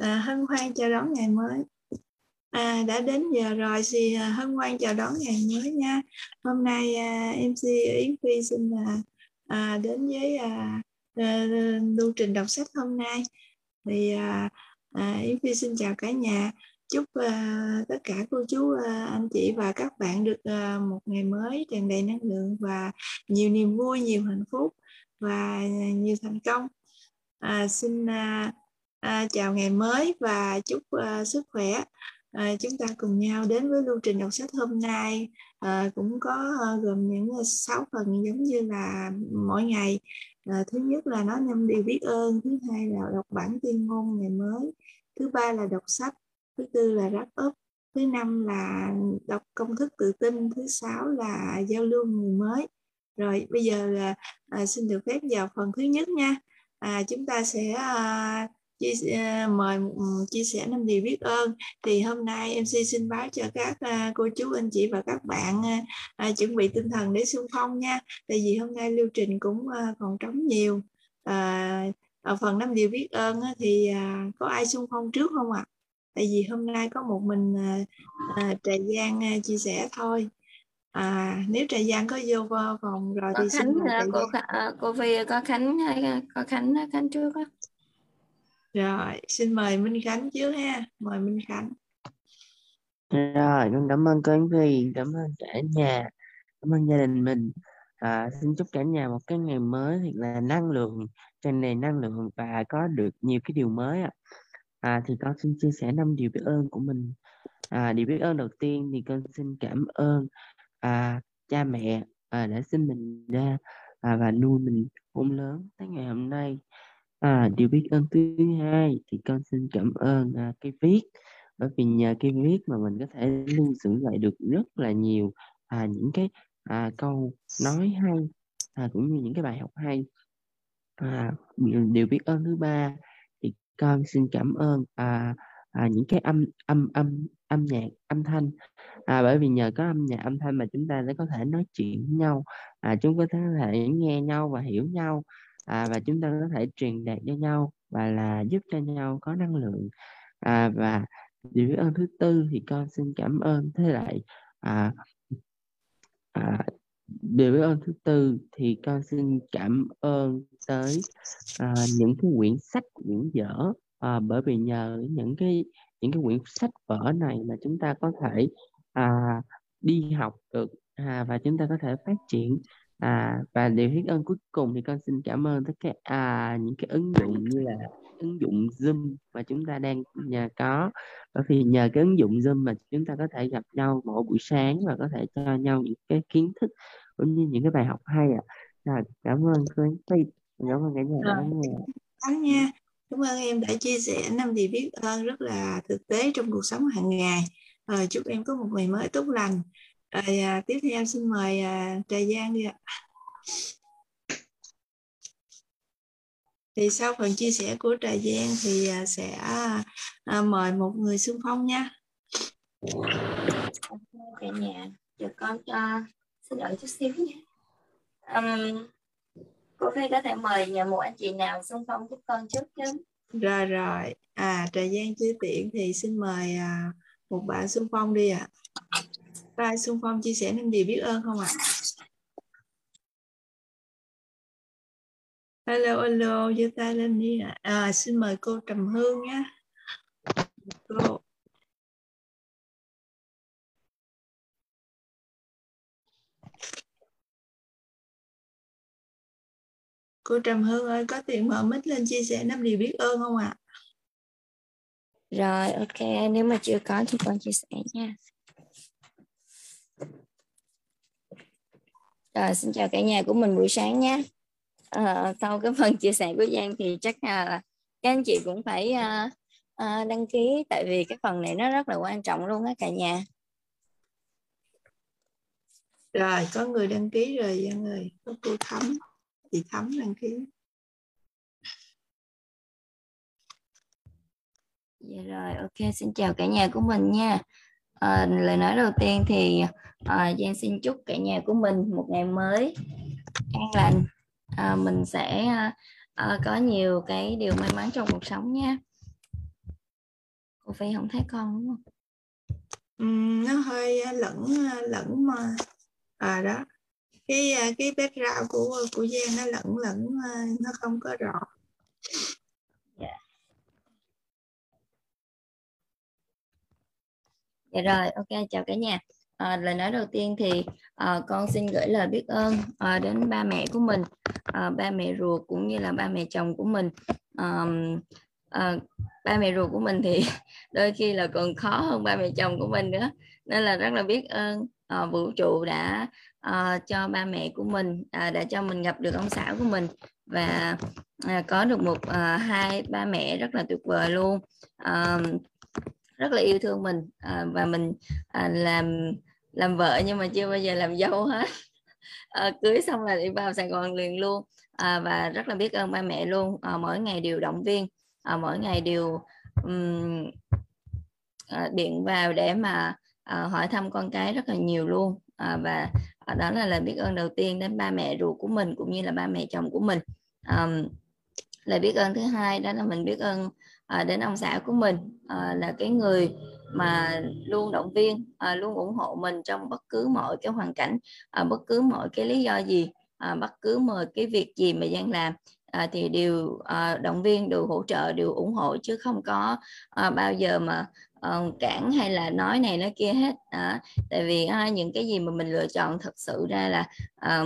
à, hân hoan chào đón ngày mới. À, đã đến giờ rồi thì à, hân hoan chào đón ngày mới nha. Hôm nay à, mc yến phi xin là à, đến với à, à, lưu trình đọc sách hôm nay. Thì à, à, yến phi xin chào cả nhà. Chúc à, tất cả cô chú à, anh chị và các bạn được à, một ngày mới tràn đầy năng lượng và nhiều niềm vui nhiều hạnh phúc và à, nhiều thành công. À, xin à, À, chào ngày mới và chúc uh, sức khỏe. À, chúng ta cùng nhau đến với lưu trình đọc sách hôm nay à, cũng có uh, gồm những à, sáu phần giống như là mỗi ngày. À, thứ nhất là nói năm điều biết ơn, thứ hai là đọc bản tuyên ngôn ngày mới, thứ ba là đọc sách, thứ tư là wrap up, thứ năm là đọc công thức tự tin, thứ sáu là giao lưu người mới. Rồi bây giờ là à, xin được phép vào phần thứ nhất nha. À, chúng ta sẽ à, chia à, mời ừ, chia sẻ năm điều biết ơn. Thì hôm nay MC xin báo cho các à, cô chú anh chị và các bạn à, chuẩn bị tinh thần để xung phong nha. Tại vì hôm nay lưu trình cũng còn trống nhiều. À, ở phần năm điều biết ơn thì có ai xung phong trước không ạ? À? tại vì hôm nay có một mình à, trà giang chia sẻ thôi. À nếu trà giang có vô phòng rồi có thì khánh, xin mời cô, cô phi có khánh có khánh khánh trước á rồi xin mời Minh Khánh trước ha. Mời Minh Khánh. Rồi con cảm ơn cô Ánh Vy, cảm ơn cả nhà cảm ơn gia đình mình. À, xin chúc cả nhà một cái ngày mới thật là năng lượng tràn đầy năng lượng và có được nhiều cái điều mới ạ. À. thì con xin chia sẻ năm điều biết ơn của mình. À, điều biết ơn đầu tiên thì con xin cảm ơn à, cha mẹ à, đã sinh mình ra à, và nuôi mình khôn lớn tới ngày hôm nay. À, điều biết ơn thứ hai thì con xin cảm ơn à, cái viết. Bởi vì nhờ cái viết mà mình có thể lưu giữ lại được rất là nhiều à, những cái à, câu nói hay à, cũng như những cái bài học hay. À, điều biết ơn thứ ba thì con xin cảm ơn à, à, những cái âm âm âm âm nhạc âm thanh. À, bởi vì nhờ có âm nhạc âm thanh mà chúng ta sẽ có thể nói chuyện với nhau à, chúng có thể nghe nhau và hiểu nhau à, và chúng ta có thể truyền đạt cho nhau và là giúp cho nhau có năng lượng. À, và điều biết ơn thứ tư thì con xin cảm ơn. Thế lại à, à, điều biết ơn thứ tư thì con xin cảm ơn tới à, những cái quyển sách quyển dở à, bởi vì nhờ những cái những cái quyển sách vở này mà chúng ta có thể à, đi học được. À, và chúng ta có thể phát triển. À, và điều biết ơn cuối cùng thì con xin cảm ơn tất cả à, những cái ứng dụng như là ứng dụng Zoom mà chúng ta đang nhờ có bởi vì nhờ cái ứng dụng Zoom mà chúng ta có thể gặp nhau mỗi buổi sáng và có thể cho nhau những cái kiến thức cũng như những cái bài học hay ạ. À. À, cảm ơn cô Phi, cảm ơn cả nhà đã lắng nghe. Cảm nha. Cảm ơn em đã chia sẻ năm gì biết ơn rất là thực tế trong cuộc sống hàng ngày. À, chúc em có một ngày mới tốt lành rồi à, tiếp theo xin mời à, Trà Giang đi ạ. Thì sau phần chia sẻ của Trà Giang thì à, sẽ à, mời một người xung phong nha. Cả nhà, chờ con cho xin đợi chút xíu nha. Um, cô Phi có thể mời nhà một anh chị nào xung phong giúp con trước chứ? Rồi rồi, à Trà Giang chưa tiện thì xin mời à, một bạn xung phong đi ạ. À. Có ai xung phong chia sẻ những gì biết ơn không ạ? À? Hello, hello, giơ tay lên đi ạ. À. à, xin mời cô Trầm Hương nhé. Cô. Cô Trầm Hương ơi, có tiền mở mic lên chia sẻ năm điều biết ơn không ạ? À? Rồi, ok, nếu mà chưa có thì con chia sẻ nha. Rồi, xin chào cả nhà của mình buổi sáng nhé. À, sau cái phần chia sẻ của Giang thì chắc là các anh chị cũng phải à, à, đăng ký tại vì cái phần này nó rất là quan trọng luôn á cả nhà. Rồi, có người đăng ký rồi Giang ơi. Có cô Thắm, chị Thắm đăng ký. Dạ rồi, ok, xin chào cả nhà của mình nha. À, lời nói đầu tiên thì à, Giang xin chúc cả nhà của mình một ngày mới an lành. À, mình sẽ à, có nhiều cái điều may mắn trong cuộc sống nha. Cô phi không thấy con đúng không? Ừ, nó hơi lẫn lẫn mà. À đó. Cái cái background của của Giang nó lẫn lẫn nó không có rõ. Dạ rồi ok chào cả nhà. À, lời nói đầu tiên thì à, con xin gửi lời biết ơn à, đến ba mẹ của mình à, ba mẹ ruột cũng như là ba mẹ chồng của mình. À, à, ba mẹ ruột của mình thì đôi khi là còn khó hơn ba mẹ chồng của mình nữa. Nên là rất là biết ơn à, vũ trụ đã à, cho ba mẹ của mình à, đã cho mình gặp được ông xã của mình và à, có được một à, hai ba mẹ rất là tuyệt vời luôn. À, rất là yêu thương mình. À, và mình à, làm làm vợ nhưng mà chưa bao giờ làm dâu hết. À, cưới xong là đi vào Sài Gòn liền luôn. À, và rất là biết ơn ba mẹ luôn. À, mỗi ngày đều động viên. À, mỗi ngày đều um, à, điện vào để mà à, hỏi thăm con cái rất là nhiều luôn. À, và à, đó là lời biết ơn đầu tiên đến ba mẹ ruột của mình cũng như là ba mẹ chồng của mình. À, lời biết ơn thứ hai đó là mình biết ơn à, đến ông xã của mình à, là cái người mà luôn động viên à, luôn ủng hộ mình trong bất cứ mọi cái hoàn cảnh à, bất cứ mọi cái lý do gì à, bất cứ mọi cái việc gì mà Giang làm à, thì đều à, động viên đều hỗ trợ đều ủng hộ chứ không có à, bao giờ mà à, cản hay là nói này nói kia hết à, tại vì à, những cái gì mà mình lựa chọn thật sự ra là à,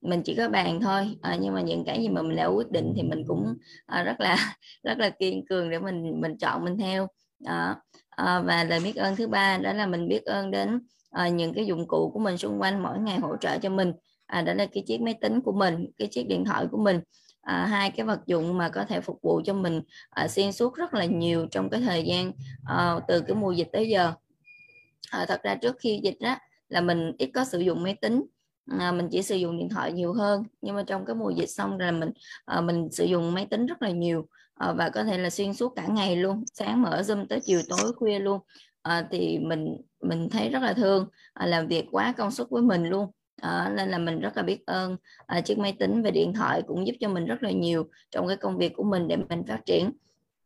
mình chỉ có bàn thôi à, nhưng mà những cái gì mà mình đã quyết định thì mình cũng à, rất là rất là kiên cường để mình mình chọn mình theo. Đó. À, và lời biết ơn thứ ba đó là mình biết ơn đến à, những cái dụng cụ của mình xung quanh mỗi ngày hỗ trợ cho mình. À, đó là cái chiếc máy tính của mình cái chiếc điện thoại của mình. À, hai cái vật dụng mà có thể phục vụ cho mình à, xuyên suốt rất là nhiều trong cái thời gian à, từ cái mùa dịch tới giờ. À, thật ra trước khi dịch đó là mình ít có sử dụng máy tính à, mình chỉ sử dụng điện thoại nhiều hơn. Nhưng mà trong cái mùa dịch xong là mình à, mình sử dụng máy tính rất là nhiều. À, và có thể là xuyên suốt cả ngày luôn. Sáng mở zoom tới chiều tối khuya luôn. À, thì mình mình thấy rất là thương. À, làm việc quá công suất với mình luôn. À, nên là mình rất là biết ơn à, chiếc máy tính và điện thoại cũng giúp cho mình rất là nhiều trong cái công việc của mình để mình phát triển.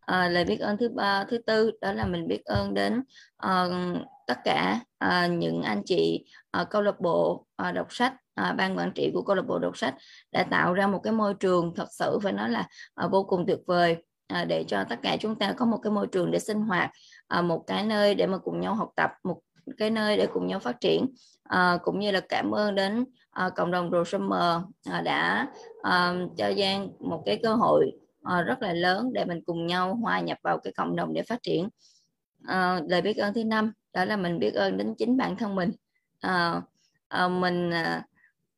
À, lời biết ơn thứ ba thứ tư đó là mình biết ơn đến uh, tất cả uh, những anh chị uh, câu lạc bộ uh, đọc sách uh, ban quản trị của câu lạc bộ đọc sách đã tạo ra một cái môi trường thật sự phải nói là uh, vô cùng tuyệt vời uh, để cho tất cả chúng ta có một cái môi trường để sinh hoạt uh, một cái nơi để mà cùng nhau học tập một cái nơi để cùng nhau phát triển. Uh, cũng như là cảm ơn đến uh, cộng đồng Đồ Summer uh, đã uh, cho Giang một cái cơ hội uh, rất là lớn để mình cùng nhau hòa nhập vào cái cộng đồng để phát triển. Uh, lời biết ơn thứ năm đó là mình biết ơn đến chính bản thân mình à, à, mình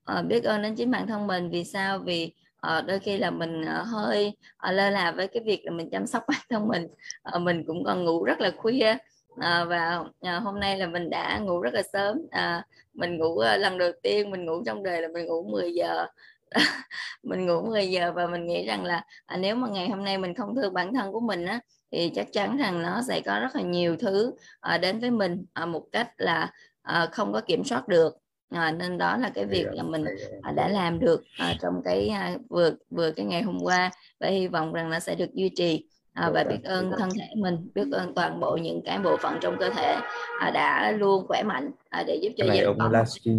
à, biết ơn đến chính bản thân mình vì sao? Vì à, đôi khi là mình à, hơi à, lơ là với cái việc là mình chăm sóc bản thân mình. À, mình cũng còn ngủ rất là khuya. À, và à, hôm nay là mình đã ngủ rất là sớm. À, mình ngủ à, lần đầu tiên mình ngủ trong đời là mình ngủ 10 giờ. Mình ngủ 10 giờ và mình nghĩ rằng là à, nếu mà ngày hôm nay mình không thương bản thân của mình á thì chắc chắn rằng nó sẽ có rất là nhiều thứ à, đến với mình à, một cách là à, không có kiểm soát được. À, nên đó là cái việc là mình à, đã làm được à, trong cái à, vừa vừa cái ngày hôm qua và hy vọng rằng nó sẽ được duy trì. À, và biết ơn thân thể mình biết ơn toàn bộ những cái bộ phận trong cơ thể à, đã luôn khỏe mạnh à, để giúp cho gia có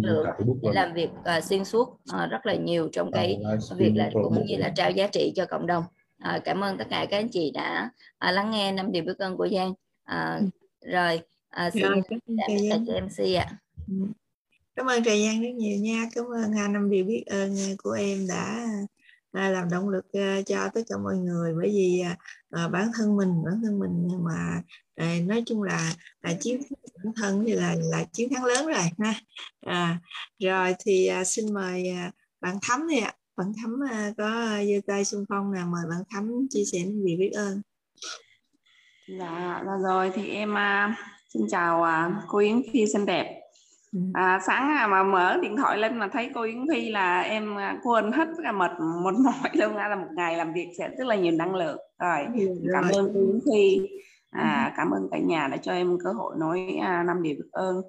lượng để làm việc à, xuyên suốt à, rất là nhiều trong cái việc là cũng như là trao giá trị cho cộng đồng. À, cảm ơn tất cả các anh chị đã à, lắng nghe năm điều biết ơn của Giang. À, rồi à, xin cảm ơn MC ạ. Ừ. cảm ơn Trà Giang rất nhiều nha. Cảm ơn hai năm điều biết ơn của em đã à, làm động lực à, cho tất cả mọi người. Bởi vì à, bản thân mình bản thân mình mà nói chung là, là chiến bản thân thì là là chiến thắng lớn rồi ha. À, rồi thì xin mời bạn thắm đi ạ. Bạn thắm có giơ tay xung phong nào mời bạn thắm chia sẻ những gì biết ơn. Dạ, rồi thì em xin chào uh, cô Yến Phi xinh đẹp. Ừ. à, sáng mà mở điện thoại lên mà thấy cô Yến Phi là em à, quên hết cả mệt một mỏi luôn là một ngày làm việc sẽ rất là nhiều năng lượng. Rồi cảm ơn cô Yến Phi. À, ừ. cảm ơn cả nhà đã cho em cơ hội nói à, năm điều biết ơn.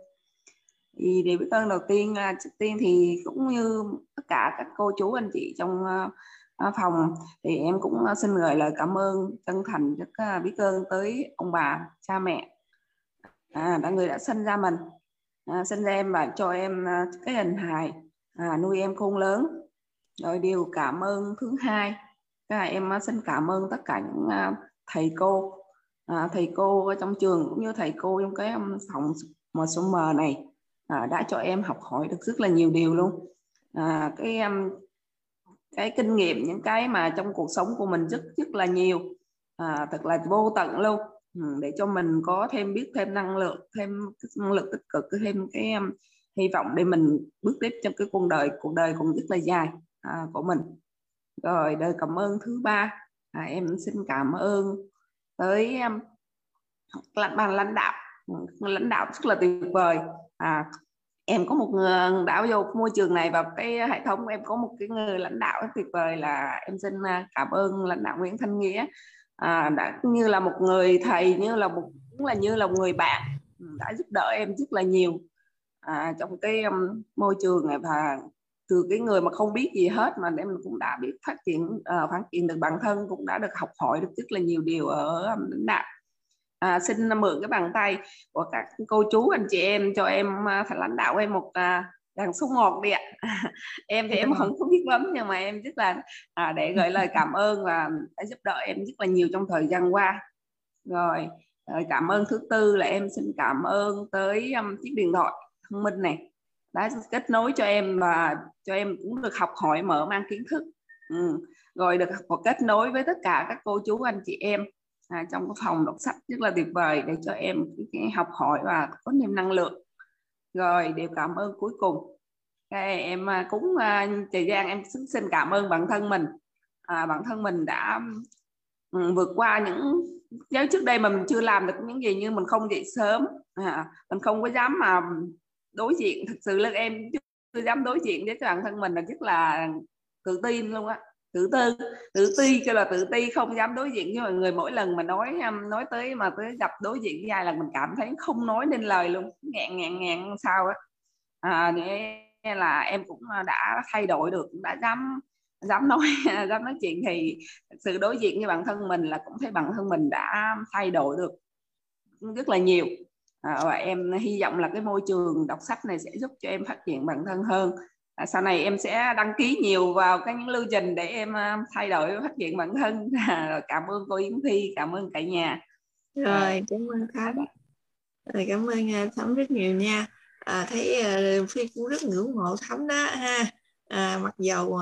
Thì điều biết ơn đầu tiên à, trước tiên thì cũng như tất cả các cô chú anh chị trong phòng thì em cũng xin gửi lời cảm ơn chân thành rất biết ơn tới ông bà cha mẹ à, mọi người đã sinh ra mình. À, sinh ra em và cho em à, cái hình hài. À, nuôi em khôn lớn. Rồi điều cảm ơn thứ hai. Là em à, xin cảm ơn tất cả những à, thầy cô. À, thầy cô ở trong trường cũng như thầy cô trong cái um, phòng một số mờ này à, đã cho em học hỏi được rất là nhiều điều luôn. À, cái um, cái kinh nghiệm những cái mà trong cuộc sống của mình rất rất là nhiều. À, thật là vô tận luôn. Ừ, để cho mình có thêm biết thêm năng lượng thêm năng lực tích cực thêm cái um, hy vọng để mình bước tiếp trong cái cuộc đời cuộc đời cũng rất là dài à, của mình. Rồi đời cảm ơn thứ ba. À, em xin cảm ơn tới um, lãnh ban lãnh đạo. Ừ, lãnh đạo rất là tuyệt vời. À, em có một người đã vô môi trường này và cái hệ thống em có một cái người lãnh đạo rất tuyệt vời là em xin à, cảm ơn lãnh đạo Nguyễn Thanh Nghĩa à, đã như là một người thầy như là một cũng là như là một người bạn ừ, đã giúp đỡ em rất là nhiều. À, trong cái um, môi trường này và từ cái người mà không biết gì hết mà em cũng đã biết phát triển uh, phát triển được bản thân cũng đã được học hỏi được rất là nhiều điều ở um, lãnh đạo à, xin mượn cái bàn tay của các cô chú anh chị em cho em uh, lãnh đạo em một uh, đàn số ngọt đi ạ. Em thì em không có biết lắm nhưng mà em rất là à, để gửi lời cảm ơn và đã giúp đỡ em rất là nhiều trong thời gian qua. Rồi ờ, cảm ơn thứ tư là em xin cảm ơn tới um, chiếc điện thoại thông minh này. Đã kết nối cho em và cho em cũng được học hỏi mở mang kiến thức. Ừ. rồi được kết nối với tất cả các cô chú anh chị em à, trong cái phòng đọc sách rất là tuyệt vời để cho em cái học hỏi và có thêm năng lượng rồi điều cảm ơn cuối cùng. Đây, em à, cũng à, thời gian em xin, xin cảm ơn bản thân mình. À, bản thân mình đã ừ, vượt qua những nếu trước đây mà mình chưa làm được những gì như mình không dậy sớm à, mình không có dám mà đối diện thực sự là em chưa dám đối diện với bản thân mình là rất là tự tin luôn á tự tư tự ti kêu là tự ti không dám đối diện với mọi người. Mỗi lần mà nói um, nói tới mà tới gặp đối diện với ai là mình cảm thấy không nói nên lời luôn. Ngẹn ngẹn ngẹn sao á. À, nên là em cũng à, đã thay đổi được đã dám dám nói dám nói chuyện thì sự đối diện với bản thân mình là cũng thấy bản thân mình đã thay đổi được rất là nhiều. À, và em hy vọng là cái môi trường đọc sách này sẽ giúp cho em phát triển bản thân hơn à, sau này em sẽ đăng ký nhiều vào cái những lưu trình để em uh, thay đổi phát triển bản thân. À, cảm ơn cô Yến Thi cảm ơn cả nhà. Rồi cảm ơn Thắm rồi cảm ơn uh, Thắm rất nhiều nha. À, thấy uh, Phi cũng rất ngưỡng mộ Thắm đó ha. À, mặc dầu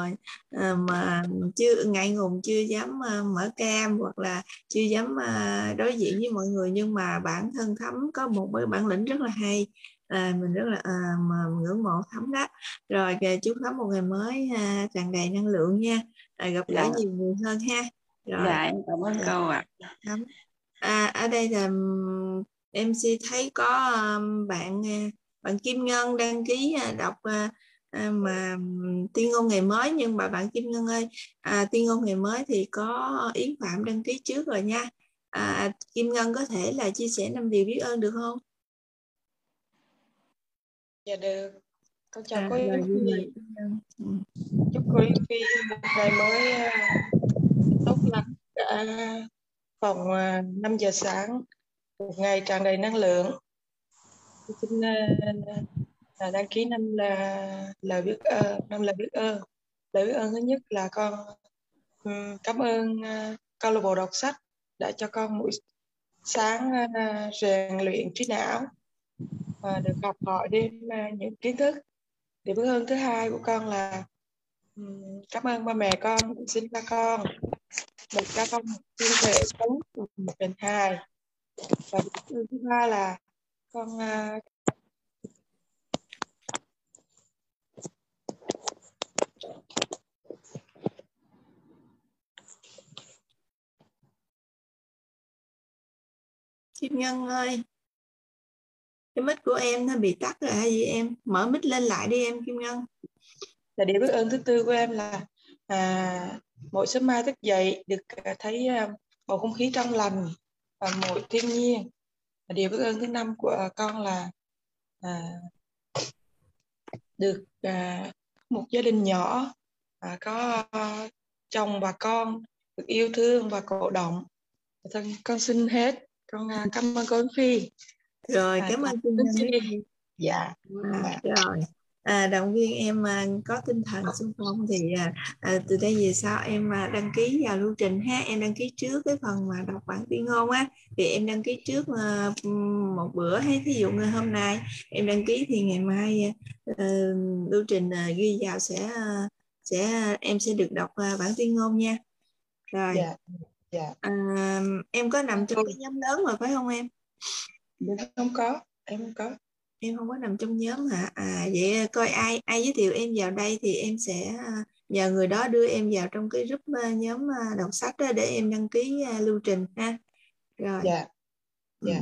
à, mà chưa ngại ngùng chưa dám à, mở cam hoặc là chưa dám à, đối diện với mọi người nhưng mà bản thân thấm có một bản lĩnh rất là hay à, mình rất là à, mà ngưỡng mộ thấm đó. Rồi chúc thấm một ngày mới à, tràn đầy năng lượng nha. À, gặp gỡ dạ. nhiều người hơn ha. Rồi. Dạ em cảm ơn câu ạ. À. à, ở đây là MC thấy có um, bạn bạn Kim Ngân đăng ký đọc uh, à, mà tiên ngôn ngày mới. Nhưng mà bạn Kim Ngân ơi à, tiên ngôn ngày mới thì có Yến Phạm đăng ký trước rồi nha. À, Kim Ngân có thể là chia sẻ năm điều biết ơn được không? Dạ được. Con chào à, cô Yến Phi. ừ. chúc cô Yến Phi một ngày mới à, tốt lành cả phòng 5 à, giờ sáng một ngày tràn đầy năng lượng. Xin là đăng ký năm là lời biết ơn năm lời biết ơn. Lời biết ơn thứ nhất là con cảm ơn uh, câu lạc bộ đọc sách đã cho con buổi sáng rèn luyện trí não và được học hỏi thêm à, những kiến thức. Điều bước hơn thứ hai của con là um, cảm ơn ba mẹ con xin ba con một ca con một thiên thể sống một đền hai và điều thứ ba là con uh, chị Ngân ơi cái mic của em nó bị tắt rồi hay gì em? Mở mic lên lại đi em Kim Ngân. Là điều biết ơn thứ tư của em là à, mỗi sớm mai thức dậy được à, thấy à, bầu không khí trong lành và mỗi thiên nhiên. Và điều biết ơn thứ năm của con là à, được à, một gia đình nhỏ à, có chồng và con được yêu thương và cổ động. Thân con xin hết. Con à, cảm ơn cô Phi rồi cảm ơn cô Phi dạ. À, rồi. À, động viên em à, có tinh thần xung phong thì à, à, từ đây về sau em à, đăng ký vào lưu trình ha. Em đăng ký trước cái phần mà đọc bản tuyên ngôn á. Thì em đăng ký trước à, một bữa hay thí dụ như hôm nay em đăng ký thì ngày mai à, lưu trình à, ghi vào sẽ à, sẽ em sẽ được đọc à, bản tuyên ngôn nha. Rồi. Dạ. Dạ. À, em có nằm trong cái nhóm lớn mà phải không em không? Có. Em không có. Em không có nằm trong nhóm hả? À vậy coi ai ai giới thiệu em vào đây thì em sẽ à, nhờ người đó đưa em vào trong cái group à, nhóm à, đọc sách để em đăng ký lưu trình ha. Rồi. Dạ. Dạ.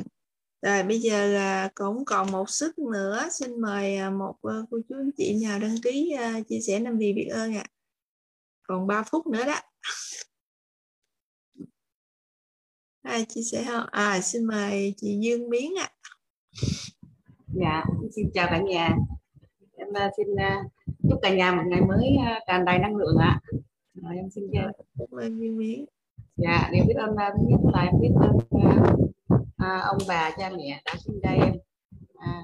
Rồi bây giờ cũng còn một sức nữa. Xin mời một cô chú anh chị nào đăng ký chia sẻ năm vì biết ơn ạ. À. còn 3 phút nữa đó ai chia sẻ không à xin mời chị Dương Biến ạ à. Dạ, xin chào cả nhà. Em uh, xin uh, chúc cả nhà một ngày mới uh, tràn đầy năng lượng ạ. Rồi em xin cảm ơn Duy Miến. Dạ, điều biết ơn thứ nhất là em biết ơn ông bà cha mẹ đã sinh ra em à,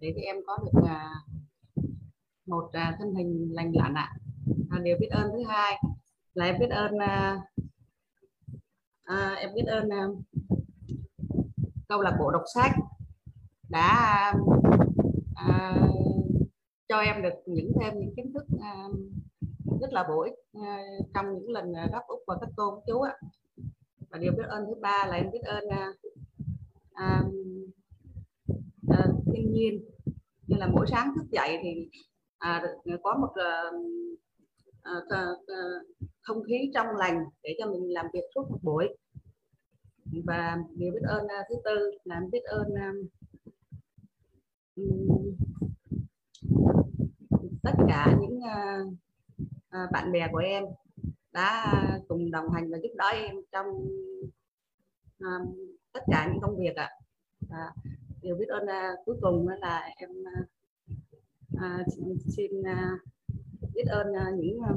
để cho em có được một thân hình lành lặn ạ. À, điều biết ơn thứ hai là em biết ơn à, em biết ơn uh, câu lạc bộ đọc sách đã um, à, cho em được những thêm những kiến thức à, rất là bổ ích à, trong những lần đáp úc và các cô chú ạ. Và điều biết ơn thứ ba là em biết ơn à, à, à, thiên nhiên. Như là mỗi sáng thức dậy thì à, có một à, Ờ, ờ, không khí trong lành để cho mình làm việc suốt một buổi và điều biết ơn ờ, thứ tư là biết ơn tất cả những uh, bạn bè của em đã cùng đồng hành và giúp đỡ em trong uh, tất cả những công việc ạ à. điều biết ơn uh, cuối cùng là em uh, xin uh, biết ơn uh, những uh,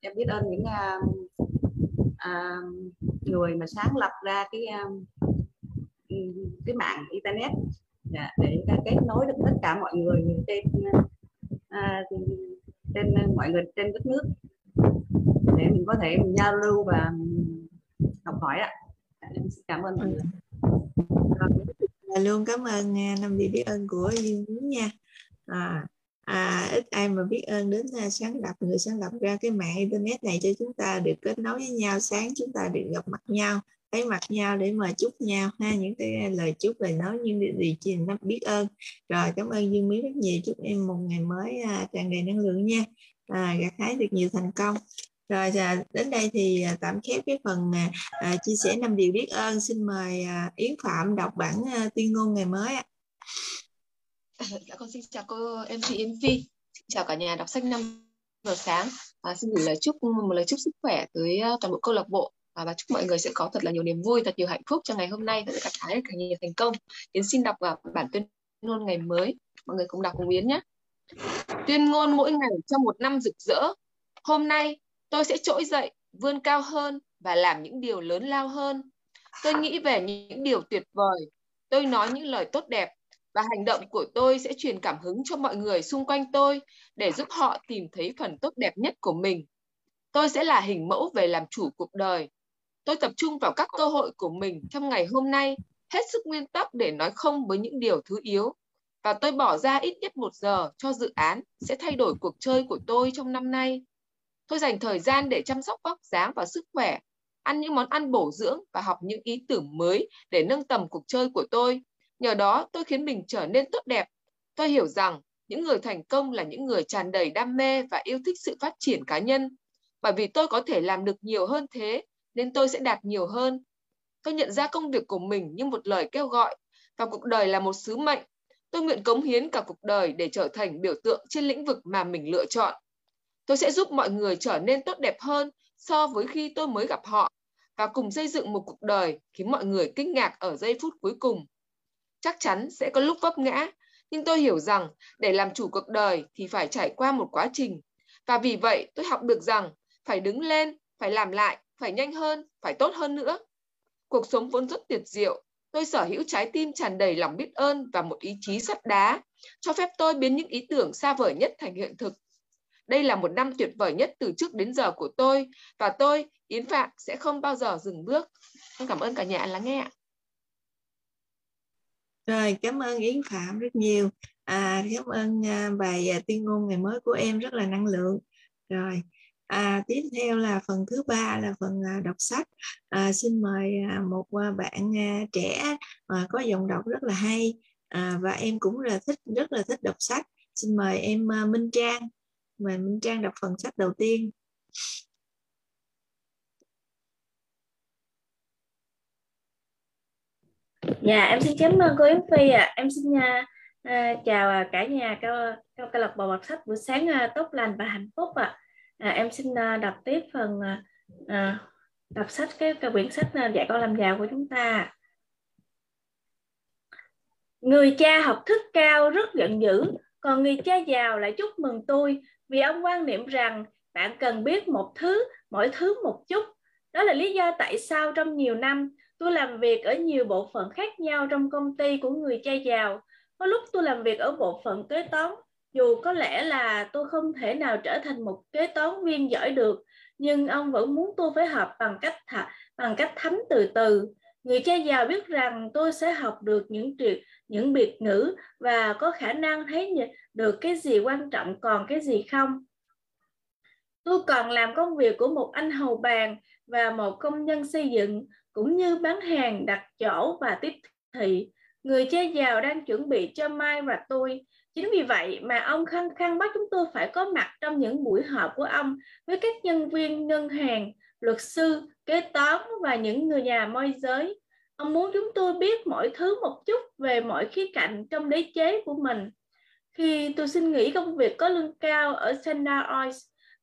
em biết ơn những uh, uh, người mà sáng lập ra cái cái mạng internet. Dạ, để kết nối được tất cả mọi người trên à, trên mọi người trên đất nước. Để mình có thể mình giao lưu và học hỏi ạ. Dạ, em cảm ơn mọi người. Dạ. Luôn cảm ơn năm vị biết ơn của duyên nha à, à, ít ai mà biết ơn đến uh, sáng lập người sáng lập ra cái mạng internet này cho chúng ta được kết nối với nhau sáng chúng ta được gặp mặt nhau thấy mặt nhau để mà chúc nhau ha những cái lời chúc lời nói những điều gì chị nó biết ơn. Rồi cảm ơn dương mỹ rất nhiều chúc em một ngày mới à, tràn đầy năng lượng nha. À, gặt hái được nhiều thành công. Rồi à, đến đây thì à, tạm khép cái phần à, à chia sẻ năm điều biết ơn. Xin mời à, yến phạm đọc bản à, tuyên ngôn ngày mới ạ dạ con xin chào cô MC Yến Phi. Xin chào cả nhà đọc sách năm giờ sáng. À, xin gửi lời chúc một lời chúc sức khỏe tới ờ, toàn bộ câu lạc bộ. Và, và chúc mọi người sẽ có thật là nhiều niềm vui thật nhiều hạnh phúc trong ngày hôm nay và sẽ gặt hái nhiều thành công. Yến xin đọc vào bản tuyên ngôn ngày mới. Mọi người cùng đọc cùng Yến nhé. Tuyên ngôn mỗi ngày trong một năm rực rỡ. Hôm nay tôi sẽ trỗi dậy vươn cao hơn và làm những điều lớn lao hơn. Tôi nghĩ về những điều tuyệt vời. Tôi nói những lời tốt đẹp và hành động của tôi sẽ truyền cảm hứng cho mọi người xung quanh tôi để giúp họ tìm thấy phần tốt đẹp nhất của mình. Tôi sẽ là hình mẫu về làm chủ cuộc đời. Tôi tập trung vào các cơ hội của mình trong ngày hôm nay, hết sức nguyên tắc để nói không với những điều thứ yếu. Và tôi bỏ ra ít nhất một giờ cho dự án sẽ thay đổi cuộc chơi của tôi trong năm nay. Tôi dành thời gian để chăm sóc vóc dáng và sức khỏe, ăn những món ăn bổ dưỡng và học những ý tưởng mới để nâng tầm cuộc chơi của tôi Nhờ đó tôi khiến mình trở nên tốt đẹp. Tôi hiểu rằng những người thành công là những người tràn đầy đam mê và yêu thích sự phát triển cá nhân. Bởi vì tôi có thể làm được nhiều hơn thế, nên tôi sẽ đạt nhiều hơn. Tôi nhận ra công việc của mình như một lời kêu gọi, và cuộc đời là một sứ mệnh. Tôi nguyện cống hiến cả cuộc đời để trở thành biểu tượng trên lĩnh vực mà mình lựa chọn. Tôi sẽ giúp mọi người trở nên tốt đẹp hơn so với khi tôi mới gặp họ và cùng xây dựng một cuộc đời khiến mọi người kinh ngạc ở giây phút cuối cùng chắc chắn sẽ có lúc vấp ngã nhưng tôi hiểu rằng để làm chủ cuộc đời thì phải trải qua một quá trình Và vì vậy tôi học được rằng phải đứng lên, phải làm lại, phải nhanh hơn, phải tốt hơn nữa. Cuộc sống vốn rất tuyệt diệu. Tôi sở hữu trái tim tràn đầy lòng biết ơn và một ý chí sắt đá, cho phép tôi biến những ý tưởng xa vời nhất thành hiện thực. Đây là một năm tuyệt vời nhất từ trước đến giờ của tôi và tôi, Yến Phạm, sẽ không bao giờ dừng bước. Con cảm ơn cả nhà lắng nghe ạ. Rồi, cảm ơn Yến Phạm rất nhiều. À, cảm ơn à, bài à, tuyên ngôn ngày mới của em rất là năng lượng. Rồi, à, tiếp theo là phần thứ ba là phần à, đọc sách. À, xin mời một bạn trẻ à, có giọng đọc rất là hay à, và em cũng là thích rất là thích đọc sách. Xin mời em Minh Trang. Mời Minh Trang đọc phần sách đầu tiên. Dạ em xin cảm ơn cô Yến Phi ạ. À. Em xin uh, uh, chào uh, cả nhà câu câu câu lạc bộ đọc sách buổi sáng uh, tốt lành và hạnh phúc ạ. À. À, em xin uh, đọc tiếp phần uh, đọc sách cái, cái quyển sách uh, dạy con làm giàu của chúng ta. Người cha học thức cao rất giận dữ, còn người cha giàu lại chúc mừng tôi vì ông quan niệm rằng bạn cần biết một thứ, mỗi thứ một chút. Đó là lý do tại sao trong nhiều năm tôi làm việc ở nhiều bộ phận khác nhau trong công ty của người cha giàu. Có lúc tôi làm việc ở bộ phận kế toán, dù có lẽ là tôi không thể nào trở thành một kế toán viên giỏi được, nhưng ông vẫn muốn tôi phải học bằng cách thả, bằng cách thấm từ từ. Người cha giàu biết rằng tôi sẽ học được những triệt những biệt ngữ và có khả năng thấy được cái gì quan trọng còn cái gì không. Tôi còn làm công việc của một anh hầu bàn và một công nhân xây dựng cũng như bán hàng đặt chỗ và tiếp thị. Người cha giàu đang chuẩn bị cho Mai và tôi. Chính vì vậy mà ông khăng khăng bắt chúng tôi phải có mặt trong những buổi họp của ông với các nhân viên ngân hàng, luật sư, kế toán và những người nhà môi giới. Ông muốn chúng tôi biết mọi thứ một chút về mọi khía cạnh trong đế chế của mình. Khi tôi xin nghỉ công việc có lương cao ở Sandar Oil,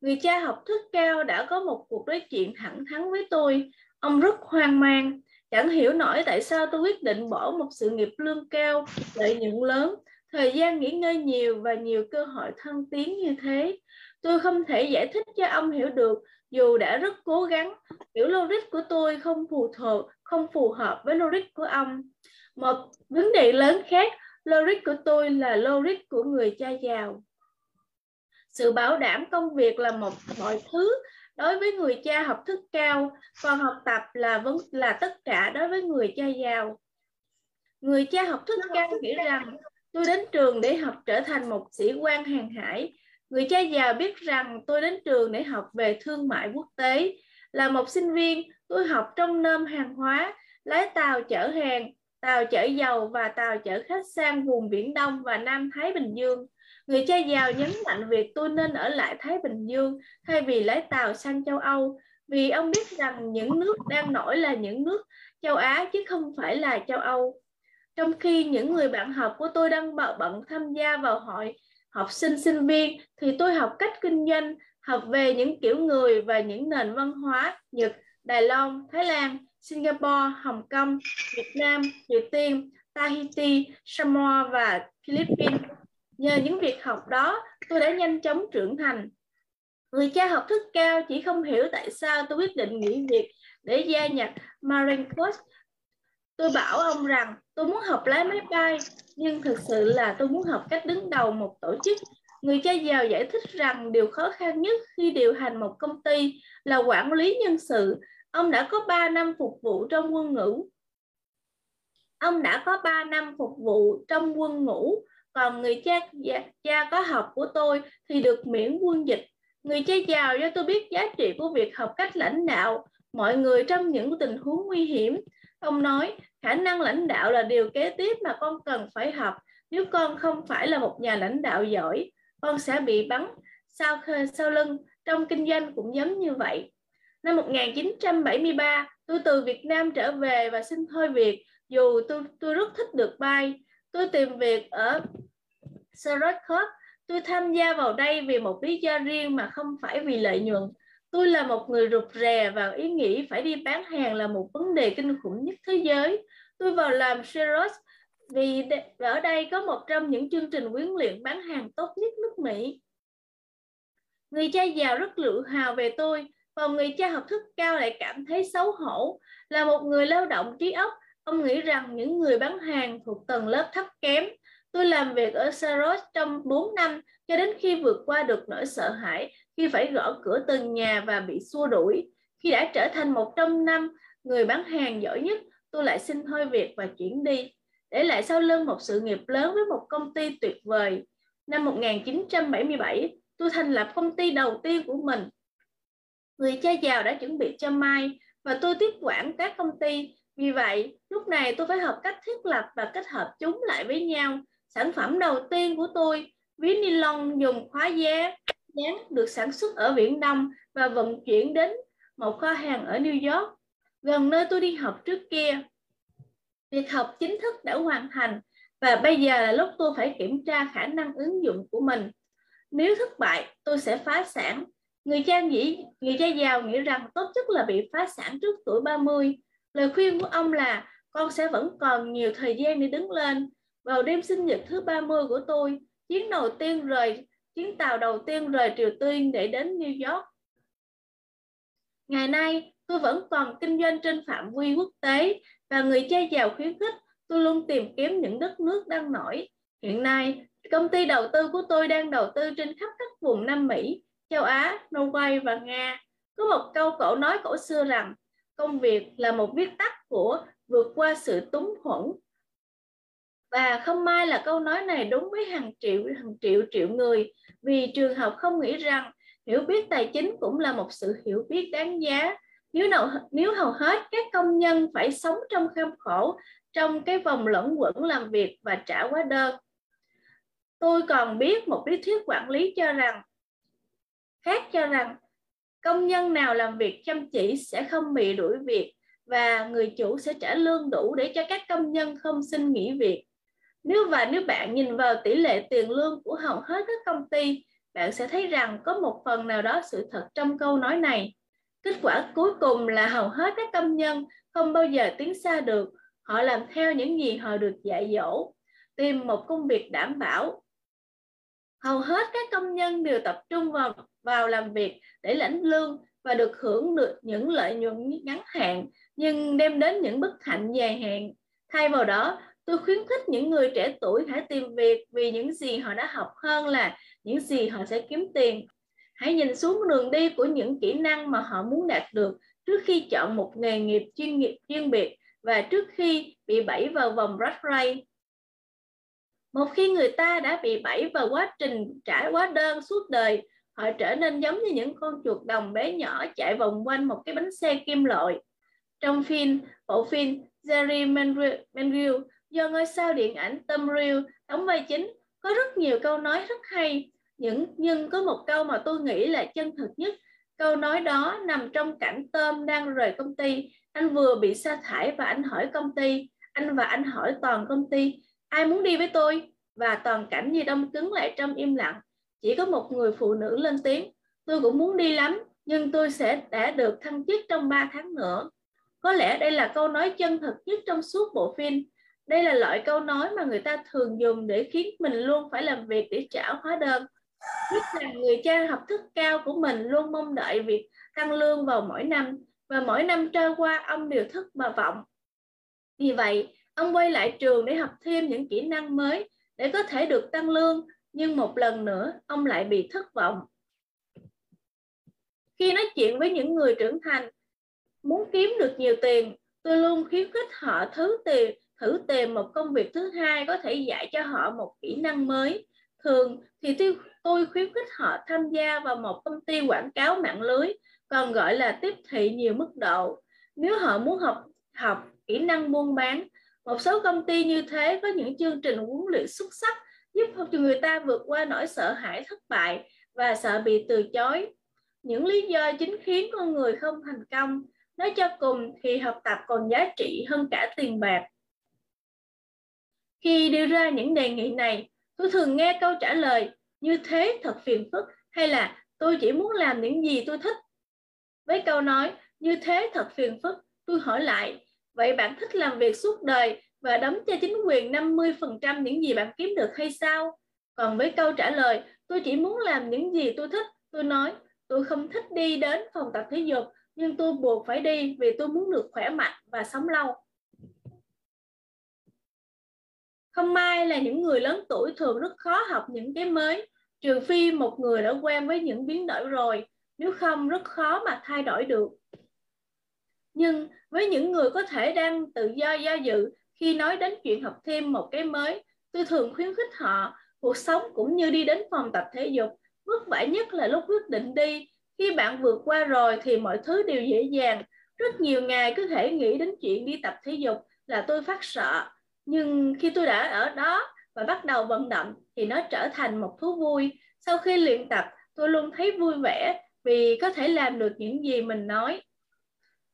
người cha học thức cao đã có một cuộc nói chuyện thẳng thắn với tôi Ông rất hoang mang, chẳng hiểu nổi tại sao tôi quyết định bỏ một sự nghiệp lương cao, lợi nhuận lớn, thời gian nghỉ ngơi nhiều và nhiều cơ hội thăng tiến như thế. Tôi không thể giải thích cho ông hiểu được dù đã rất cố gắng. Hiểu logic của tôi không phù hợp, không phù hợp với logic của ông. Một vấn đề lớn khác, logic của tôi là logic của người cha giàu. Sự bảo đảm công việc là một mọi thứ đối với người cha học thức cao, còn học tập là vấn, là tất cả đối với người cha giàu. Người cha học thức cao nghĩ rằng, tôi đến trường để học trở thành một sĩ quan hàng hải. Người cha giàu biết rằng, tôi đến trường để học về thương mại quốc tế. Là một sinh viên, tôi học trong nôm hàng hóa, lái tàu chở hàng, tàu chở dầu và tàu chở khách sang vùng biển đông và nam thái bình dương. Người cha giàu nhấn mạnh việc tôi nên ở lại Thái Bình Dương thay vì lái tàu sang châu Âu vì ông biết rằng những nước đang nổi là những nước châu Á chứ không phải là châu Âu. Trong khi những người bạn học của tôi đang bận bận tham gia vào hội học sinh sinh viên thì tôi học cách kinh doanh, học về những kiểu người và những nền văn hóa Nhật, Đài Loan, Thái Lan, Singapore, Hồng Kông, Việt Nam, Triều Tiên, Tahiti, Samoa và Philippines. Nhờ những việc học đó, tôi đã nhanh chóng trưởng thành. Người cha học thức cao chỉ không hiểu tại sao tôi quyết định nghỉ việc để gia nhập Marine Corps. Tôi bảo ông rằng tôi muốn học lái máy bay, nhưng thực sự là tôi muốn học cách đứng đầu một tổ chức. Người cha giàu giải thích rằng điều khó khăn nhất khi điều hành một công ty là quản lý nhân sự. Ông đã có 3 năm phục vụ trong quân ngũ. Ông đã có 3 năm phục vụ trong quân ngũ còn người cha dạ, cha có học của tôi thì được miễn quân dịch. Người cha giàu cho tôi biết giá trị của việc học cách lãnh đạo. Mọi người trong những tình huống nguy hiểm. Ông nói, khả năng lãnh đạo là điều kế tiếp mà con cần phải học. Nếu con không phải là một nhà lãnh đạo giỏi, con sẽ bị bắn sau sau lưng. Trong kinh doanh cũng giống như vậy. Năm 1973 tôi từ Việt Nam trở về và xin thôi việc. Dù tôi tôi rất thích được bay tôi tìm việc ở Sherlock Corp. Tôi tham gia vào đây vì một lý do riêng mà không phải vì lợi nhuận. Tôi là một người rụt rè và ý nghĩ phải đi bán hàng là một vấn đề kinh khủng nhất thế giới. Tôi vào làm Sherlock vì ở đây có một trong những chương trình huấn luyện bán hàng tốt nhất nước Mỹ. Người cha giàu rất tự hào về tôi, còn người cha học thức cao lại cảm thấy xấu hổ. Là một người lao động trí óc, ông nghĩ rằng những người bán hàng thuộc tầng lớp thấp kém. Tôi làm việc ở Saros trong 4 năm cho đến khi vượt qua được nỗi sợ hãi khi phải gõ cửa từng nhà và bị xua đuổi. Khi đã trở thành một trong năm người bán hàng giỏi nhất, tôi lại xin thôi việc và chuyển đi, để lại sau lưng một sự nghiệp lớn với một công ty tuyệt vời. Năm 1977, tôi thành lập công ty đầu tiên của mình. Người cha giàu đã chuẩn bị cho Mai và tôi tiếp quản các công ty. Vì vậy, lúc này tôi phải học cách thiết lập và kết hợp chúng lại với nhau. Sản phẩm đầu tiên của tôi, ví ni lông dùng khóa giá dán được sản xuất ở Viễn Đông và vận chuyển đến một kho hàng ở New York, gần nơi tôi đi học trước kia. Việc học chính thức đã hoàn thành và bây giờ là lúc tôi phải kiểm tra khả năng ứng dụng của mình. Nếu thất bại, tôi sẽ phá sản. Người cha nghĩ, người cha giàu nghĩ rằng tốt nhất là bị phá sản trước tuổi 30. Lời khuyên của ông là con sẽ vẫn còn nhiều thời gian để đứng lên. Vào đêm sinh nhật thứ 30 của tôi, chuyến đầu tiên rời chuyến tàu đầu tiên rời Triều Tiên để đến New York. Ngày nay, tôi vẫn còn kinh doanh trên phạm vi quốc tế và người cha giàu khuyến khích tôi luôn tìm kiếm những đất nước đang nổi. Hiện nay, công ty đầu tư của tôi đang đầu tư trên khắp các vùng Nam Mỹ, châu Á, Norway và Nga. Có một câu cổ nói cổ xưa rằng công việc là một viết tắt của vượt qua sự túng thuẫn. Và không may là câu nói này đúng với hàng triệu hàng triệu triệu người. Vì trường học không nghĩ rằng hiểu biết tài chính cũng là một sự hiểu biết đáng giá. Nếu nào, nếu hầu hết các công nhân phải sống trong kham khổ, trong cái vòng lẫn quẩn làm việc và trả hóa đơn. Tôi còn biết một lý thuyết quản lý cho rằng, khác cho rằng công nhân nào làm việc chăm chỉ sẽ không bị đuổi việc và người chủ sẽ trả lương đủ để cho các công nhân không xin nghỉ việc nếu và nếu bạn nhìn vào tỷ lệ tiền lương của hầu hết các công ty, bạn sẽ thấy rằng có một phần nào đó sự thật trong câu nói này. Kết quả cuối cùng là hầu hết các công nhân không bao giờ tiến xa được. Họ làm theo những gì họ được dạy dỗ, tìm một công việc đảm bảo. Hầu hết các công nhân đều tập trung vào vào làm việc để lãnh lương và được hưởng được những lợi nhuận ngắn hạn nhưng đem đến những bất hạnh dài hạn. Thay vào đó, Tôi khuyến khích những người trẻ tuổi hãy tìm việc vì những gì họ đã học hơn là những gì họ sẽ kiếm tiền. Hãy nhìn xuống đường đi của những kỹ năng mà họ muốn đạt được trước khi chọn một nghề nghiệp chuyên nghiệp chuyên biệt và trước khi bị bẫy vào vòng rat race. Một khi người ta đã bị bẫy vào quá trình trải hóa đơn suốt đời, họ trở nên giống như những con chuột đồng bé nhỏ chạy vòng quanh một cái bánh xe kim loại. Trong phim, bộ phim Jerry Manville do ngôi sao điện ảnh Tom Reel đóng vai chính có rất nhiều câu nói rất hay. Những nhưng có một câu mà tôi nghĩ là chân thực nhất. Câu nói đó nằm trong cảnh Tom đang rời công ty. Anh vừa bị sa thải và anh hỏi công ty. Anh và anh hỏi toàn công ty ai muốn đi với tôi? Và toàn cảnh như đông cứng lại trong im lặng chỉ có một người phụ nữ lên tiếng tôi cũng muốn đi lắm nhưng tôi sẽ đã được thăng chức trong 3 tháng nữa có lẽ đây là câu nói chân thực nhất trong suốt bộ phim đây là loại câu nói mà người ta thường dùng để khiến mình luôn phải làm việc để trả hóa đơn. Biết rằng người cha học thức cao của mình luôn mong đợi việc tăng lương vào mỗi năm và mỗi năm trôi qua ông đều thức mà vọng. Vì vậy, ông quay lại trường để học thêm những kỹ năng mới để có thể được tăng lương, nhưng một lần nữa ông lại bị thất vọng. Khi nói chuyện với những người trưởng thành, muốn kiếm được nhiều tiền, tôi luôn khuyến khích họ thứ tiền thử tìm một công việc thứ hai có thể dạy cho họ một kỹ năng mới. Thường thì tôi khuyến khích họ tham gia vào một công ty quảng cáo mạng lưới, còn gọi là tiếp thị nhiều mức độ. Nếu họ muốn học học kỹ năng buôn bán, một số công ty như thế có những chương trình huấn luyện xuất sắc giúp cho người ta vượt qua nỗi sợ hãi thất bại và sợ bị từ chối. Những lý do chính khiến con người không thành công, nói cho cùng thì học tập còn giá trị hơn cả tiền bạc. Khi đưa ra những đề nghị này, tôi thường nghe câu trả lời như thế thật phiền phức hay là tôi chỉ muốn làm những gì tôi thích. Với câu nói như thế thật phiền phức, tôi hỏi lại, vậy bạn thích làm việc suốt đời và đóng cho chính quyền 50% những gì bạn kiếm được hay sao? Còn với câu trả lời, tôi chỉ muốn làm những gì tôi thích Tôi nói, tôi không thích đi đến phòng tập thể dục, nhưng tôi buộc phải đi vì tôi muốn được khỏe mạnh và sống lâu. Không may là những người lớn tuổi thường rất khó học những cái mới, trừ phi một người đã quen với những biến đổi rồi, nếu không rất khó mà thay đổi được. Nhưng với những người có thể đang tự do do dự khi nói đến chuyện học thêm một cái mới, tôi thường khuyến khích họ cuộc sống cũng như đi đến phòng tập thể dục. Vất vả nhất là lúc quyết định đi. Khi bạn vượt qua rồi thì mọi thứ đều dễ dàng. Rất nhiều ngày cứ thể nghĩ đến chuyện đi tập thể dục là tôi phát sợ. Nhưng khi tôi đã ở đó và bắt đầu vận động thì nó trở thành một thú vui. Sau khi luyện tập, tôi luôn thấy vui vẻ vì có thể làm được những gì mình nói.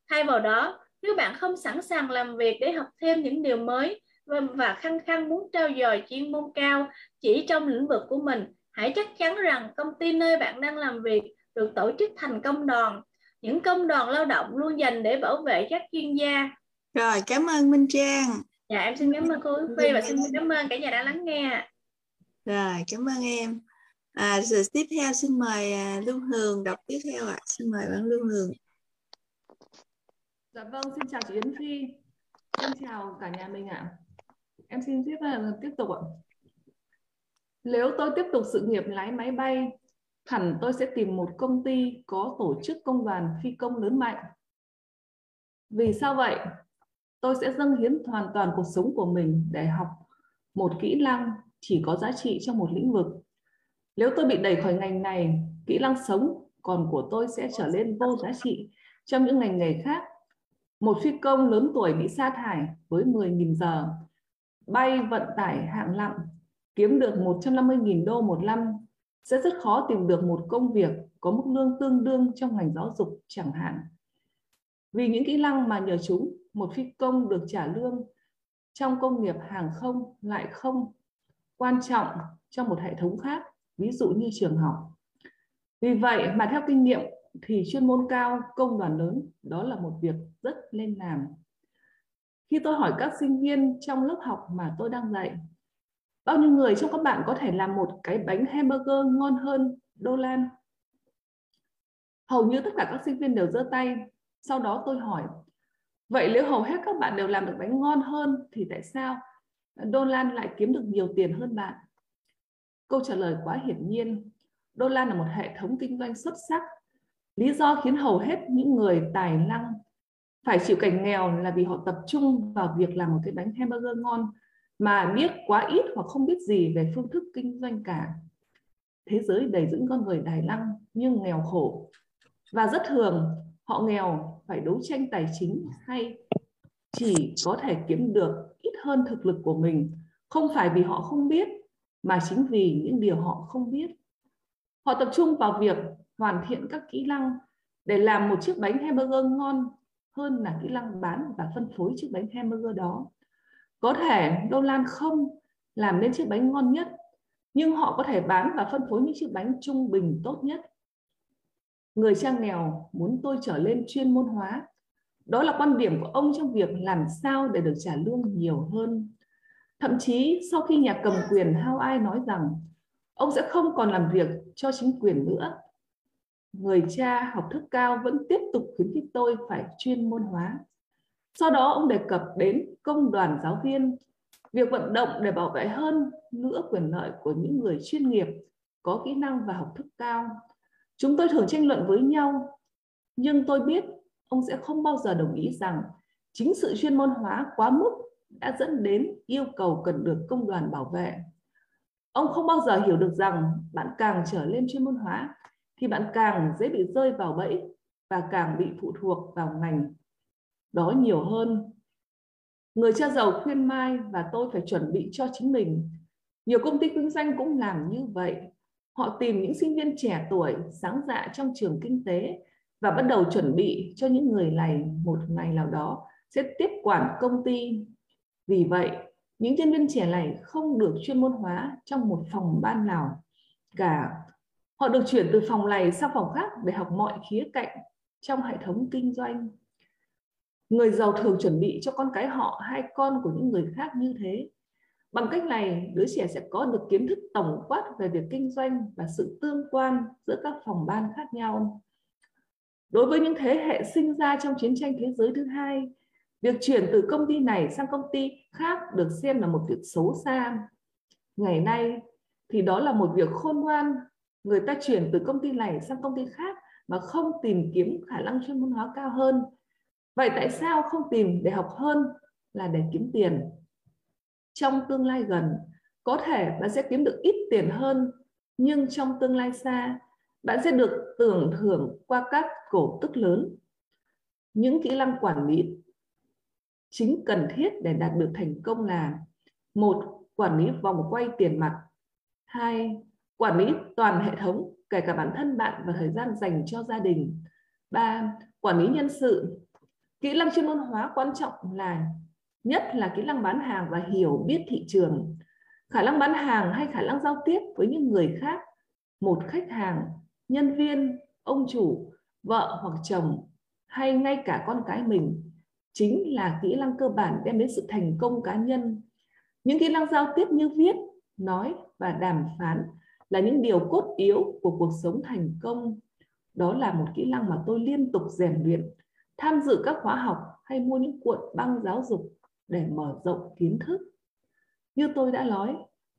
Thay vào đó, nếu bạn không sẵn sàng làm việc để học thêm những điều mới và khăng khăng muốn trao dồi chuyên môn cao chỉ trong lĩnh vực của mình, hãy chắc chắn rằng công ty nơi bạn đang làm việc được tổ chức thành công đoàn. Những công đoàn lao động luôn dành để bảo vệ các chuyên gia. Rồi, cảm ơn Minh Trang. Dạ, em xin cảm ơn cô Phi và xin cảm ơn cả nhà đã lắng nghe. Rồi, cảm ơn em. À, rồi tiếp theo xin mời à, Lưu Hường đọc tiếp theo ạ. À. Xin mời bạn Lưu Hường. Dạ vâng, xin chào chị Yến Phi. Xin chào cả nhà mình ạ. À. Em xin tiếp ờ, tiếp tục ạ. Nếu tôi tiếp tục sự nghiệp lái máy bay, hẳn tôi sẽ tìm một công ty có tổ chức công đoàn phi công lớn mạnh. Vì sao vậy? Tôi sẽ dâng hiến hoàn toàn cuộc sống của mình để học một kỹ năng chỉ có giá trị trong một lĩnh vực. Nếu tôi bị đẩy khỏi ngành này, kỹ năng sống còn của tôi sẽ trở nên vô giá trị trong những ngành nghề khác một phi công lớn tuổi bị sa thải với 10.000 giờ, bay vận tải hạng nặng, kiếm được 150.000 đô một năm, sẽ rất khó tìm được một công việc có mức lương tương đương trong ngành giáo dục chẳng hạn. Vì những kỹ năng mà nhờ chúng, một phi công được trả lương trong công nghiệp hàng không lại không quan trọng trong một hệ thống khác, ví dụ như trường học. Vì vậy mà theo kinh nghiệm thì chuyên môn cao, công đoàn lớn đó là một việc rất nên làm. Khi tôi hỏi các sinh viên trong lớp học mà tôi đang dạy, bao nhiêu người trong các bạn có thể làm một cái bánh hamburger ngon hơn đô lan? Hầu như tất cả các sinh viên đều giơ tay. Sau đó tôi hỏi, vậy nếu hầu hết các bạn đều làm được bánh ngon hơn thì tại sao Đô Lan lại kiếm được nhiều tiền hơn bạn? Câu trả lời quá hiển nhiên. Đô Lan là một hệ thống kinh doanh xuất sắc Lý do khiến hầu hết những người tài năng phải chịu cảnh nghèo là vì họ tập trung vào việc làm một cái bánh hamburger ngon mà biết quá ít hoặc không biết gì về phương thức kinh doanh cả. Thế giới đầy những con người tài năng nhưng nghèo khổ. Và rất thường, họ nghèo phải đấu tranh tài chính hay chỉ có thể kiếm được ít hơn thực lực của mình không phải vì họ không biết, mà chính vì những điều họ không biết. Họ tập trung vào việc hoàn thiện các kỹ năng để làm một chiếc bánh hamburger ngon hơn là kỹ năng bán và phân phối chiếc bánh hamburger đó. Có thể Đô Lan không làm nên chiếc bánh ngon nhất, nhưng họ có thể bán và phân phối những chiếc bánh trung bình tốt nhất. Người cha nghèo muốn tôi trở lên chuyên môn hóa. Đó là quan điểm của ông trong việc làm sao để được trả lương nhiều hơn. Thậm chí sau khi nhà cầm quyền Hao Ai nói rằng ông sẽ không còn làm việc cho chính quyền nữa người cha học thức cao vẫn tiếp tục khuyến khích tôi phải chuyên môn hóa. Sau đó ông đề cập đến công đoàn giáo viên, việc vận động để bảo vệ hơn nữa quyền lợi của những người chuyên nghiệp, có kỹ năng và học thức cao. Chúng tôi thường tranh luận với nhau, nhưng tôi biết ông sẽ không bao giờ đồng ý rằng chính sự chuyên môn hóa quá mức đã dẫn đến yêu cầu cần được công đoàn bảo vệ. Ông không bao giờ hiểu được rằng bạn càng trở lên chuyên môn hóa thì bạn càng dễ bị rơi vào bẫy và càng bị phụ thuộc vào ngành đó nhiều hơn. Người cha giàu khuyên Mai và tôi phải chuẩn bị cho chính mình. Nhiều công ty kinh doanh cũng làm như vậy. Họ tìm những sinh viên trẻ tuổi, sáng dạ trong trường kinh tế và bắt đầu chuẩn bị cho những người này một ngày nào đó sẽ tiếp quản công ty. Vì vậy, những nhân viên trẻ này không được chuyên môn hóa trong một phòng ban nào cả Họ được chuyển từ phòng này sang phòng khác để học mọi khía cạnh trong hệ thống kinh doanh. Người giàu thường chuẩn bị cho con cái họ hai con của những người khác như thế. Bằng cách này, đứa trẻ sẽ có được kiến thức tổng quát về việc kinh doanh và sự tương quan giữa các phòng ban khác nhau. Đối với những thế hệ sinh ra trong chiến tranh thế giới thứ hai, việc chuyển từ công ty này sang công ty khác được xem là một việc xấu xa. Ngày nay thì đó là một việc khôn ngoan. Người ta chuyển từ công ty này sang công ty khác mà không tìm kiếm khả năng chuyên môn hóa cao hơn. Vậy tại sao không tìm để học hơn là để kiếm tiền? Trong tương lai gần, có thể bạn sẽ kiếm được ít tiền hơn, nhưng trong tương lai xa, bạn sẽ được tưởng thưởng qua các cổ tức lớn. Những kỹ năng quản lý chính cần thiết để đạt được thành công là một quản lý vòng quay tiền mặt hai quản lý toàn hệ thống, kể cả bản thân bạn và thời gian dành cho gia đình. Ba, quản lý nhân sự. Kỹ năng chuyên môn hóa quan trọng là, nhất là kỹ năng bán hàng và hiểu biết thị trường. Khả năng bán hàng hay khả năng giao tiếp với những người khác, một khách hàng, nhân viên, ông chủ, vợ hoặc chồng, hay ngay cả con cái mình, chính là kỹ năng cơ bản đem đến sự thành công cá nhân. Những kỹ năng giao tiếp như viết, nói và đàm phán là những điều cốt yếu của cuộc sống thành công. Đó là một kỹ năng mà tôi liên tục rèn luyện, tham dự các khóa học hay mua những cuộn băng giáo dục để mở rộng kiến thức. Như tôi đã nói,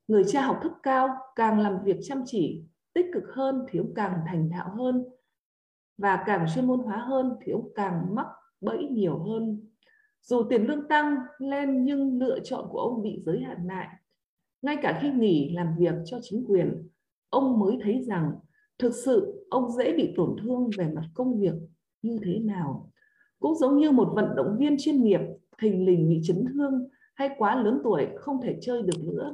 người cha học thức cao càng làm việc chăm chỉ, tích cực hơn thì ông càng thành thạo hơn, và càng chuyên môn hóa hơn thì ông càng mắc bẫy nhiều hơn. Dù tiền lương tăng lên nhưng lựa chọn của ông bị giới hạn lại, ngay cả khi nghỉ làm việc cho chính quyền ông mới thấy rằng thực sự ông dễ bị tổn thương về mặt công việc như thế nào. Cũng giống như một vận động viên chuyên nghiệp, thình lình bị chấn thương hay quá lớn tuổi không thể chơi được nữa.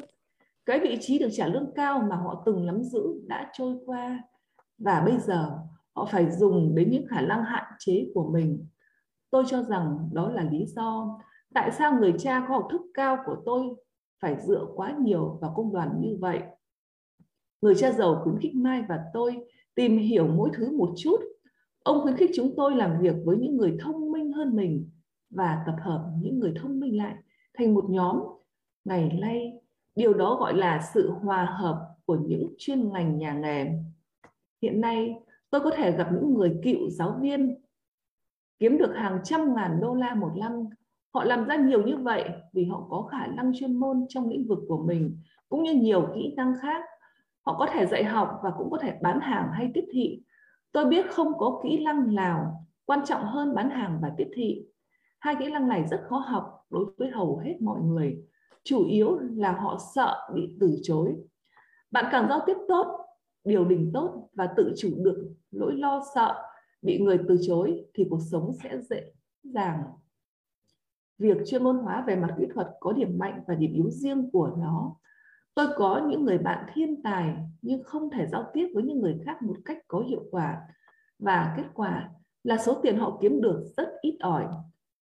Cái vị trí được trả lương cao mà họ từng nắm giữ đã trôi qua. Và bây giờ, họ phải dùng đến những khả năng hạn chế của mình. Tôi cho rằng đó là lý do tại sao người cha có học thức cao của tôi phải dựa quá nhiều vào công đoàn như vậy người cha giàu khuyến khích mai và tôi tìm hiểu mỗi thứ một chút. Ông khuyến khích chúng tôi làm việc với những người thông minh hơn mình và tập hợp những người thông minh lại thành một nhóm. Ngày nay, điều đó gọi là sự hòa hợp của những chuyên ngành nhà nghề. Hiện nay, tôi có thể gặp những người cựu giáo viên, kiếm được hàng trăm ngàn đô la một năm. Họ làm ra nhiều như vậy vì họ có khả năng chuyên môn trong lĩnh vực của mình, cũng như nhiều kỹ năng khác họ có thể dạy học và cũng có thể bán hàng hay tiếp thị. Tôi biết không có kỹ năng nào quan trọng hơn bán hàng và tiếp thị. Hai kỹ năng này rất khó học đối với hầu hết mọi người. Chủ yếu là họ sợ bị từ chối. Bạn càng giao tiếp tốt, điều đình tốt và tự chủ được nỗi lo sợ bị người từ chối thì cuộc sống sẽ dễ dàng. Việc chuyên môn hóa về mặt kỹ thuật có điểm mạnh và điểm yếu riêng của nó tôi có những người bạn thiên tài, nhưng không thể giao tiếp với những người khác một cách có hiệu quả. Và kết quả là số tiền họ kiếm được rất ít ỏi.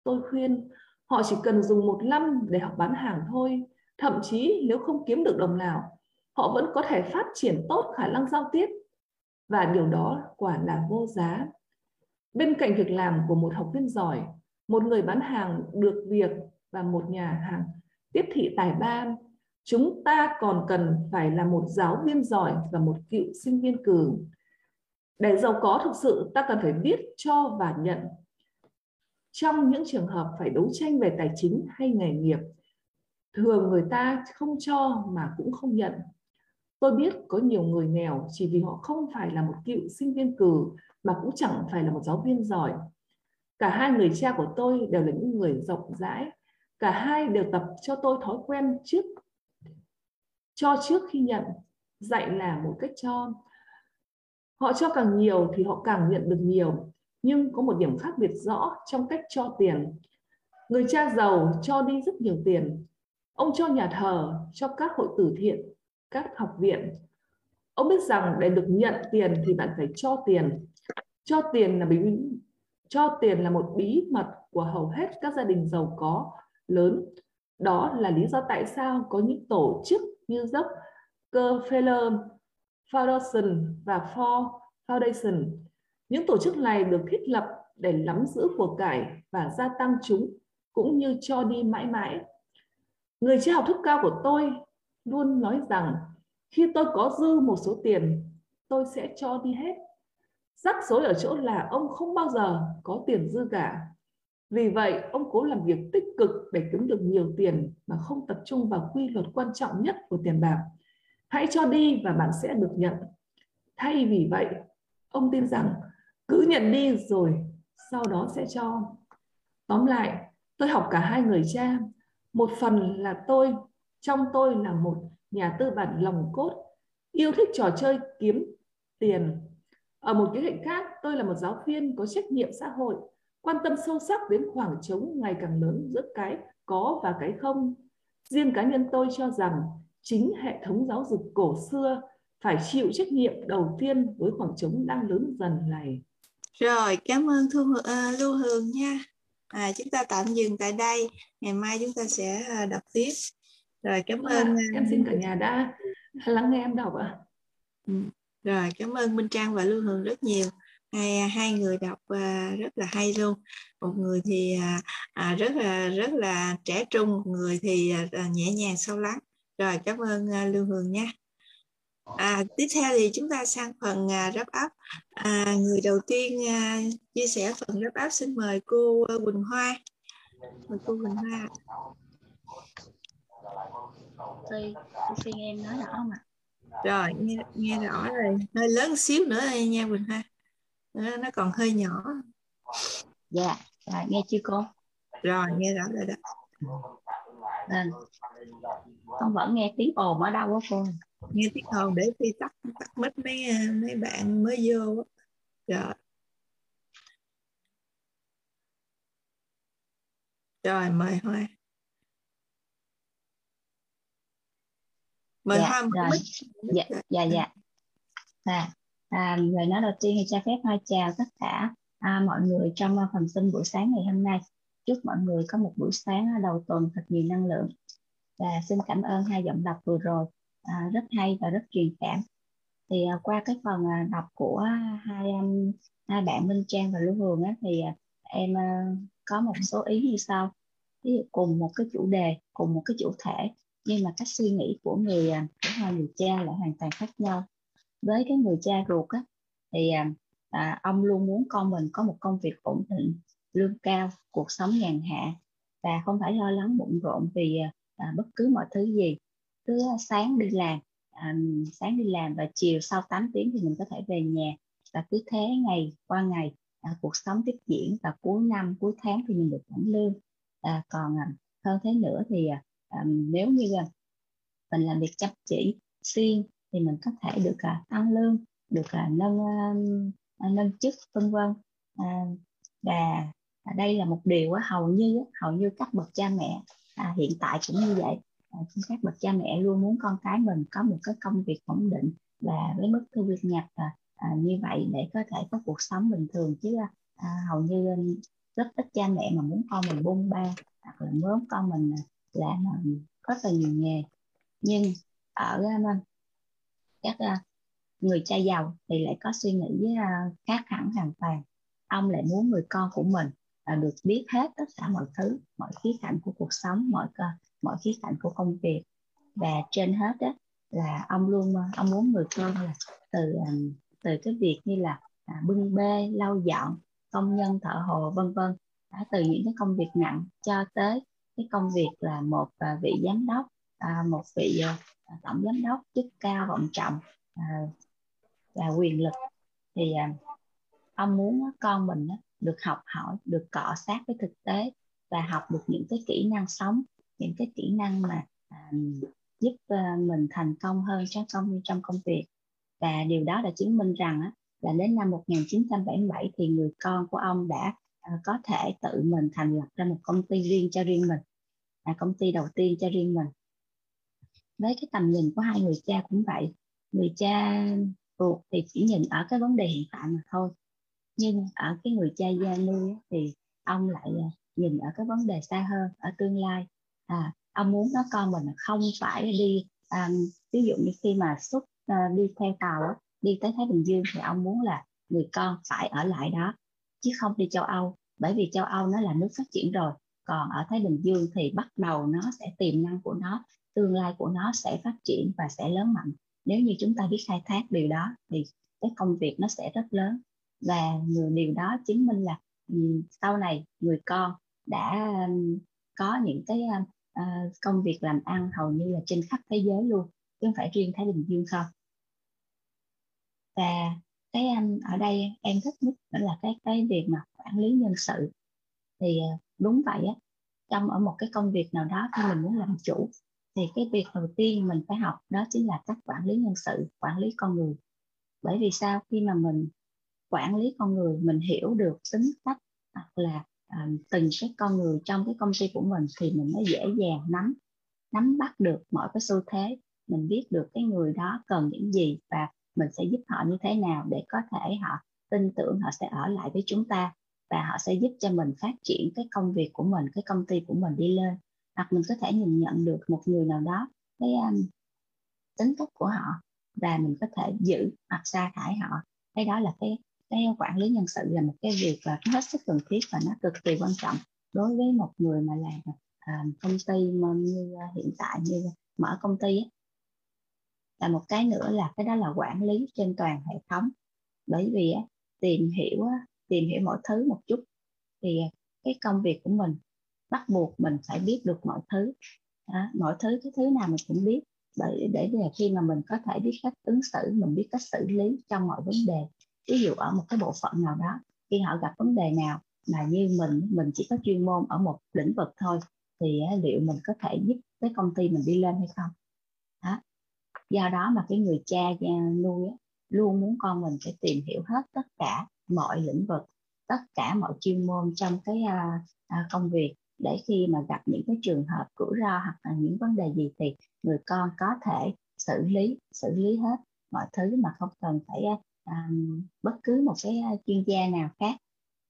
Tôi khuyên, họ chỉ cần dùng một năm để học bán hàng thôi. Thậm chí nếu không kiếm được đồng nào, họ vẫn có thể phát triển tốt khả năng giao tiếp. Và điều đó quả là vô giá. Bên cạnh việc làm của một học viên giỏi, một người bán hàng được việc và một nhà hàng tiếp thị tài ba chúng ta còn cần phải là một giáo viên giỏi và một cựu sinh viên cử. Để giàu có thực sự, ta cần phải biết cho và nhận. Trong những trường hợp phải đấu tranh về tài chính hay nghề nghiệp, thường người ta không cho mà cũng không nhận. Tôi biết có nhiều người nghèo chỉ vì họ không phải là một cựu sinh viên cử mà cũng chẳng phải là một giáo viên giỏi. Cả hai người cha của tôi đều là những người rộng rãi. Cả hai đều tập cho tôi thói quen trước cho trước khi nhận, dạy là một cách cho. Họ cho càng nhiều thì họ càng nhận được nhiều, nhưng có một điểm khác biệt rõ trong cách cho tiền. Người cha giàu cho đi rất nhiều tiền. Ông cho nhà thờ, cho các hội từ thiện, các học viện. Ông biết rằng để được nhận tiền thì bạn phải cho tiền. Cho tiền là bí, cho tiền là một bí mật của hầu hết các gia đình giàu có, lớn. Đó là lý do tại sao có những tổ chức như Rockefeller Foundation và Ford Foundation. Những tổ chức này được thiết lập để nắm giữ của cải và gia tăng chúng, cũng như cho đi mãi mãi. Người cha học thức cao của tôi luôn nói rằng, khi tôi có dư một số tiền, tôi sẽ cho đi hết. Rắc rối ở chỗ là ông không bao giờ có tiền dư cả vì vậy, ông cố làm việc tích cực để kiếm được nhiều tiền mà không tập trung vào quy luật quan trọng nhất của tiền bạc. Hãy cho đi và bạn sẽ được nhận. Thay vì vậy, ông tin rằng cứ nhận đi rồi sau đó sẽ cho. Tóm lại, tôi học cả hai người cha. Một phần là tôi, trong tôi là một nhà tư bản lòng cốt, yêu thích trò chơi kiếm tiền. Ở một cái hệ khác, tôi là một giáo viên có trách nhiệm xã hội quan tâm sâu sắc đến khoảng trống ngày càng lớn giữa cái có và cái không. Riêng cá nhân tôi cho rằng chính hệ thống giáo dục cổ xưa phải chịu trách nhiệm đầu tiên với khoảng trống đang lớn dần này. Rồi cảm ơn Thu uh, Lưu Hương nha. À, chúng ta tạm dừng tại đây. Ngày mai chúng ta sẽ à, đọc tiếp. Rồi cảm à, ơn em xin cả nhà đã lắng nghe em đọc ạ. Ừ. rồi cảm ơn Minh Trang và Lưu Hương rất nhiều hai hai người đọc uh, rất là hay luôn một người thì uh, rất là rất là trẻ trung một người thì nhẹ nhàng sâu lắng rồi cảm ơn Lưu Hương nha À, tiếp theo thì chúng ta sang phần à, wrap up. À, người đầu tiên à, chia sẻ phần wrap up xin mời cô à, Quỳnh Hoa. Mời cô Quỳnh Hoa. Tôi, tôi xin em nói rõ không ạ? Rồi, nghe, nghe rõ rồi. Hơi lớn xíu nữa đây nha Quỳnh Hoa. Nó, nó còn hơi nhỏ. Dạ, rồi, nghe chưa cô? Rồi, nghe rõ rồi đó. Vâng. Con vẫn nghe tiếng ồn ở đâu á cô? nghe tiếng ồn để khi tắt tắt mất mấy mấy bạn mới vô rồi rồi mời hoa mời dạ, hoa rồi. dạ dạ dạ à, à, lời nói đầu tiên thì cho phép hoa chào tất cả à, mọi người trong à, phần sinh buổi sáng ngày hôm nay. Chúc mọi người có một buổi sáng à, đầu tuần thật nhiều năng lượng. Và xin cảm ơn hai giọng đọc vừa rồi. À, rất hay và rất truyền cảm. Thì à, qua cái phần à, đọc của hai um, hai bạn Minh Trang và Lưu Hường á, thì à, em à, có một số ý như sau. Ví dụ cùng một cái chủ đề cùng một cái chủ thể nhưng mà cách suy nghĩ của người của hai người cha lại hoàn toàn khác nhau với cái người cha ruột á, thì à, à, ông luôn muốn con mình có một công việc ổn định lương cao cuộc sống nhàn hạ và không phải lo lắng bận rộn vì à, à bất cứ mọi thứ gì. Cứ sáng đi làm à, sáng đi làm và chiều sau 8 tiếng thì mình có thể về nhà và cứ thế ngày qua ngày à, cuộc sống tiếp diễn và cuối năm cuối tháng thì mình được hưởng lương. À, còn à, hơn thế nữa thì à, à nếu như à, mình làm việc chăm chỉ xuyên thì mình có thể được à, tăng lương được à, nâng à, à, nâng chức vân vân. À, và à, đây là một điều à, hầu như hầu như các bậc cha mẹ à, hiện tại cũng như vậy. À, các bậc cha mẹ luôn muốn con cái mình có một cái công việc ổn định và với mức thu nhập à, à, như vậy để có thể có cuộc sống bình thường. Chứ à, à, hầu như rất ít cha mẹ mà muốn con mình bung ba hoặc là muốn con mình à, làm rất là nhiều nghề. Nhưng ở uh, các ờ, người cha giàu thì lại có suy nghĩ ờ, khác hẳn hoàn toàn. Ông lại muốn người con của mình ờ, được biết hết tất cả mọi thứ mọi khía cạnh của cuộc sống mọi mọi khía cạnh của công việc. Và trên hết đó là ông luôn ông muốn người con là từ từ cái việc như là à, bưng bê lau dọn công nhân thợ hồ vân vân. Từ những cái công việc nặng cho tới cái công việc là một à, vị giám đốc à, một vị À, tổng giám đốc, chức cao, vọng trọng à, và quyền lực. Thì à, ông muốn con mình được học hỏi, được cọ sát với thực tế và học được những cái kỹ năng sống, những cái kỹ năng mà giúp mình thành công hơn trong công trong công việc. Và điều đó đã chứng minh rằng là đến năm 1977 thì người con của ông đã có thể tự mình thành lập ra một công ty riêng cho riêng mình là công ty đầu tiên cho riêng mình với cái tầm nhìn của hai người cha cũng vậy. Người cha ruột thì chỉ nhìn ở cái vấn đề hiện tại mà thôi. Nhưng ở cái người cha gia nuôi thì ông lại à, nhìn ở cái vấn đề xa hơn ở tương lai. À, ông muốn nó con mình không phải đi à, ví dụ như khi mà xuất à, đi theo tàu đi tới Thái Bình Dương thì ông muốn là người con phải ở lại đó chứ không đi châu Âu. Bởi vì châu Âu nó là nước phát triển rồi còn ở Thái Bình Dương thì bắt đầu nó sẽ tiềm năng của nó tương lai của nó sẽ phát triển và sẽ lớn mạnh. Nếu như chúng ta biết khai thác điều đó, thì cái công việc nó sẽ rất lớn. Và người điều đó chứng minh là ừ, sau này người con đã ừ, có những cái ừ, ờ, công việc làm ăn hầu như là trên khắp thế giới luôn, chứ không phải riêng Thái Bình Dương không. Và cái ở đây em thích nhất đó là cái cái việc mà quản lý nhân sự. Thì ờ, đúng vậy á, trong, ở một cái công việc nào đó khi mình muốn làm chủ thì cái việc đầu tiên mình phải học đó chính là cách quản lý nhân sự quản lý con người. Bởi vì sao? Khi mà mình quản lý con người mình hiểu được tính cách hoặc là uh, từng cái con người trong cái công ty của mình thì mình mới dễ dàng nắm nắm bắt được mọi cái xu thế. Mình biết được cái người đó cần những gì và mình sẽ giúp họ như thế nào để có thể họ tin tưởng họ sẽ ở lại với chúng ta và họ sẽ giúp cho mình phát triển cái công việc của mình cái công ty của mình đi lên hoặc mình có thể nhìn nhận được một người nào đó cái um, tính cách của họ và mình có thể giữ hoặc sa thải họ cái đó là cái cái quản lý nhân sự là một cái việc và hết sức cần thiết và nó cực kỳ quan trọng đối với một người mà làm uh, công ty mà như uh, hiện tại như mở công ty ấy. là một cái nữa là cái đó là quản lý trên toàn hệ thống bởi vì uh, tìm hiểu uh, tìm hiểu mọi thứ một chút thì cái công việc của mình bắt buộc mình phải biết được mọi thứ. Đó, mọi thứ cái thứ nào mình cũng biết. Để để khi mà mình có thể biết cách ứng xử mình biết cách xử lý trong mọi vấn đề. Ví dụ ở một cái bộ phận nào đó khi họ gặp vấn đề nào mà như mình mình chỉ có chuyên môn ở một lĩnh vực thôi thì liệu mình có thể giúp cái công ty mình đi lên hay không? Đó. do đó mà cái người cha nuôi luôn muốn con mình phải tìm hiểu hết tất cả mọi lĩnh vực tất cả mọi chuyên môn trong cái công việc để khi mà gặp những cái trường hợp rủi ro hoặc là những vấn đề gì thì người con có thể xử lý xử lý hết mọi thứ mà không cần phải um, bất cứ một cái à, chuyên gia nào khác.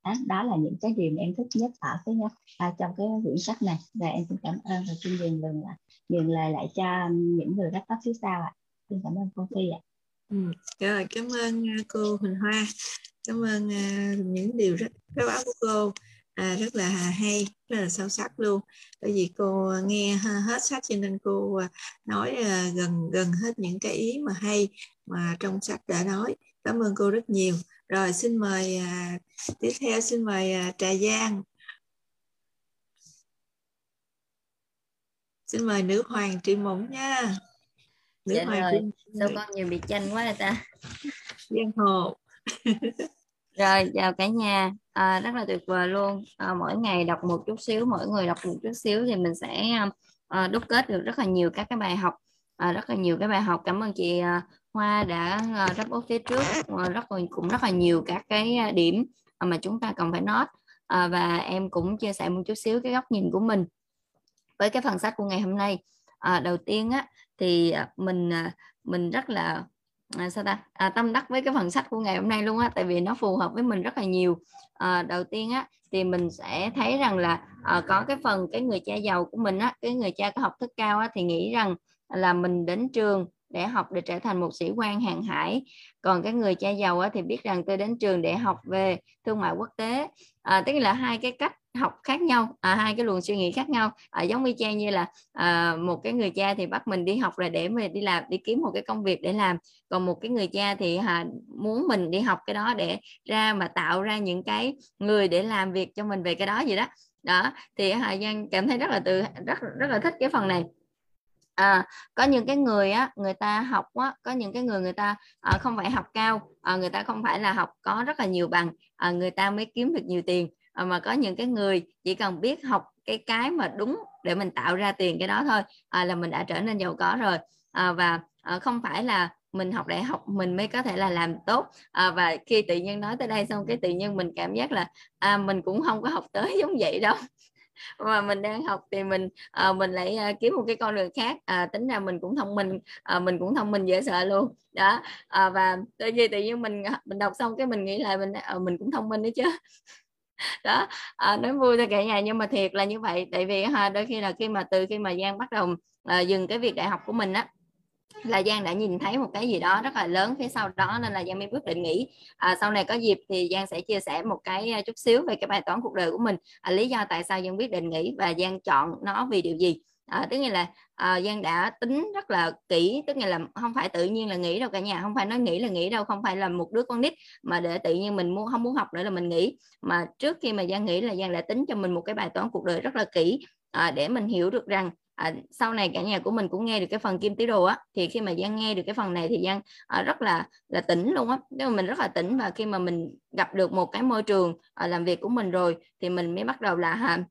Đó, đó là những cái điều mà em thích nhất ở cái à, trong cái quyển sách này. Và em xin cảm ơn và xin dừng lần lại dừng lời lại cho những người đáp tóc phía sau ạ. Xin cảm ơn cô Phi ạ. Ừ. rồi cảm ơn cô Huỳnh Hoa. Cảm ơn uh, những điều rất rất báo của cô à, rất là hay rất là sâu sắc luôn. Bởi vì cô nghe hết sách cho nên cô à, nói à, gần gần hết những cái ý mà hay mà trong sách đã nói. Cảm ơn cô rất nhiều. Rồi xin mời à, tiếp theo xin mời à, trà giang. Xin mời nữ hoàng trị mộng nha. Nữ dạ hoàng rồi. sao con nhiều bị tranh quá rồi ta? Giang hồ. Rồi chào cả nhà à, rất là tuyệt vời luôn. À, mỗi ngày đọc một chút xíu mỗi người đọc một chút xíu thì mình sẽ à, đúc kết được rất là nhiều các cái bài học. À, rất là nhiều cái bài học. Cảm ơn chị à, Hoa đã à, rất ốp phía trước. À, rất là cũng rất là nhiều các cái điểm mà chúng ta cần phải note. À, và em cũng chia sẻ một chút xíu cái góc nhìn của mình với cái phần sách của ngày hôm nay. À, đầu tiên á thì mình mình rất là à, sao ta? À, tâm đắc với cái phần sách của ngày hôm nay luôn á tại vì nó phù hợp với mình rất là nhiều. À, đầu tiên á thì mình sẽ thấy rằng là à, có cái phần cái người cha giàu của mình á cái người cha có học thức cao á thì nghĩ rằng là mình đến trường để học để trở thành một sĩ quan hàng hải. Còn cái người cha giàu á, thì biết rằng tôi đến trường để học về thương mại quốc tế. À, tức là hai cái cách học khác nhau à, hai cái luồng suy nghĩ khác nhau. À, giống y chang như là à, một cái người cha thì bắt mình đi học là để mình đi làm đi kiếm một cái công việc để làm. Còn một cái người cha thì à, muốn mình đi học cái đó để ra mà tạo ra những cái người để làm việc cho mình về cái đó gì đó. Đó thì Hà Giang cảm thấy rất là tự rất rất là thích cái phần này. À, có những cái người á người ta học á có những cái người người ta à, không phải học cao à, người ta không phải là học có rất là nhiều bằng à, người ta mới kiếm được nhiều tiền. À, mà có những cái người chỉ cần biết học cái cái mà đúng để mình tạo ra tiền cái đó thôi à, là mình đã trở nên giàu có rồi. À, và à, không phải là mình học đại học mình mới có thể là làm tốt. À, và khi tự nhiên nói tới đây xong cái tự nhiên mình cảm giác là à, mình cũng không có học tới giống vậy đâu. Mà mình đang học thì mình à, mình lại à, kiếm một cái con đường khác. À, tính ra mình cũng thông minh à, mình cũng thông minh dễ sợ luôn. Đó à, và tự nhiên tự nhiên mình à, mình đọc xong cái mình nghĩ lại mình à, mình cũng thông minh đấy chứ. đó à, nói vui cho cả nhà nhưng mà thiệt là như vậy. Tại vì ha đôi khi là khi mà từ khi mà giang bắt đầu à, dừng cái việc đại học của mình á là Giang đã nhìn thấy một cái gì đó rất là lớn phía sau đó nên là Giang mới quyết định nghỉ. À, sau này có dịp thì Giang sẽ chia sẻ một cái à, chút xíu về cái bài toán cuộc đời của mình. À, lý do tại sao Giang quyết định nghỉ và Giang chọn nó vì điều gì? À, tức là à, Giang đã tính rất là kỹ tức là không phải tự nhiên là nghĩ đâu cả nhà không phải nói nghĩ là nghĩ đâu không phải là một đứa con nít mà để tự nhiên mình muốn không muốn học nữa là mình nghĩ. Mà trước khi mà Giang nghĩ là Giang đã tính cho mình một cái bài toán cuộc đời rất là kỹ à, để mình hiểu được rằng à, sau này cả nhà của mình cũng nghe được cái phần kim tý đồ á thì khi mà Giang nghe được cái phần này thì Giang à, rất là là tỉnh luôn á. Nếu mà mình rất là tỉnh và khi mà mình gặp được một cái môi trường à, làm việc của mình rồi thì mình mới bắt đầu là ha,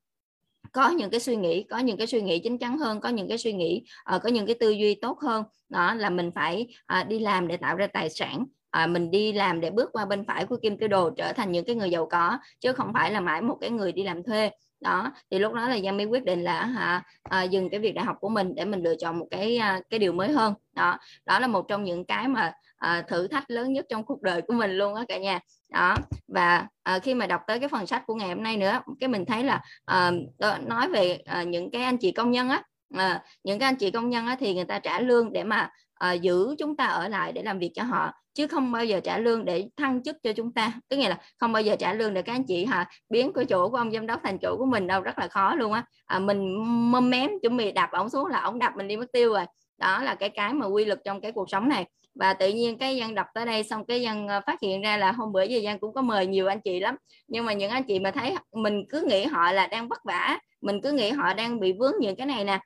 có những cái suy nghĩ có những cái suy nghĩ chín chắn hơn có những cái suy nghĩ uh, có những cái tư duy tốt hơn. Đó là mình phải uh, đi làm để tạo ra tài sản. À, mình đi làm để bước qua bên phải của kim tiêu đồ trở thành những cái người giàu có chứ không phải là mãi một cái người đi làm thuê. Đó thì lúc đó là Giang mới quyết định là hả à, dừng cái việc đại học của mình để mình lựa chọn một cái cái điều mới hơn. Đó đó là một trong những cái mà à, thử thách lớn nhất trong cuộc đời của mình luôn á cả nhà đó và à, khi mà đọc tới cái phần sách của ngày hôm nay nữa cái mình thấy là à, nói về à, những cái anh chị công nhân á à, những cái anh chị công nhân á, thì người ta trả lương để mà à, giữ chúng ta ở lại để làm việc cho họ chứ không bao giờ trả lương để thăng chức cho chúng ta. Tức nghĩa là không bao giờ trả lương để các anh chị hả biến cái chỗ của ông giám đốc thành chỗ của mình đâu rất là khó luôn á. À, mình mâm mém chuẩn bị đạp ổng xuống là ổng đạp mình đi mất tiêu rồi. Đó là cái cái mà quy luật trong cái cuộc sống này và tự nhiên cái dân đọc tới đây xong cái dân ờ, phát hiện ra là hôm bữa giờ dân cũng có mời nhiều anh chị lắm. Nhưng mà những anh chị mà thấy mình cứ nghĩ họ là đang vất vả mình cứ nghĩ họ đang bị vướng những cái này nè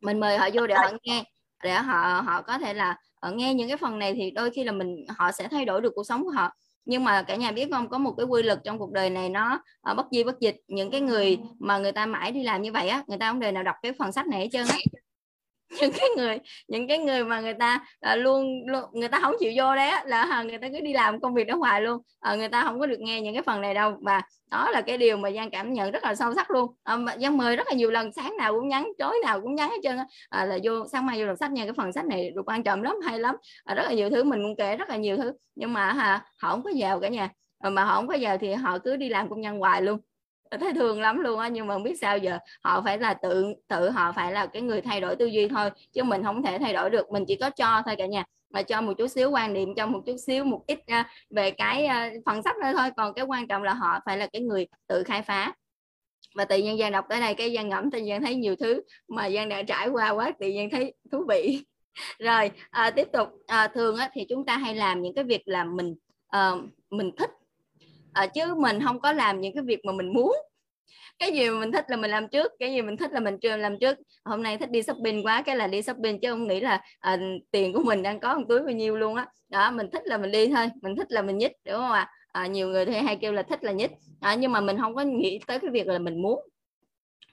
mình mời họ vô để họ nghe để họ họ có thể là ở nghe những cái phần này thì đôi khi là mình họ sẽ thay đổi được cuộc sống của họ. Nhưng mà cả nhà biết không có một cái quy luật trong cuộc đời này nó uh, bất di bất dịch. Những cái người mà người ta mãi đi làm như vậy á người ta không đời nào đọc cái phần sách này hết trơn á những cái người những cái người mà người ta uh, luôn, luôn người ta không chịu vô đấy là uh, người ta cứ đi làm công việc đó hoài luôn. À, người ta không có được nghe những cái phần này đâu. Và đó là cái điều mà giang cảm nhận rất là sâu sắc luôn. À, giang mời rất là nhiều lần sáng nào cũng nhắn tối nào cũng nhắn hết trơn à, là vô sáng mai vô đọc sách nha cái phần sách này được quan trọng lắm hay lắm. À, rất là nhiều thứ mình cũng kể rất là nhiều thứ. Nhưng mà à, họ không có giàu cả nhà. À, mà họ không có giàu thì họ cứ đi làm công nhân hoài luôn thấy thương lắm luôn á nhưng mà không biết sao giờ họ phải là tự tự họ phải là cái người thay đổi tư duy thôi chứ mình không thể thay đổi được. Mình chỉ có cho thôi cả nhà mà cho một chút xíu quan niệm cho một chút xíu một ít uh, về cái uh, phần sách đó thôi. Còn cái quan trọng là họ phải là cái người tự khai phá. Và tự nhiên giang đọc tới đây cái giang ngẫm tự nhiên thấy nhiều thứ mà giang đã trải qua quá tự nhiên thấy thú vị. Rồi à, tiếp tục à, thường á, thì chúng ta hay làm những cái việc là mình à, mình thích à, chứ mình không có làm những cái việc mà mình muốn. Cái gì mà mình thích là mình làm trước cái gì mình thích là mình chưa làm trước. Hôm nay thích đi shopping quá cái là đi shopping chứ không nghĩ là à, tiền của mình đang có một túi bao nhiêu luôn á. Đó. đó mình thích là mình đi thôi mình thích là mình nhích đúng không ạ? À? à, nhiều người thì hay kêu là thích là nhích. À, nhưng mà mình không có nghĩ tới cái việc là mình muốn.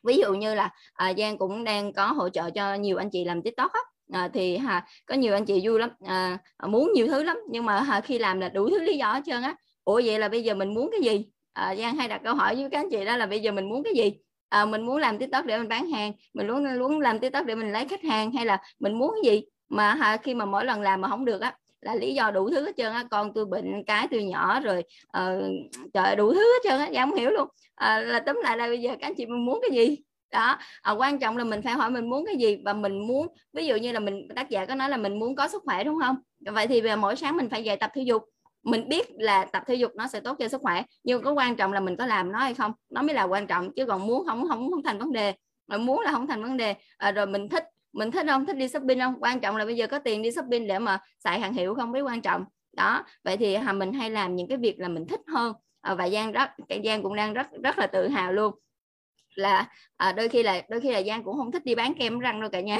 Ví dụ như là à, Giang cũng đang có hỗ trợ cho nhiều anh chị làm tiktok á. À, thì ha, có nhiều anh chị vui lắm. À, muốn nhiều thứ lắm nhưng mà ha, khi làm là đủ thứ lý do hết trơn á ủa vậy là bây giờ mình muốn cái gì? À, Giang hay đặt câu hỏi với các anh chị đó là bây giờ mình muốn cái gì? À, mình muốn làm tiktok để mình bán hàng mình muốn muốn làm tiktok để mình lấy khách hàng hay là mình muốn cái gì? Mà ha, khi mà mỗi lần làm mà không được á là lý do đủ thứ hết trơn á. Con tôi bệnh cái tôi nhỏ rồi uh, trời đủ thứ hết trơn á Giang không hiểu luôn. À, là tóm lại là bây giờ các anh chị mình muốn cái gì? Đó à, quan trọng là mình phải hỏi mình muốn cái gì và mình muốn ví dụ như là mình tác giả có nói là mình muốn có sức khỏe đúng không? Vậy thì về mỗi sáng mình phải dậy tập thể dục mình biết là tập thể dục nó sẽ tốt cho sức khỏe nhưng có quan trọng là mình có làm nó hay không? Nó mới là quan trọng chứ còn muốn không không không thành vấn đề. Rồi muốn là không thành vấn đề à, rồi mình thích mình thích không thích đi shopping không? Quan trọng là bây giờ có tiền đi shopping để mà xài hàng hiệu không mới quan trọng. Đó vậy thì hà mình hay làm những cái việc là mình thích hơn. À, và giang rất giang cũng đang rất rất là tự hào luôn. Là à, đôi khi là đôi khi là giang cũng không thích đi bán kem răng đâu cả nhà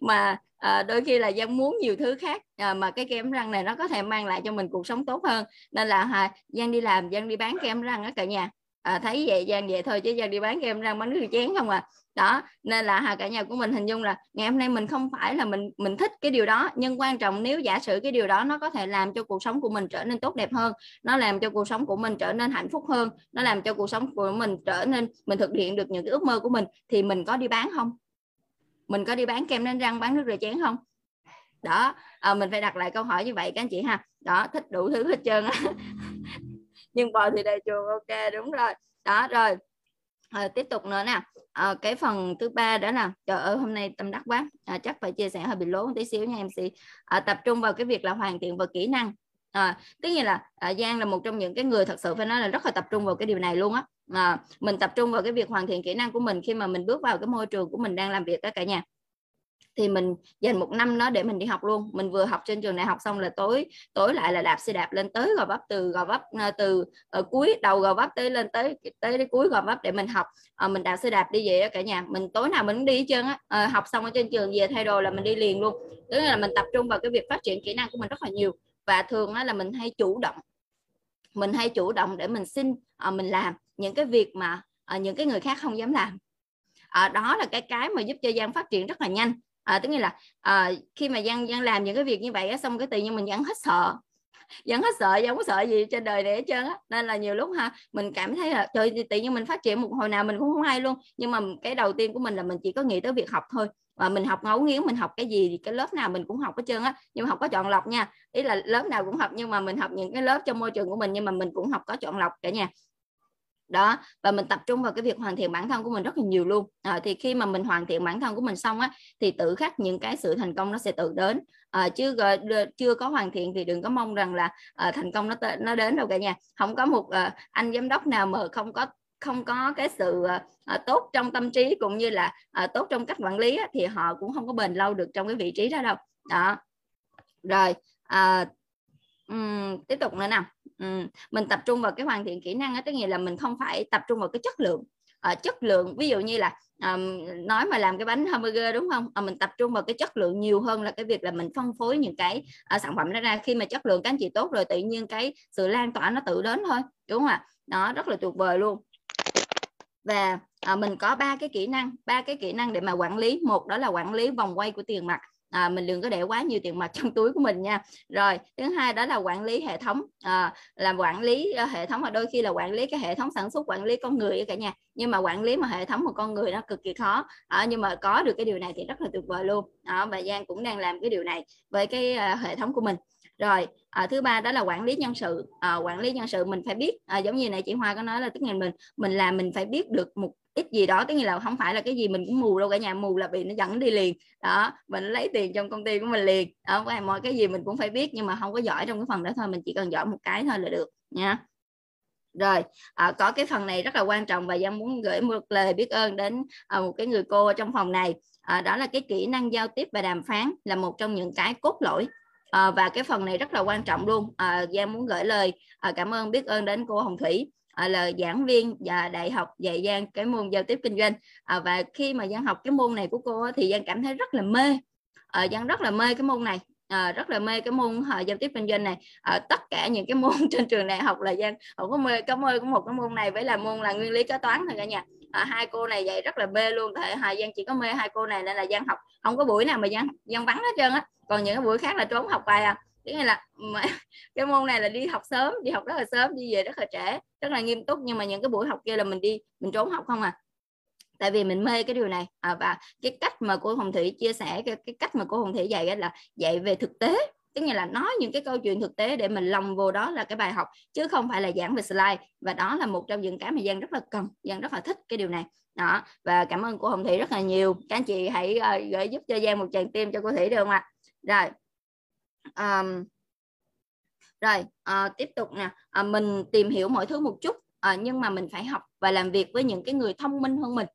mà à, đôi khi là Giang muốn nhiều thứ khác à, mà cái kem răng này nó có thể mang lại cho mình cuộc sống tốt hơn. Nên là à, Giang đi làm Giang đi bán kem răng á cả nhà. À, thấy vậy Giang vậy thôi chứ Giang đi bán kem răng bánh nước chén không à. Đó nên là hà cả nhà của mình hình dung là ngày hôm nay mình không phải là mình mình thích cái điều đó. Nhưng quan trọng nếu giả sử cái điều đó nó có thể làm cho cuộc sống của mình trở nên tốt đẹp hơn nó làm cho cuộc sống của mình trở nên hạnh phúc hơn nó làm cho cuộc sống của mình trở nên mình thực hiện được những cái ước mơ của mình thì mình có đi bán không? Mình có đi bán kem đánh răng bán nước rửa chén không? Đó à, mình phải đặt lại câu hỏi như vậy các anh chị ha. Đó thích đủ thứ hết trơn á. Nhưng bò thì đầy chuồng ok đúng rồi. Đó rồi. À, tiếp tục nữa nè. À, cái phần thứ ba đó là trời ơi hôm nay tâm đắc quá. À, chắc phải chia sẻ hơi bị lố một tí xíu nha em sĩ à, tập trung vào cái việc là hoàn thiện và kỹ năng à, tất nhiên là à, Giang là một trong những cái người thật sự phải nói là rất là tập trung vào cái điều này luôn á. À, mình tập trung vào cái việc hoàn thiện kỹ năng của mình khi mà mình bước vào cái môi trường của mình đang làm việc đó cả nhà. Thì mình dành một năm đó để mình đi học luôn. Mình vừa học trên trường đại học xong là tối tối lại là đạp xe đạp lên tới gò vấp từ gò vấp ờ, từ ở cuối đầu gò vấp tới lên tới tới đến cuối gò vấp để mình học. À, mình đạp xe đạp đi về đó cả nhà. Mình tối nào mình cũng đi hết trơn á. À, học xong ở trên trường về thay đồ là mình đi liền luôn. Tức là mình tập trung vào cái việc phát triển kỹ năng của mình rất là nhiều và thường là mình hay chủ động. Mình hay chủ động để mình xin ờ, mình làm những cái việc mà ờ, những cái người khác không dám làm. Ờ, đó là cái cái mà giúp cho Giang phát triển rất là nhanh. À, tức là à, khi mà Giang Giang làm những cái việc như vậy á, xong cái tự nhiên mình vẫn hết sợ vẫn hết sợ, vẫn có sợ gì trên đời này hết trơn á. Nên là nhiều lúc ha, mình cảm thấy là, trời, tự nhiên mình phát triển một, hồi nào mình cũng không hay luôn. Nhưng mà cái đầu tiên của mình là mình chỉ có nghĩ tới việc học thôi. Và mình học ngấu nghiến, mình học cái gì thì cái lớp nào mình cũng học hết trơn á. Nhưng mà học có chọn lọc nha. Ý là lớp nào cũng học, nhưng mà mình học những cái lớp trong môi trường của mình, nhưng mà mình cũng học có chọn lọc cả nhà đó và mình tập trung vào cái việc hoàn thiện bản thân của mình rất là nhiều luôn. À, thì khi mà mình hoàn thiện bản thân của mình xong á thì tự khắc những cái sự thành công nó sẽ tự đến. À, chứ chưa có hoàn thiện thì đừng có mong rằng là à, thành công nó nó đến đâu cả nhà. Không có một à, anh giám đốc nào mà không có không có cái sự à, à, tốt trong tâm trí cũng như là à, tốt trong cách quản lý á, thì họ cũng không có bền lâu được trong cái vị trí đó đâu. Đó. Rồi à, um, tiếp tục nữa nào. Um, mình tập trung vào cái hoàn thiện kỹ năng đó, tức nghĩa là mình không phải tập trung vào cái chất lượng. À, chất lượng ví dụ như là um, nói mà làm cái bánh hamburger đúng không? À, mình tập trung vào cái chất lượng nhiều hơn là cái việc là mình phân phối những cái uh, sản phẩm đó ra. Khi mà chất lượng các anh chị tốt rồi tự nhiên cái sự lan tỏa nó tự đến thôi đúng không ạ? Nó rất là tuyệt vời luôn. Và à, mình có ba cái kỹ năng ba cái kỹ năng để mà quản lý. Một đó là quản lý vòng quay của tiền mặt à, mình đừng có để quá nhiều tiền mặt trong túi của mình nha. Rồi thứ hai đó là quản lý hệ thống. À, làm quản lý ờ, hệ thống mà đôi khi là quản lý cái hệ thống sản xuất quản lý con người cả nhà. Nhưng mà quản lý mà hệ thống một con người nó cực kỳ khó. À, nhưng mà có được cái điều này thì rất là tuyệt vời luôn. À, và Giang cũng đang làm cái điều này với cái uh, hệ thống của mình. Rồi à, thứ ba đó là quản lý nhân sự. À, quản lý nhân sự mình phải biết. À, giống như này chị Hoa có nói là tức là mình mình làm mình phải biết được một ít gì đó tức là không phải là cái gì mình cũng mù đâu cả nhà mù là bị nó dẫn đi liền. Đó mình lấy tiền trong công ty của mình liền. Đó mọi cái gì mình cũng phải biết nhưng mà không có giỏi trong cái phần đó thôi mình chỉ cần giỏi một cái thôi là được nha. Rồi à, có cái phần này rất là quan trọng và Giang muốn gửi một lời biết ơn đến à, một cái người cô trong phòng này. À, đó là cái kỹ năng giao tiếp và đàm phán là một trong những cái cốt lõi. À, và cái phần này rất là quan trọng luôn. À, Giang muốn gửi lời à, cảm ơn biết ơn đến cô Hồng Thủy. Ờ, là giảng viên và đại học dạy Giang cái môn giao tiếp kinh doanh. À, và khi mà Giang học cái môn này của cô thì Giang cảm thấy rất là mê. À, Giang rất là mê cái môn này. À, rất là mê cái môn à, giao tiếp kinh doanh này. À, tất cả những cái môn trên trường đại học là Giang không có mê có mê có một cái môn này với là môn là nguyên lý kế toán thôi cả nhà. À, hai cô này dạy rất là mê luôn. Tại hà Giang chỉ có mê hai cô này nên là Giang học không có buổi nào mà Giang Giang vắng hết trơn á. Còn những cái buổi khác là trốn học bài à tức là cái môn này là đi học sớm đi học rất là sớm đi về rất là trễ rất là nghiêm túc. Nhưng mà những cái buổi học kia là mình đi mình trốn học không à. Tại vì mình mê cái điều này. À, và cái cách mà cô Hồng Thủy chia sẻ cái, cái cách mà cô Hồng Thủy dạy là dạy về thực tế. Tức là nói những cái câu chuyện thực tế để mình lòng vô đó là cái bài học chứ không phải là giảng về slide. Và đó là một trong những cái mà Giang rất là cần. Giang rất là thích cái điều này. Đó và cảm ơn cô Hồng Thủy rất là nhiều. Các anh chị hãy uh, gửi giúp cho Giang một tràng tim cho cô Thủy được không ạ? Rồi um, rồi uh, tiếp tục nè. Uh, mình tìm hiểu mọi thứ một chút uh, nhưng mà mình phải học và làm việc với những cái người thông minh hơn mình.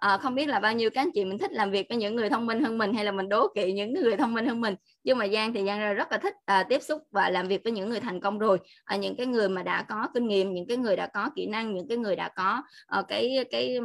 À, không biết là bao nhiêu các anh chị mình thích làm việc với những người thông minh hơn mình hay là mình đố kỵ những người thông minh hơn mình. Nhưng mà Giang thì Giang rất là thích à, tiếp xúc và làm việc với những người thành công rồi. À, những cái người mà đã có kinh nghiệm những cái người đã có kỹ năng những cái người đã có à, cái cái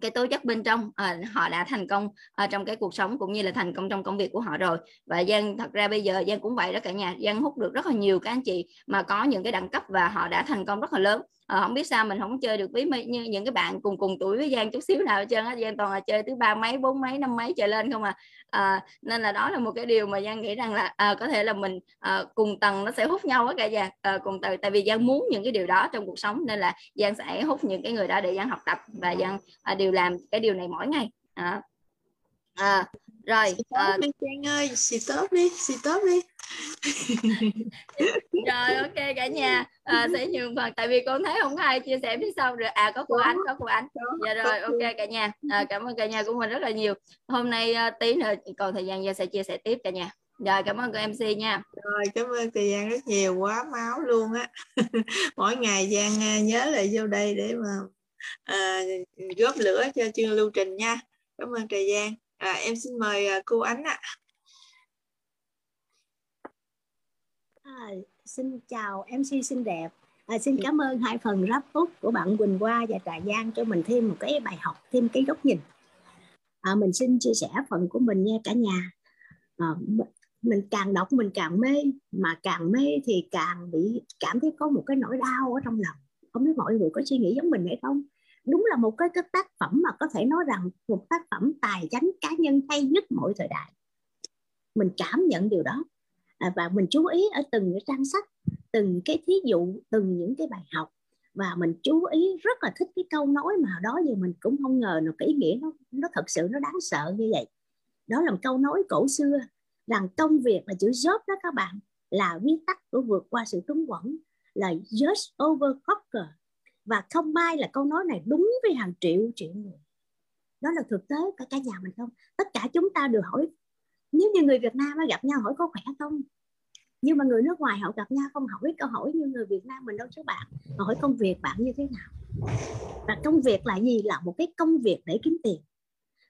cái tố chất bên trong à, họ đã thành công à, trong cái cuộc sống cũng như là thành công trong công việc của họ rồi. Và Giang thật ra bây giờ Giang cũng vậy đó cả nhà Giang hút được rất là nhiều các anh chị mà có những cái đẳng cấp và họ đã thành công rất là lớn. Ờ, à, không biết sao mình không chơi được với như những cái bạn cùng cùng tuổi với Giang chút xíu nào hết trơn á. Giang toàn là chơi thứ ba mấy bốn mấy năm mấy trở lên không à. à nên là đó là một cái điều mà Giang nghĩ rằng là à, có thể là mình à, cùng tầng nó sẽ hút nhau á cả nhà. À, cùng tầng tại vì Giang muốn những cái điều đó trong cuộc sống nên là Giang sẽ hút những cái người đó để Giang học tập và Giang à, đều làm cái điều này mỗi ngày. À, à rồi à, đi Trang ơi stop đi stop đi. Rồi ok cả nhà. À, sẽ nhường phần tại vì con thấy không ai chia sẻ phía sau được à có cô ánh có cô ánh. dạ rồi ok cả nhà. À, cảm ơn cả nhà của mình rất là nhiều. Hôm nay uh, tí nữa còn thời gian gia sẽ chia sẻ tiếp cả nhà. Rồi cảm ơn cô mc nha. Rồi cảm ơn thời gian rất nhiều quá máu luôn á. Mỗi ngày giang à, nhớ lại vô đây để mà à, góp lửa cho chương lưu trình nha. Cảm ơn thời gian à, em xin mời à, cô ánh ạ. À, xin chào mc xinh đẹp. À, xin cảm ơn hai phần wrap up của bạn Quỳnh Hoa và Trà Giang cho mình thêm một cái bài học thêm cái góc nhìn. À, mình xin chia sẻ phần của mình nha cả nhà. À, mình càng đọc mình càng mê mà càng mê thì càng bị cảm thấy có một cái nỗi đau ở trong lòng. Không biết mọi người có suy nghĩ giống mình hay không đúng là một cái, cái tác phẩm mà có thể nói rằng một tác phẩm tài chánh cá nhân hay nhất mọi thời đại. Mình cảm nhận điều đó. À, và mình chú ý ở từng cái trang sách từng cái thí dụ từng những cái bài học. Và mình chú ý rất là thích cái câu nói mà đó giờ mình cũng không ngờ được cái ý nghĩa nó nó thật sự nó đáng sợ như vậy. Đó là một câu nói cổ xưa rằng công việc là chữ job đó các bạn là viết tắt của vượt qua sự túng quẫn là just over conquer và không may là câu nói này đúng với hàng triệu triệu người. Đó là thực tế, cả cả nhà mình không? Tất cả chúng ta đều hỏi, nếu như người Việt Nam gặp nhau hỏi có khỏe không? Nhưng mà người nước ngoài họ gặp nhau không hỏi câu hỏi như người Việt Nam mình đâu chứ bạn. Họ hỏi công việc bạn như thế nào? Và công việc là gì? Là một cái công việc để kiếm tiền.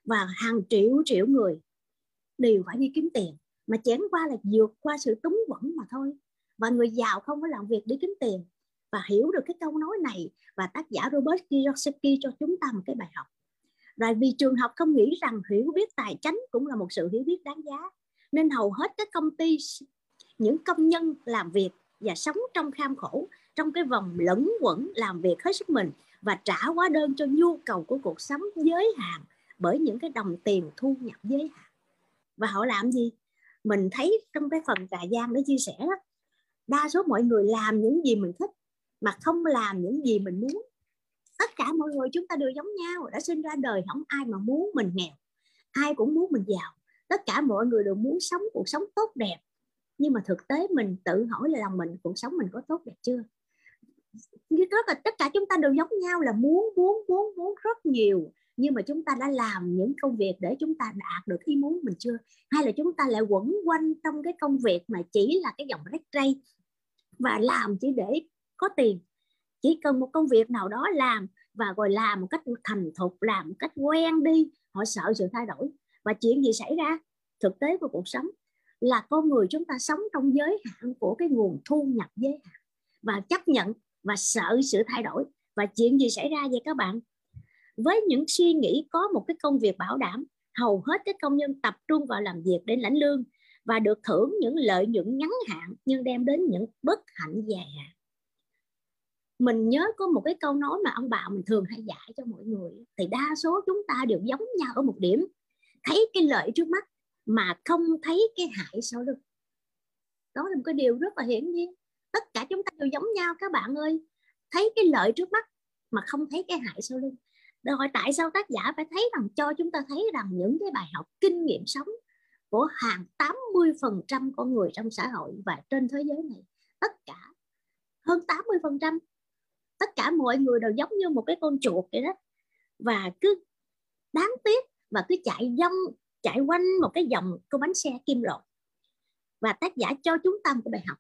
Và hàng triệu triệu người đều phải đi kiếm tiền. Mà chén qua là vượt qua sự túng quẫn mà thôi. Và người giàu không có làm việc để kiếm tiền và hiểu được cái câu nói này và tác giả Robert Kiyosaki cho chúng ta một cái bài học. Rồi vì trường học không nghĩ rằng hiểu biết tài chính cũng là một sự hiểu biết đáng giá, nên hầu hết các công ty, những công nhân làm việc và sống trong kham khổ, trong cái vòng lẫn quẩn làm việc hết sức mình và trả hóa đơn cho nhu cầu của cuộc sống giới hạn bởi những cái đồng tiền thu nhập giới hạn. Và họ làm gì? Mình thấy trong cái phần trà giang đã chia sẻ đó, đa số mọi người làm những gì mình thích mà không làm những gì mình muốn. Tất cả mọi người chúng ta đều giống nhau, đã sinh ra đời không ai mà muốn mình nghèo, ai cũng muốn mình giàu. Tất cả mọi người đều muốn sống cuộc sống tốt đẹp. Nhưng mà thực tế mình tự hỏi là lòng mình, cuộc sống mình có tốt đẹp chưa? Rất là tất cả chúng ta đều giống nhau là muốn muốn muốn muốn rất nhiều. Nhưng mà chúng ta đã làm những công việc để chúng ta đạt được ý muốn mình chưa? Hay là chúng ta lại quẩn quanh trong cái công việc mà chỉ là cái dòng rách ray và làm chỉ để có tiền. Chỉ cần một công việc nào đó làm và rồi làm một cách thành thục, làm một cách quen đi, họ sợ sự thay đổi. Và chuyện gì xảy ra? Thực tế của cuộc sống là con người chúng ta sống trong giới hạn của cái nguồn thu nhập giới hạn và chấp nhận và sợ sự thay đổi. Và chuyện gì xảy ra vậy các bạn? Với những suy nghĩ có một cái công việc bảo đảm, hầu hết các công nhân tập trung vào làm việc để lãnh lương và được thưởng những lợi nhuận ngắn hạn nhưng đem đến những bất hạnh dài hạn mình nhớ có một cái câu nói mà ông bà mình thường hay dạy cho mọi người thì đa số chúng ta đều giống nhau ở một điểm. Thấy cái lợi trước mắt mà không thấy cái hại sau lưng. Đó là một cái điều rất là hiển nhiên. Tất cả chúng ta đều giống nhau các bạn ơi. Thấy cái lợi trước mắt mà không thấy cái hại sau lưng. Rồi tại sao tác giả phải thấy rằng, cho chúng ta thấy rằng những cái bài học, kinh nghiệm sống của hàng 80% con người trong xã hội và trên thế giới này, tất cả hơn 80% tất cả mọi người đều giống như một cái con chuột vậy đó. Và cứ đáng tiếc và cứ chạy dông, chạy quanh một cái dòng của bánh xe kim loại. Và tác giả cho chúng ta một cái bài học.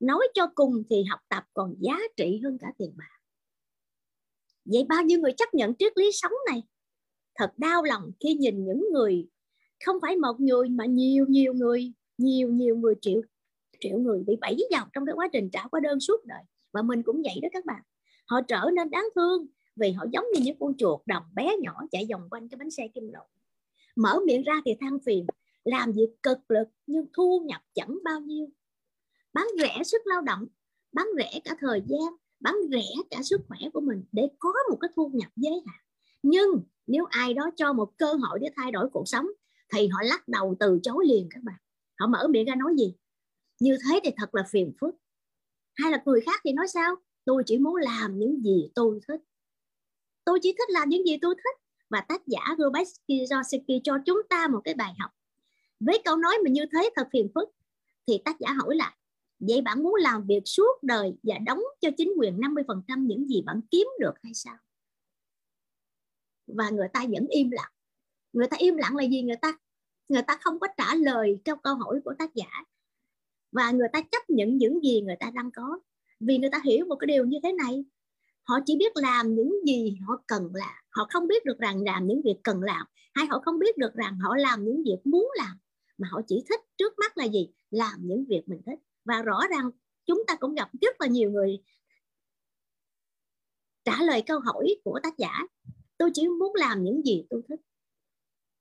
Nói cho cùng thì học tập còn giá trị hơn cả tiền bạc. Vậy bao nhiêu người chấp nhận triết lý sống này? Thật đau lòng khi nhìn những người không phải một người mà nhiều nhiều người, nhiều nhiều người triệu triệu người bị bẫy vào trong cái quá trình trả hóa đơn suốt đời. Và mình cũng vậy đó các bạn họ trở nên đáng thương vì họ giống như những con chuột đồng bé nhỏ chạy vòng quanh cái bánh xe kim loại. Mở miệng ra thì than phiền, làm việc cực lực nhưng thu nhập chẳng bao nhiêu. Bán rẻ sức lao động, bán rẻ cả thời gian, bán rẻ cả sức khỏe của mình để có một cái thu nhập giới hạn. Nhưng nếu ai đó cho một cơ hội để thay đổi cuộc sống thì họ lắc đầu từ chối liền các bạn. Họ mở miệng ra nói gì? Như thế thì thật là phiền phức. Hay là người khác thì nói sao? Tôi chỉ muốn làm những gì tôi thích. Tôi chỉ thích làm những gì tôi thích. Và tác giả Robert Kiyosaki cho chúng ta một cái bài học. Với câu nói mà như thế thật phiền phức, thì tác giả hỏi là, vậy bạn muốn làm việc suốt đời và đóng cho chính quyền 50% những gì bạn kiếm được hay sao? Và người ta vẫn im lặng. Người ta im lặng là gì? Người ta người ta không có trả lời cho câu hỏi của tác giả. Và người ta chấp nhận những gì người ta đang có vì người ta hiểu một cái điều như thế này. Họ chỉ biết làm những gì họ cần làm. Họ không biết được rằng làm những việc cần làm, hay họ không biết được rằng họ làm những việc muốn làm. Mà họ chỉ thích trước mắt là gì? Làm những việc mình thích. Và rõ ràng chúng ta cũng gặp rất là nhiều người trả lời câu hỏi của tác giả, tôi chỉ muốn làm những gì tôi thích.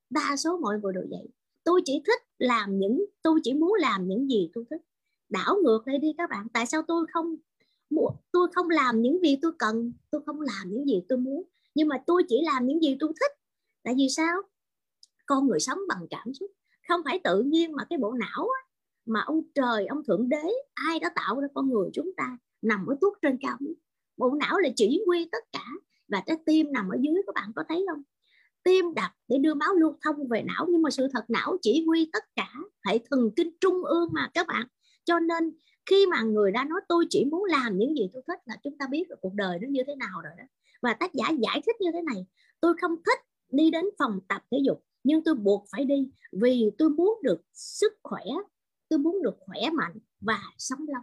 Đa số mọi người đều vậy. Tôi chỉ thích làm những, tôi chỉ muốn làm những gì tôi thích. Đảo ngược lại đi các bạn, tại sao tôi không tôi không làm những gì tôi cần tôi không làm những gì tôi muốn. Nhưng mà tôi chỉ làm những gì tôi thích. Tại vì sao? Con người sống bằng cảm xúc. Không phải tự nhiên mà cái bộ não á, mà ông trời ông thượng đế ai đã tạo ra con người chúng ta nằm ở tuốt trên cao bộ não là chỉ huy tất cả và trái tim nằm ở dưới các bạn có thấy không? Tim đập để đưa máu lưu thông về não nhưng mà sự thật não chỉ huy tất cả hệ thần kinh trung ương mà các bạn. Cho nên khi mà người đã nói, tôi chỉ muốn làm những gì tôi thích là chúng ta biết là cuộc đời nó như thế nào rồi đó. Và tác giả giải thích như thế này, tôi không thích đi đến phòng tập thể dục, nhưng tôi buộc phải đi vì tôi muốn được sức khỏe, tôi muốn được khỏe mạnh và sống lâu.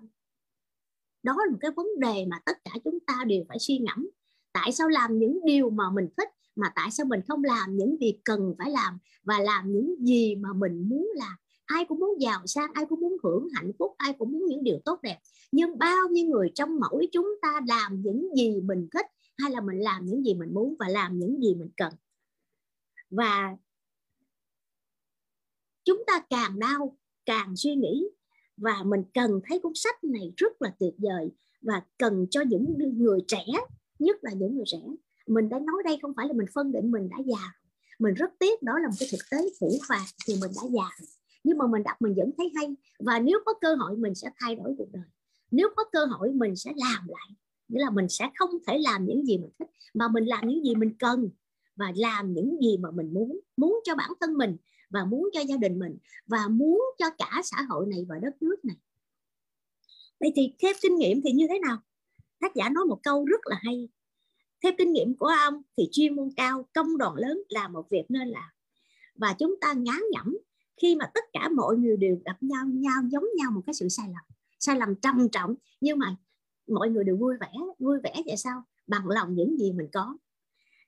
Đó là một cái vấn đề mà tất cả chúng ta đều phải suy ngẫm. Tại sao làm những điều mà mình thích, mà tại sao mình không làm những việc cần phải làm và làm những gì mà mình muốn làm? Ai cũng muốn giàu sang, ai cũng muốn hưởng hạnh phúc, ai cũng muốn những điều tốt đẹp. Nhưng bao nhiêu người trong mỗi chúng ta làm những gì mình thích, hay là mình làm những gì mình muốn và làm những gì mình cần. Và chúng ta càng đau, càng suy nghĩ, và mình cần thấy cuốn sách này rất là tuyệt vời, và cần cho những người trẻ, nhất là những người trẻ. Mình đã nói đây không phải là mình phân định mình đã già. Mình rất tiếc đó là một cái thực tế phủ phạt thì mình đã già nhưng mà mình đọc mình vẫn thấy hay. Và nếu có cơ hội, mình sẽ thay đổi cuộc đời. Nếu có cơ hội, mình sẽ làm lại. Nghĩa là mình sẽ không thể làm những gì mình thích, mà mình làm những gì mình cần và làm những gì mà mình muốn. Muốn cho bản thân mình và muốn cho gia đình mình và muốn cho cả xã hội này và đất nước này. Vậy thì theo kinh nghiệm thì như thế nào? Tác giả nói một câu rất là hay. Theo kinh nghiệm của ông thì chuyên môn cao, công đoàn lớn là một việc nên làm. Và chúng ta ngán ngẩm khi mà tất cả mọi người đều gặp nhau nhau, giống nhau một cái sự sai lầm sai lầm trầm trọng, nhưng mà mọi người đều vui vẻ vui vẻ vậy sao? Bằng lòng những gì mình có.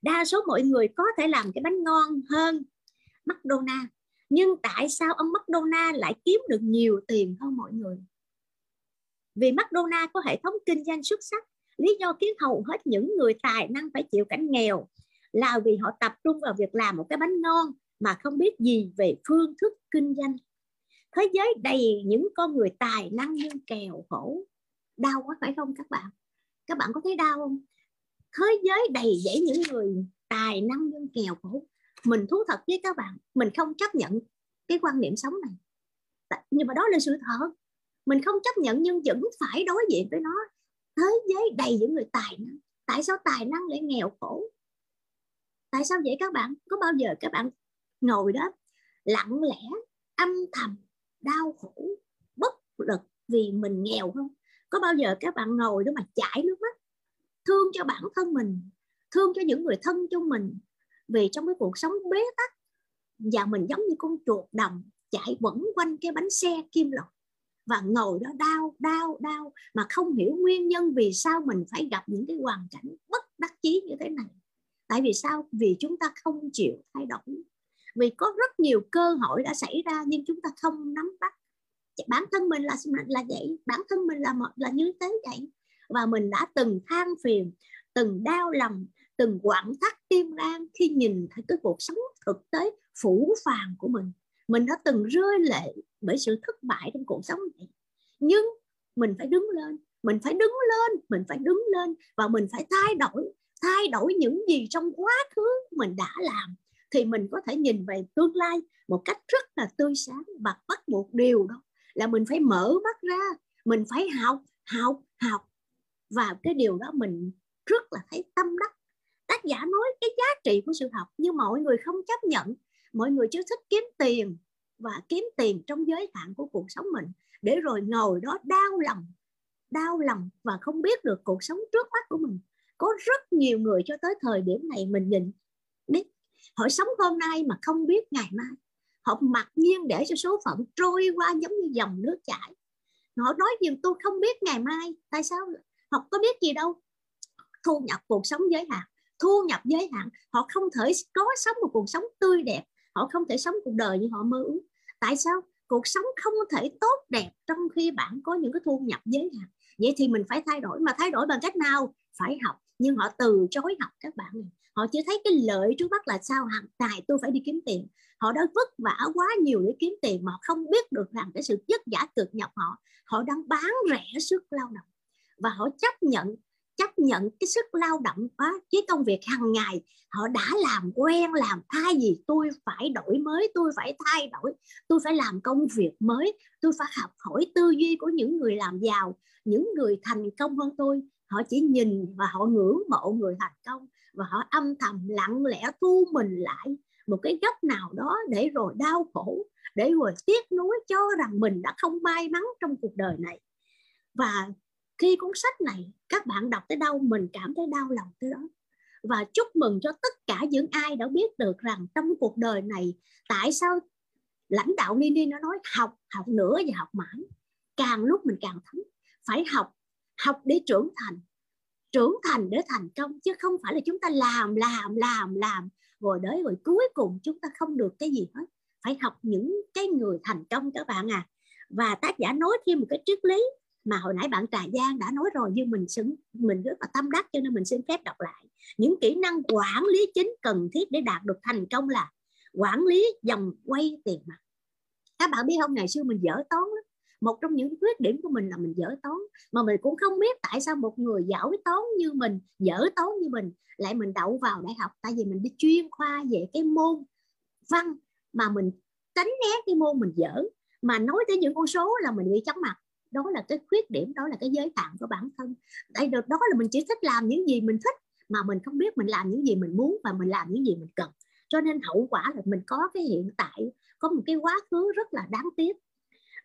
Đa số mọi người có thể làm cái bánh ngon hơn McDonald nhưng tại sao ông McDonald lại kiếm được nhiều tiền hơn mọi người? Vì McDonald có hệ thống kinh doanh xuất sắc, lý do khiến hầu hết những người tài năng phải chịu cảnh nghèo là vì họ tập trung vào việc làm một cái bánh ngon mà không biết gì về phương thức kinh doanh. Thế giới đầy những con người tài năng nhưng kèo khổ. Đau quá, phải không các bạn? Các bạn có thấy đau không? Thế giới đầy dẫy những người tài năng nhưng kèo khổ. Mình thú thật với các bạn, mình không chấp nhận cái quan niệm sống này. Nhưng mà đó là sự thật. Mình không chấp nhận nhưng vẫn phải đối diện với nó. Thế giới đầy những người tài năng. Tại sao tài năng lại nghèo khổ? Tại sao vậy các bạn? Có bao giờ các bạn ngồi đó, lặng lẽ, âm thầm, đau khổ, bất lực vì mình nghèo không? Có bao giờ các bạn ngồi đó mà chảy nước mắt? Thương cho bản thân mình, thương cho những người thân trong mình, vì trong cái cuộc sống bế tắc và mình giống như con chuột đồng chạy quẩn quanh cái bánh xe kim loại và ngồi đó đau đau đau mà không hiểu nguyên nhân vì sao mình phải gặp những cái hoàn cảnh bất đắc chí như thế này. Tại vì sao? Vì chúng ta không chịu thay đổi vì có rất nhiều cơ hội đã xảy ra nhưng chúng ta không nắm bắt. Dạ, bản thân mình là là vậy, bản thân mình là một, là như thế vậy. Và mình đã từng than phiền, từng đau lòng, từng quặn thắt tim gan khi nhìn thấy cái cuộc sống thực tế phủ phàng của mình. Mình đã từng rơi lệ bởi sự thất bại trong cuộc sống này. Nhưng mình phải đứng lên, mình phải đứng lên, mình phải đứng lên và mình phải thay đổi thay đổi những gì trong quá khứ mình đã làm thì mình có thể nhìn về tương lai một cách rất là tươi sáng và bắt buộc điều đó là mình phải mở mắt ra, mình phải học học học. Và cái điều đó mình rất là thấy tâm đắc. Tác giả nói cái giá trị của sự học, nhưng mọi người không chấp nhận. Mọi người chỉ thích kiếm tiền và kiếm tiền trong giới hạn của cuộc sống mình. Để rồi ngồi đó đau lòng đau lòng và không biết được cuộc sống trước mắt của mình. Có rất nhiều người cho tới thời điểm này mình nhìn, biết họ sống hôm nay mà không biết ngày mai. Họ mặc nhiên để cho số phận trôi qua giống như dòng nước chảy. Họ nói gì tôi không biết ngày mai, tại sao họ có biết gì đâu. Thu nhập cuộc sống giới hạn. Thu nhập giới hạn, họ không thể có sống một cuộc sống tươi đẹp. Họ không thể sống cuộc đời như họ mơ ước. Tại sao? Cuộc sống không thể tốt đẹp trong khi bạn có những cái thu nhập giới hạn. Vậy thì mình phải thay đổi. Mà thay đổi bằng cách nào? Phải học. Nhưng họ từ chối học các bạn họ chỉ thấy cái lợi trước mắt là sao hàng tài tôi phải đi kiếm tiền. Họ đã vất vả quá nhiều để kiếm tiền mà không biết được rằng cái sự vất vả cực nhọc họ họ đang bán rẻ sức lao động. Và họ chấp nhận chấp nhận cái sức lao động á, với công việc hàng ngày. Họ đã làm quen làm thay gì tôi phải đổi mới tôi phải thay đổi tôi phải làm công việc mới tôi phải học hỏi tư duy của những người làm giàu những người thành công hơn tôi. Họ chỉ nhìn và họ ngưỡng mộ người thành công và họ âm thầm lặng lẽ thu mình lại một cái góc nào đó để rồi đau khổ, để rồi tiếc nuối cho rằng mình đã không may mắn trong cuộc đời này. Và khi cuốn sách này, các bạn đọc tới đâu, mình cảm thấy đau lòng tới đó. Và chúc mừng cho tất cả những ai đã biết được rằng trong cuộc đời này, tại sao lãnh đạo Nini nó nói học học nữa và học mãi. Càng lúc mình càng thấm, phải học học để trưởng thành trưởng thành để thành công, chứ không phải là chúng ta làm làm làm làm. Rồi đấy rồi cuối cùng chúng ta không được cái gì hết. Phải học những cái người thành công các bạn à. Và tác giả nói thêm một cái triết lý mà hồi nãy bạn Trà Giang đã nói rồi nhưng mình xứng, mình rất là tâm đắc, cho nên mình xin phép đọc lại. Những kỹ năng quản lý chính cần thiết để đạt được thành công là quản lý dòng quay tiền mặt. Các bạn biết không, ngày xưa mình dở toán lắm một trong những khuyết điểm của mình là mình dở toán mà mình cũng không biết tại sao một người giỏi toán như mình, dở toán như mình, lại mình đậu vào đại học. Tại vì mình đi chuyên khoa về cái môn văn mà mình tránh né cái môn mình dở, mà nói tới những con số là mình bị chóng mặt. Đó là cái khuyết điểm, đó là cái giới hạn của bản thân. Đây được đó là mình chỉ thích làm những gì mình thích, mà mình không biết mình làm những gì mình muốn và mình làm những gì mình cần. Cho nên hậu quả là mình có cái hiện tại, có một cái quá khứ rất là đáng tiếc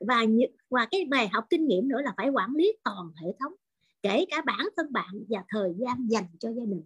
và và cái bài học kinh nghiệm nữa là phải quản lý toàn hệ thống, kể cả bản thân bạn và thời gian dành cho gia đình.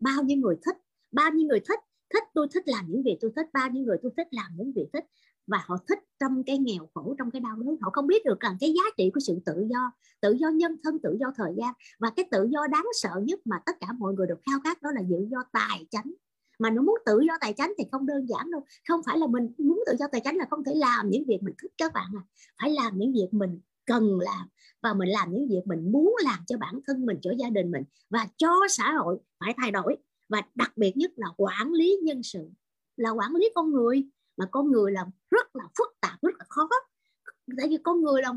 Bao nhiêu người thích, bao nhiêu người thích thích tôi thích làm những việc tôi thích, bao nhiêu người tôi thích làm những việc thích. Và họ thích trong cái nghèo khổ, trong cái đau đớn. Họ không biết được rằng cái giá trị của sự tự do tự do nhân thân, tự do thời gian. Và cái tự do đáng sợ nhất mà tất cả mọi người được khao khát đó là tự do tài chánh mà nó muốn tự do tài chính thì không đơn giản đâu. Không phải là mình muốn tự do tài chính là không thể làm những việc mình thích các bạn à. Phải làm những việc mình cần làm và mình làm những việc mình muốn làm cho bản thân mình, cho gia đình mình và cho xã hội phải thay đổi. Và đặc biệt nhất là quản lý nhân sự, là quản lý con người. Mà con người là rất là phức tạp, rất là khó. Tại vì con người là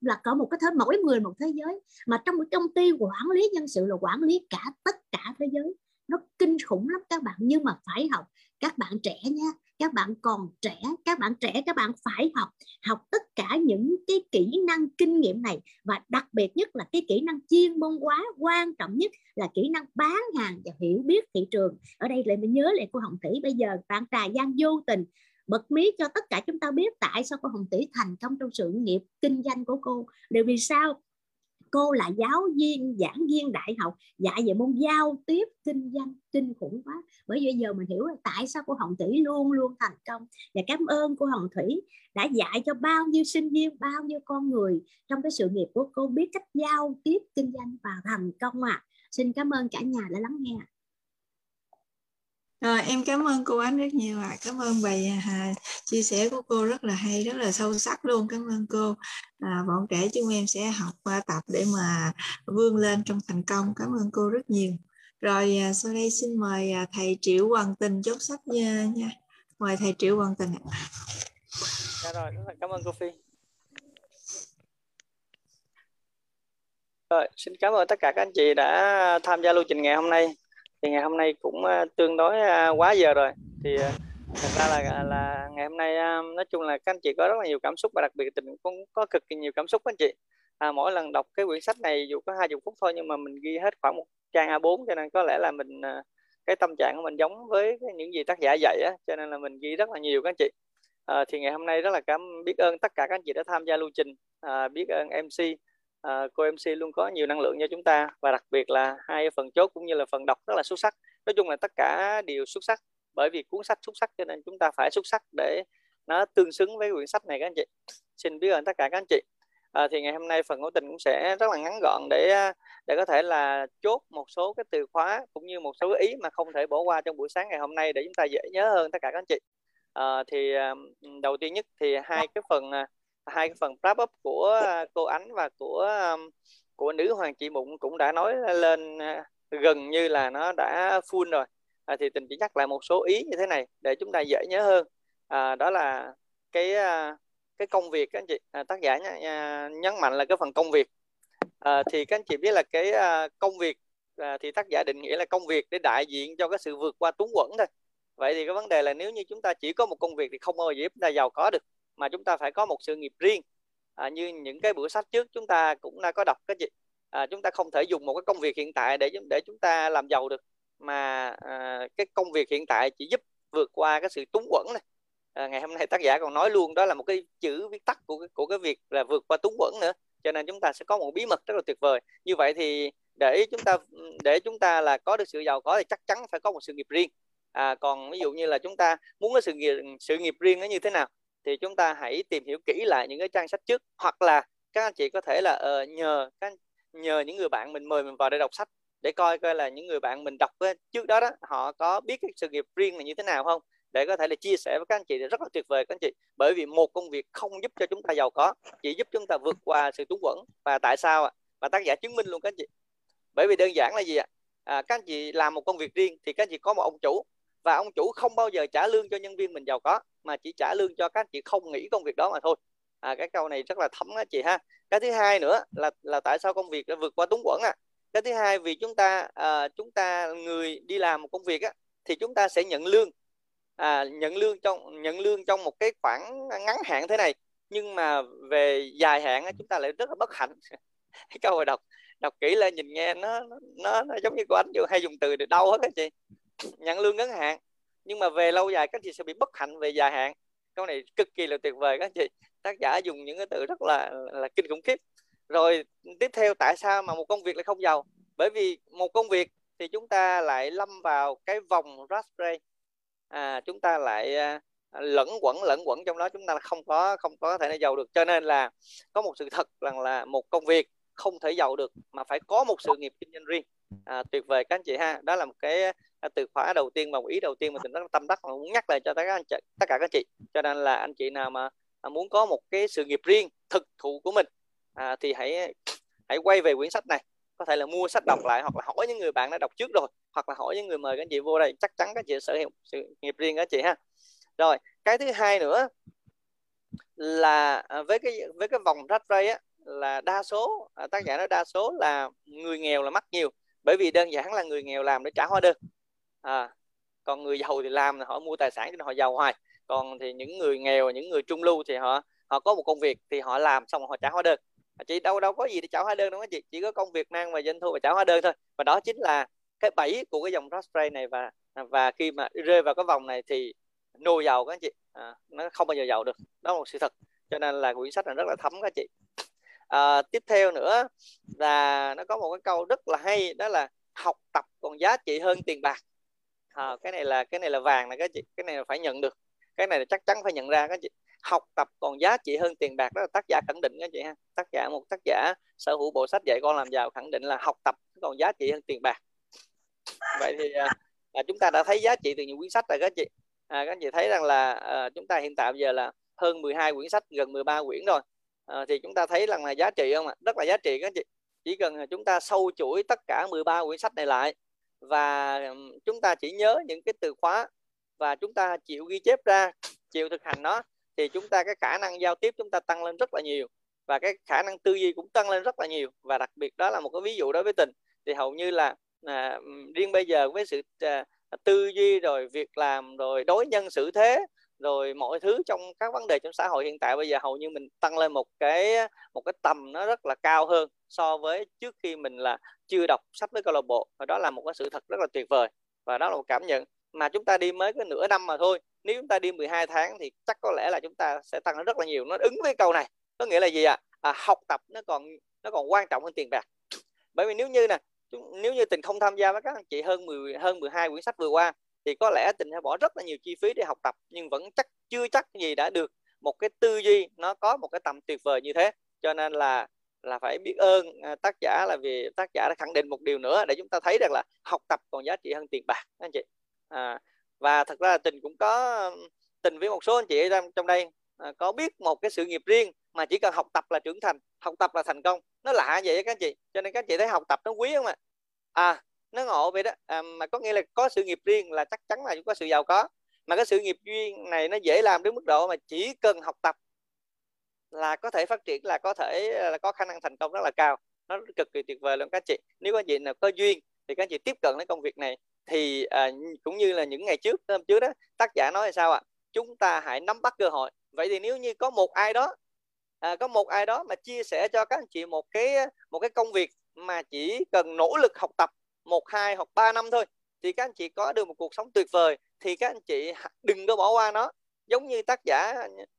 là có một cái thế, mỗi người một thế giới. Mà trong một công ty quản lý nhân sự là quản lý cả tất cả thế giới nó kinh khủng lắm các bạn nhưng mà phải học, các bạn trẻ nha, các bạn còn trẻ, các bạn trẻ, các bạn phải học học tất cả những cái kỹ năng kinh nghiệm này và đặc biệt nhất là cái kỹ năng chuyên môn quá quan trọng nhất là kỹ năng bán hàng và hiểu biết thị trường ở đây lại mình nhớ lại cô Hồng Thủy, bây giờ bạn trà gian vô tình bật mí cho tất cả chúng ta biết tại sao cô Hồng Tỷ thành công trong sự nghiệp kinh doanh của cô. Điều vì sao? Cô là giáo viên, giảng viên đại học dạy về môn giao tiếp kinh doanh kinh khủng quá. Bởi vì giờ mình hiểu là tại sao cô Hồng thủy luôn luôn thành công. Và cảm ơn cô Hồng Thủy đã dạy cho bao nhiêu sinh viên, bao nhiêu con người trong cái sự nghiệp của cô biết cách giao tiếp kinh doanh và thành công à. Xin cảm ơn cả nhà đã lắng nghe. Rồi, em cảm ơn cô Ánh rất nhiều ạ. À. Cảm ơn bài à, chia sẻ của cô rất là hay, rất là sâu sắc luôn. Cảm ơn cô. À, bọn trẻ chúng em sẽ học qua tập để mà vươn lên trong thành công. Cảm ơn cô rất nhiều. Rồi à, sau đây xin mời à, thầy Triệu Hoàng Tình chốt sách nha. nha. Mời thầy Triệu Hoàng Tình ạ. Dạ rồi, cảm ơn cô Phi. Rồi, xin cảm ơn tất cả các anh chị đã tham gia lưu trình ngày hôm nay thì ngày hôm nay cũng ờ, tương đối ờ, quá giờ rồi. Thì ờ, thật ra là à, là ngày hôm nay nói chung là các anh chị có rất là nhiều cảm xúc và đặc biệt tình cũng có cực kỳ nhiều cảm xúc anh chị. À, mỗi lần đọc cái quyển sách này dù có hai chục phút thôi nhưng mà mình ghi hết khoảng một trang A4 cho nên có lẽ là mình cái tâm trạng của mình giống với những gì tác giả dạy á cho nên là mình ghi rất là nhiều các anh chị. À, thì ngày hôm nay rất là cảm biết ơn tất cả các anh chị đã tham gia lưu trình à, biết ơn MC à, cô MC luôn có nhiều năng lượng cho chúng ta và đặc biệt là hai phần chốt cũng như là phần đọc rất là xuất sắc. Nói chung là tất cả đều xuất sắc bởi vì cuốn sách xuất sắc cho nên chúng ta phải xuất sắc để nó tương xứng với quyển sách này các anh chị. Xin biết ơn tất cả các anh chị. À, thì ngày hôm nay phần ngẫu tình cũng sẽ rất là ngắn gọn để để có thể là chốt một số cái từ khóa cũng như một số ý mà không thể bỏ qua trong buổi sáng ngày hôm nay để chúng ta dễ nhớ hơn tất cả các anh chị. À, thì đầu tiên nhất thì hai cái phần hai cái phần wrap up của à, cô ánh và của um, của nữ hoàng chị mụn cũng đã nói lên à, gần như là nó đã full rồi. À, thì tình chỉ nhắc lại một số ý như thế này để chúng ta dễ nhớ hơn. À, đó là cái à, cái công việc các anh chị à, tác giả nhấn mạnh là cái phần công việc. À, thì các anh chị biết là cái công việc à, thì tác giả định nghĩa là công việc để đại diện cho cái sự vượt qua túng quẫn thôi. Vậy thì cái vấn đề là nếu như chúng ta chỉ có một công việc thì không bao giờ giúp ta giàu có được mà chúng ta phải có một sự nghiệp riêng. À, như những cái bữa sách trước chúng ta cũng đã có đọc cái gì? À, chúng ta không thể dùng một cái công việc hiện tại để để chúng ta làm giàu được mà à, cái công việc hiện tại chỉ giúp vượt qua cái sự túng quẫn này. À, ngày hôm nay tác giả còn nói luôn đó là một cái chữ viết tắt của cái, của cái việc là vượt qua túng quẫn nữa. Cho nên chúng ta sẽ có một bí mật rất là tuyệt vời. Như vậy thì để chúng ta để chúng ta là có được sự giàu có thì chắc chắn phải có một sự nghiệp riêng. À, còn ví dụ như là chúng ta muốn cái sự nghiệp sự nghiệp riêng nó như thế nào? Thì chúng ta hãy tìm hiểu kỹ lại những cái trang sách trước hoặc là các anh chị có thể là uh, nhờ các nhờ những người bạn mình mời mình vào để đọc sách để coi coi là những người bạn mình đọc ờ, trước đó đó họ có biết cái sự nghiệp riêng là như thế nào không? Để có thể là chia sẻ với các anh chị thì rất là tuyệt vời các anh chị. Bởi vì một công việc không giúp cho chúng ta giàu có chỉ giúp chúng ta vượt qua sự túng quẫn. Và tại sao ạ? Và tác giả chứng minh luôn các anh chị. Bởi vì đơn giản là gì ạ? À, các anh chị làm một công việc riêng thì các anh chị có một ông chủ và ông chủ không bao giờ trả lương cho nhân viên mình giàu có mà chỉ trả lương cho các anh chị không nghĩ công việc đó mà thôi. À, cái câu này rất là thấm á chị ha. Cái thứ hai nữa là là tại sao công việc đã vượt qua túng quẫn à? Cái thứ hai vì chúng ta à, chúng ta người đi làm một công việc á thì chúng ta sẽ nhận lương. À, nhận lương trong nhận lương trong một cái khoảng ngắn hạn thế này. Nhưng mà về dài hạn á, chúng ta lại rất là bất hạnh. Cái câu này đọc đọc kỹ lên nhìn nghe nó nó, nó giống như của anh hay dùng từ để đau hết á chị. Nhận lương ngắn hạn nhưng mà về lâu dài các chị sẽ bị bất hạnh về dài hạn. Câu này cực kỳ là tuyệt vời các chị. Tác giả dùng những cái từ rất là là kinh khủng khiếp. Rồi tiếp theo tại sao mà một công việc lại không giàu? Bởi vì một công việc thì chúng ta lại lâm vào cái vòng rat à, chúng ta lại à, lẫn quẩn lẫn quẩn trong đó. Chúng ta không có không có thể giàu được. Cho nên là có một sự thật rằng là một công việc không thể giàu được mà phải có một sự nghiệp kinh doanh riêng. À, tuyệt vời các anh chị ha. Đó là một cái từ khóa đầu tiên và ý đầu tiên mà mình rất tâm đắc mà muốn nhắc lại cho tất cả anh chị, tất cả các chị. Cho nên là anh chị nào mà muốn có một cái sự nghiệp riêng thực thụ của mình à, thì hãy hãy quay về quyển sách này. Có thể là mua sách đọc lại hoặc là hỏi những người bạn đã đọc trước rồi hoặc là hỏi những người mời các anh chị vô đây chắc chắn các chị sở hữu sự nghiệp riêng các chị ha. Rồi cái thứ hai nữa là à, với cái với cái vòng rách ray á là đa số à, tác giả nói đa số là người nghèo là mắc nhiều bởi vì đơn giản là người nghèo làm để trả hóa đơn à, còn người giàu thì làm họ mua tài sản cho họ giàu hoài. Còn thì những người nghèo những người trung lưu thì họ họ có một công việc thì họ làm xong họ trả hóa đơn. À, chị đâu đâu có gì để trả hóa đơn đâu chị chỉ có công việc mang và doanh thu và trả hóa đơn thôi. Và đó chính là cái bẫy của cái dòng Rosspray này và và khi mà rơi vào cái vòng này thì nô giàu các anh chị. À, nó không bao giờ giàu được. Đó là một sự thật. Cho nên là quyển sách này rất là thấm các chị. À, tiếp theo nữa là nó có một cái câu rất là hay đó là học tập còn giá trị hơn tiền bạc à, cái này là cái này là vàng này các chị cái này là phải nhận được. Cái này là chắc chắn phải nhận ra các chị. Học tập còn giá trị hơn tiền bạc đó là tác giả khẳng định các chị ha. Tác giả một tác giả sở hữu bộ sách dạy con làm giàu khẳng định là học tập còn giá trị hơn tiền bạc. Vậy thì à, à, chúng ta đã thấy giá trị từ những quyển sách rồi các chị. À, các chị thấy rằng là à, chúng ta hiện tại bây giờ là hơn 12 quyển sách gần 13 quyển rồi. À, thì chúng ta thấy rằng là giá trị không ạ? Rất là giá trị các chị. Chỉ cần chúng ta sâu chuỗi tất cả 13 quyển sách này lại và chúng ta chỉ nhớ những cái từ khóa và chúng ta chịu ghi chép ra chịu thực hành nó thì chúng ta cái khả năng giao tiếp chúng ta tăng lên rất là nhiều và cái khả năng tư duy cũng tăng lên rất là nhiều. Và đặc biệt đó là một cái ví dụ đối với tình. Thì hầu như là à, riêng bây giờ với sự à, tư duy rồi việc làm rồi đối nhân xử thế rồi mọi thứ trong các vấn đề trong xã hội hiện tại bây giờ hầu như mình tăng lên một cái một cái tầm nó rất là cao hơn so với trước khi mình là chưa đọc sách với câu lạc bộ. Và đó là một cái sự thật rất là tuyệt vời và đó là một cảm nhận. Mà chúng ta đi mới có nửa năm mà thôi nếu chúng ta đi 12 tháng thì chắc có lẽ là chúng ta sẽ tăng rất là nhiều. Nó ứng với câu này có nghĩa là gì ạ? À? à, học tập nó còn nó còn quan trọng hơn tiền bạc. Bởi vì nếu như nè nếu như tình không tham gia với các anh chị hơn 10 hơn 12 quyển sách vừa qua thì có lẽ tình sẽ bỏ rất là nhiều chi phí để học tập nhưng vẫn chắc chưa chắc gì đã được một cái tư duy nó có một cái tầm tuyệt vời như thế. Cho nên là là phải biết ơn à, tác giả là vì tác giả đã khẳng định một điều nữa để chúng ta thấy được là học tập còn giá trị hơn tiền bạc anh chị. À, và thật ra là tình cũng có tình với một số anh chị trong trong đây à, có biết một cái sự nghiệp riêng mà chỉ cần học tập là trưởng thành học tập là thành công. Nó lạ vậy các anh chị cho nên các anh chị thấy học tập nó quý không ạ? À nó ngộ vậy đó. À, mà có nghĩa là có sự nghiệp riêng là chắc chắn là chúng có sự giàu có. Mà cái sự nghiệp duyên này nó dễ làm đến mức độ mà chỉ cần học tập là có thể phát triển là có thể là có khả năng thành công rất là cao. Nó cực kỳ tuyệt vời luôn các chị. Nếu có chị nào có duyên thì các chị tiếp cận đến công việc này thì à, cũng như là những ngày trước hôm trước đó tác giả nói là sao ạ? Chúng ta hãy nắm bắt cơ hội. Vậy thì nếu như có một ai đó à, có một ai đó mà chia sẻ cho các anh chị một cái một cái công việc mà chỉ cần nỗ lực học tập một, hai hoặc ba năm thôi, thì các anh chị có được một cuộc sống tuyệt vời, thì các anh chị đừng có bỏ qua nó. Giống như tác giả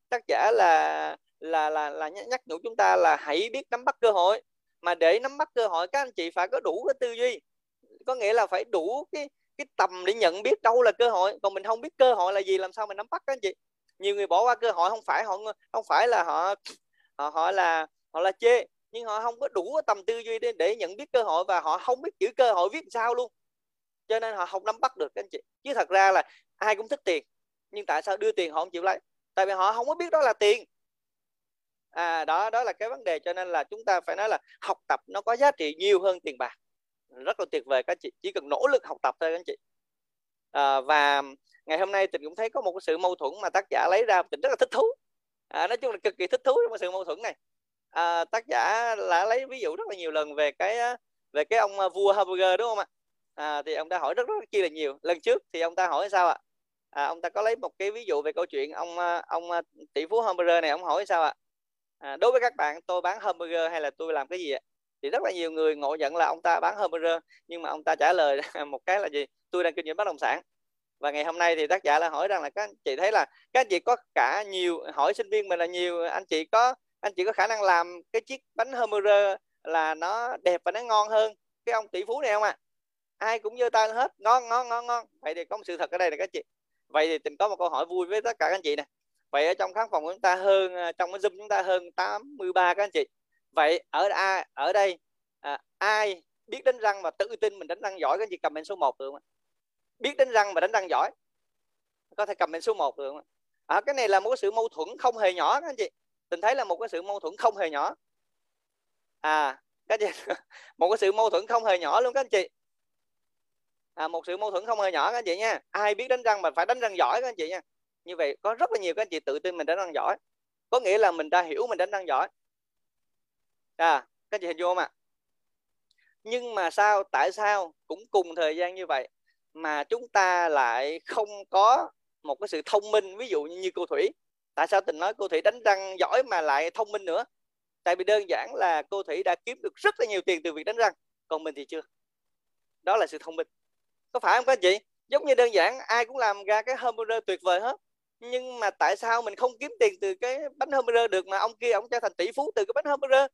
tác giả là là là là nhắc nhủ chúng ta là hãy biết nắm bắt cơ hội. Mà để nắm bắt cơ hội, các anh chị phải có đủ cái tư duy. Có nghĩa là phải đủ cái cái tầm để nhận biết đâu là cơ hội. Còn mình không biết cơ hội là gì, làm sao mình nắm bắt, các anh chị? Nhiều người bỏ qua cơ hội, không phải họ, không phải là họ họ họ là họ là chê nhưng họ không có đủ tầm tư duy để, để nhận biết cơ hội và họ không biết chữ cơ hội viết sao luôn. Cho nên họ không nắm bắt được các anh chị. Chứ thật ra là ai cũng thích tiền nhưng tại sao đưa tiền họ không chịu lấy? Tại vì họ không có biết đó là tiền. À đó đó là cái vấn đề. Cho nên là chúng ta phải nói là học tập nó có giá trị nhiều hơn tiền bạc. Rất là tuyệt vời các chị. Chỉ cần nỗ lực học tập thôi các anh chị. À, và ngày hôm nay tình cũng thấy có một cái sự mâu thuẫn mà tác giả lấy ra tình rất là thích thú. À, nói chung là cực kỳ thích thú trong cái sự mâu thuẫn này à, tác giả đã lấy ví dụ rất là nhiều lần về cái về cái ông ờ, vua hamburger đúng không ạ? À, thì ông ta hỏi rất rất chi là nhiều. Lần trước thì ông ta hỏi sao ạ? À, ông ta có lấy một cái ví dụ về câu chuyện ông ờ, ông tỷ phú hamburger này ông hỏi sao ạ? À, đối với các bạn tôi bán hamburger hay là tôi làm cái gì ạ? Thì rất là nhiều người ngộ nhận là ông ta bán hamburger nhưng mà ông ta trả lời một cái là gì? Tôi đang kinh doanh bất động sản. Và ngày hôm nay thì tác giả là hỏi rằng là các anh chị thấy là các anh chị có cả nhiều hỏi sinh viên mình là nhiều anh chị có anh chị có khả năng làm cái chiếc bánh hamburger là nó đẹp và nó ngon hơn cái ông tỷ phú này không ạ? À? ai cũng giơ tay hết. Ngon ngon ngon ngon. Vậy thì có một sự thật ở đây là các chị. Vậy thì tình có một câu hỏi vui với tất cả các anh chị nè. Vậy ở trong khán phòng của chúng ta hơn à, trong cái zoom chúng ta hơn 83 các anh chị. Vậy ở ai ở đây à, ai biết đánh răng và tự tin mình đánh răng giỏi? Các anh chị comment số 1 được không biết đánh răng và đánh răng giỏi. Có thể comment số 1 được không à, cái này là một cái sự mâu thuẫn không hề nhỏ các anh chị tình thấy là một cái sự mâu thuẫn không hề nhỏ. À các chị một cái sự mâu thuẫn không hề nhỏ luôn các anh chị. À, một sự mâu thuẫn không hề nhỏ các anh chị nha. Ai biết đánh răng mà phải đánh răng giỏi các anh chị nha. Như vậy có rất là nhiều các anh chị tự tin mình đánh răng giỏi. Có nghĩa là mình đã hiểu mình đánh răng giỏi. À các anh chị hình dung không ạ? Nhưng mà sao tại sao cũng cùng thời gian như vậy mà chúng ta lại không có một cái sự thông minh ví dụ như, như cô thủy? Tại sao tình nói cô thủy đánh răng giỏi mà lại thông minh nữa? Tại vì đơn giản là cô thủy đã kiếm được rất là nhiều tiền từ việc đánh răng. Còn mình thì chưa. Đó là sự thông minh. Có phải không các anh chị? Giống như đơn giản ai cũng làm ra cái hamburger tuyệt vời hết. Nhưng mà tại sao mình không kiếm tiền từ cái bánh hamburger được mà ông kia ông trở thành tỷ phú từ cái bánh hamburger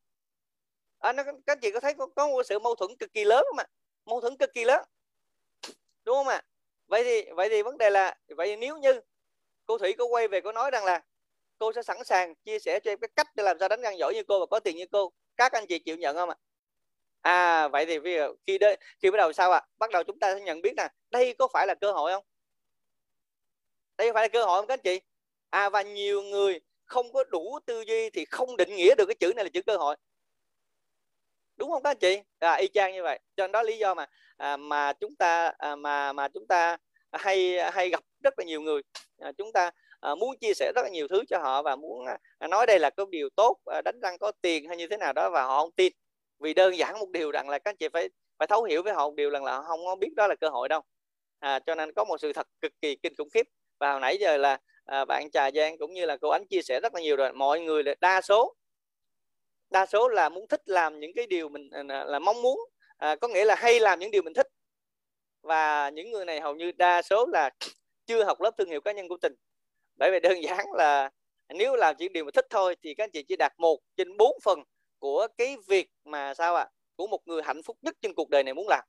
à, nó, các anh chị có thấy có, có một sự mâu thuẫn cực kỳ lớn không ạ? Mâu thuẫn cực kỳ lớn. Đúng không ạ? Vậy thì vậy thì vấn đề là vậy thì nếu như cô thủy có quay về có nói rằng là cô sẽ sẵn sàng chia sẻ cho em cái cách để làm sao đánh răng giỏi như cô và có tiền như cô. Các anh chị chịu nhận không ạ? À vậy thì bây giờ khi đến khi bắt đầu sao ạ? À? bắt đầu chúng ta sẽ nhận biết nè đây có phải là cơ hội không? Đây có phải là cơ hội không các anh chị? À và nhiều người không có đủ tư duy thì không định nghĩa được cái chữ này là chữ cơ hội. Đúng không các anh chị? À, y chang như vậy. Cho nên đó lý do mà à, mà chúng ta à, mà mà chúng ta hay à, hay gặp rất là nhiều người. À, chúng ta à, muốn chia sẻ rất là nhiều thứ cho họ và muốn à, nói đây là cái điều tốt à, đánh răng có tiền hay như thế nào đó và họ không tin. Vì đơn giản một điều rằng là các anh chị phải phải thấu hiểu với họ một điều rằng là họ không có biết đó là cơ hội đâu. À, cho nên có một sự thật cực kỳ kinh khủng khiếp. Và hồi nãy giờ là à, bạn trà giang cũng như là cô ánh chia sẻ rất là nhiều rồi. Mọi người là đa số đa số là muốn thích làm những cái điều mình à, là mong muốn. À, có nghĩa là hay làm những điều mình thích. Và những người này hầu như đa số là chưa học lớp thương hiệu cá nhân của tình bởi vì đơn giản là nếu làm chỉ điều mà thích thôi thì các anh chị chỉ đạt một trên bốn phần của cái việc mà sao ạ à? của một người hạnh phúc nhất trên cuộc đời này muốn làm.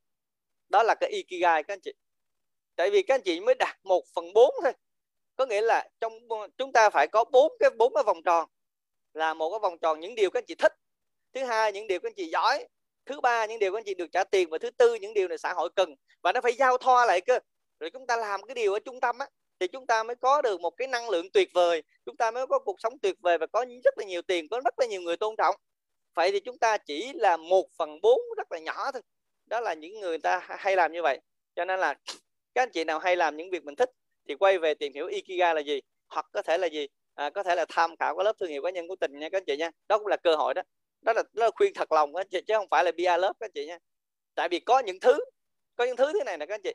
Đó là cái ikigai các anh chị. Tại vì các anh chị mới đạt một phần bốn thôi. Có nghĩa là trong, chúng ta phải có bốn cái bốn cái vòng tròn. Là một cái vòng tròn những điều các anh chị thích. Thứ hai, những điều các anh chị giỏi. Thứ ba, những điều các anh chị được trả tiền. Và thứ tư, những điều này xã hội cần. Và nó phải giao thoa lại cơ. Rồi chúng ta làm cái điều ở trung tâm á thì chúng ta mới có được một cái năng lượng tuyệt vời chúng ta mới có cuộc sống tuyệt vời và có rất là nhiều tiền có rất là nhiều người tôn trọng. Vậy thì chúng ta chỉ là một phần bốn rất là nhỏ thôi. Đó là những người ta hay làm như vậy. Cho nên là các anh chị nào hay làm những việc mình thích thì quay về tìm hiểu ikiga là gì hoặc có thể là gì à, có thể là tham khảo cái lớp thương hiệu cá nhân của tình nha các anh chị nha. Đó cũng là cơ hội đó. Đó là, đó là khuyên thật lòng các anh chị chứ không phải là bia lớp các anh chị nha. Tại vì có những thứ có những thứ thế này nè các anh chị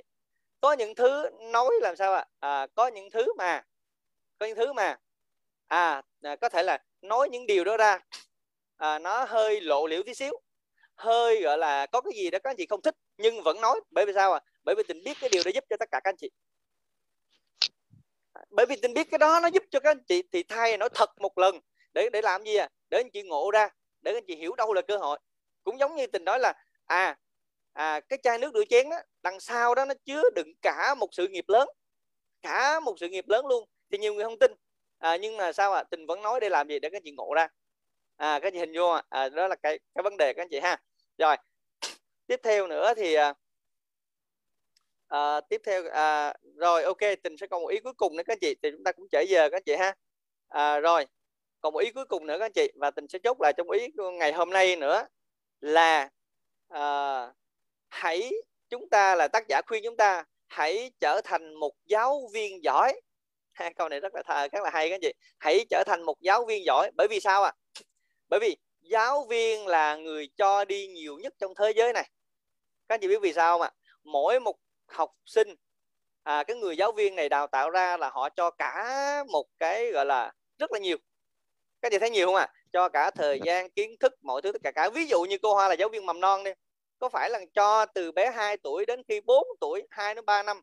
có những thứ nói làm sao ạ? À? à, có những thứ mà có những thứ mà à, à có thể là nói những điều đó ra. À, nó hơi lộ liễu tí xíu. Hơi gọi là có cái gì đó các anh chị không thích nhưng vẫn nói. Bởi vì sao à bởi vì tình biết cái điều đó giúp cho tất cả các anh chị. Bởi vì tình biết cái đó nó giúp cho các anh chị thì thay nói thật một lần. Để để làm gì à để anh chị ngộ ra. Để anh chị hiểu đâu là cơ hội. Cũng giống như tình nói là à à cái chai nước rửa chén đó đằng sau đó nó chứa đựng cả một sự nghiệp lớn cả một sự nghiệp lớn luôn. Thì nhiều người không tin. À, nhưng mà sao ạ? À? tình vẫn nói để làm gì? Để các chị ngộ ra. À các chị hình vô à, đó là cái cái vấn đề các anh chị ha. Rồi tiếp theo nữa thì à, à, tiếp theo à, rồi ok tình sẽ còn một ý cuối cùng nữa các anh chị. Thì chúng ta cũng trễ giờ các anh chị ha. À, rồi còn một ý cuối cùng nữa các anh chị. Và tình sẽ chốt lại trong ý ngày hôm nay nữa là à, hãy chúng ta là tác giả khuyên chúng ta hãy trở thành một giáo viên giỏi. Ha, câu này rất là thờ rất là hay các anh chị. Hãy trở thành một giáo viên giỏi. Bởi vì sao ạ? À? bởi vì giáo viên là người cho đi nhiều nhất trong thế giới này. Các anh chị biết vì sao không ạ? Mỗi một học sinh à, cái người giáo viên này đào tạo ra là họ cho cả một cái gọi là rất là nhiều. Các chị thấy nhiều không ạ? À? cho cả thời gian kiến thức mọi thứ tất cả cả. Ví dụ như cô hoa là giáo viên mầm non đi có phải là cho từ bé 2 tuổi đến khi 4 tuổi 2 đến 3 năm?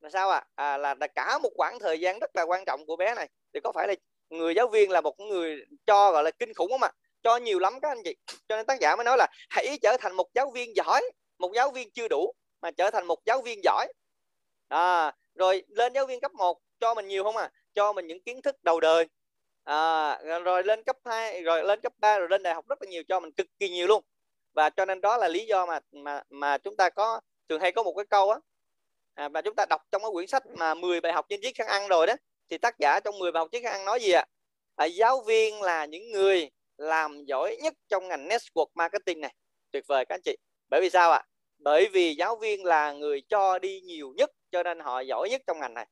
Là sao ạ? À? à, là, là cả một khoảng thời gian rất là quan trọng của bé này. Thì có phải là người giáo viên là một người cho gọi là kinh khủng không ạ? À? cho nhiều lắm các anh chị. Cho nên tác giả mới nói là hãy trở thành một giáo viên giỏi một giáo viên chưa đủ mà trở thành một giáo viên giỏi. À, rồi lên giáo viên cấp 1 cho mình nhiều không à cho mình những kiến thức đầu đời. À, rồi lên cấp 2 rồi lên cấp 3 rồi lên đại học rất là nhiều cho mình cực kỳ nhiều luôn và cho nên đó là lý do mà mà mà chúng ta có thường hay có một cái câu á à, và chúng ta đọc trong cái quyển sách mà 10 bài học trên chiếc khăn ăn rồi đó thì tác giả trong 10 bài học chiếc khăn ăn nói gì ạ à? à, giáo viên là những người làm giỏi nhất trong ngành network marketing này tuyệt vời các anh chị bởi vì sao ạ à? bởi vì giáo viên là người cho đi nhiều nhất cho nên họ giỏi nhất trong ngành này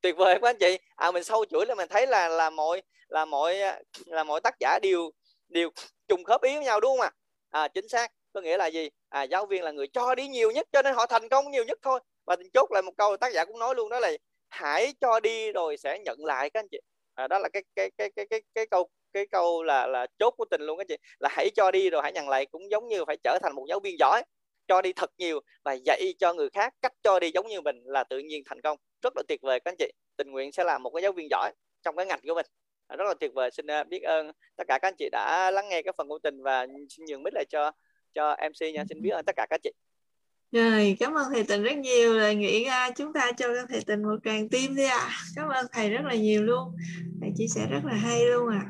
tuyệt vời các anh chị à mình sâu chuỗi là mình thấy là là mọi là mọi à, là mọi tác giả đều đều trùng khớp ý với nhau đúng không ạ à? À chính xác. Có nghĩa là gì? À giáo viên là người cho đi nhiều nhất cho nên họ thành công nhiều nhất thôi. Và chốt lại một câu tác giả cũng nói luôn đó là hãy cho đi rồi sẽ nhận lại các anh chị. À, đó là cái cái cái cái cái cái câu cái câu là là chốt của tình luôn các chị. Là hãy cho đi rồi hãy nhận lại cũng giống như phải trở thành một giáo viên giỏi. Cho đi thật nhiều và dạy cho người khác cách cho đi giống như mình là tự nhiên thành công. Rất là tuyệt vời các anh chị. Tình nguyện sẽ là một cái giáo viên giỏi trong cái ngành của mình rất là tuyệt vời. Xin ờ, biết ơn tất cả các anh chị đã lắng nghe cái phần của tình và xin nhường mic lại cho cho mc nha. Xin biết ơn tất cả các chị rồi, cảm ơn thầy Tình rất nhiều. Rồi nghĩ ra chúng ta cho thầy Tình một tràng tim đi ạ. À. Cảm ơn thầy rất là nhiều luôn. Thầy chia sẻ rất là hay luôn à.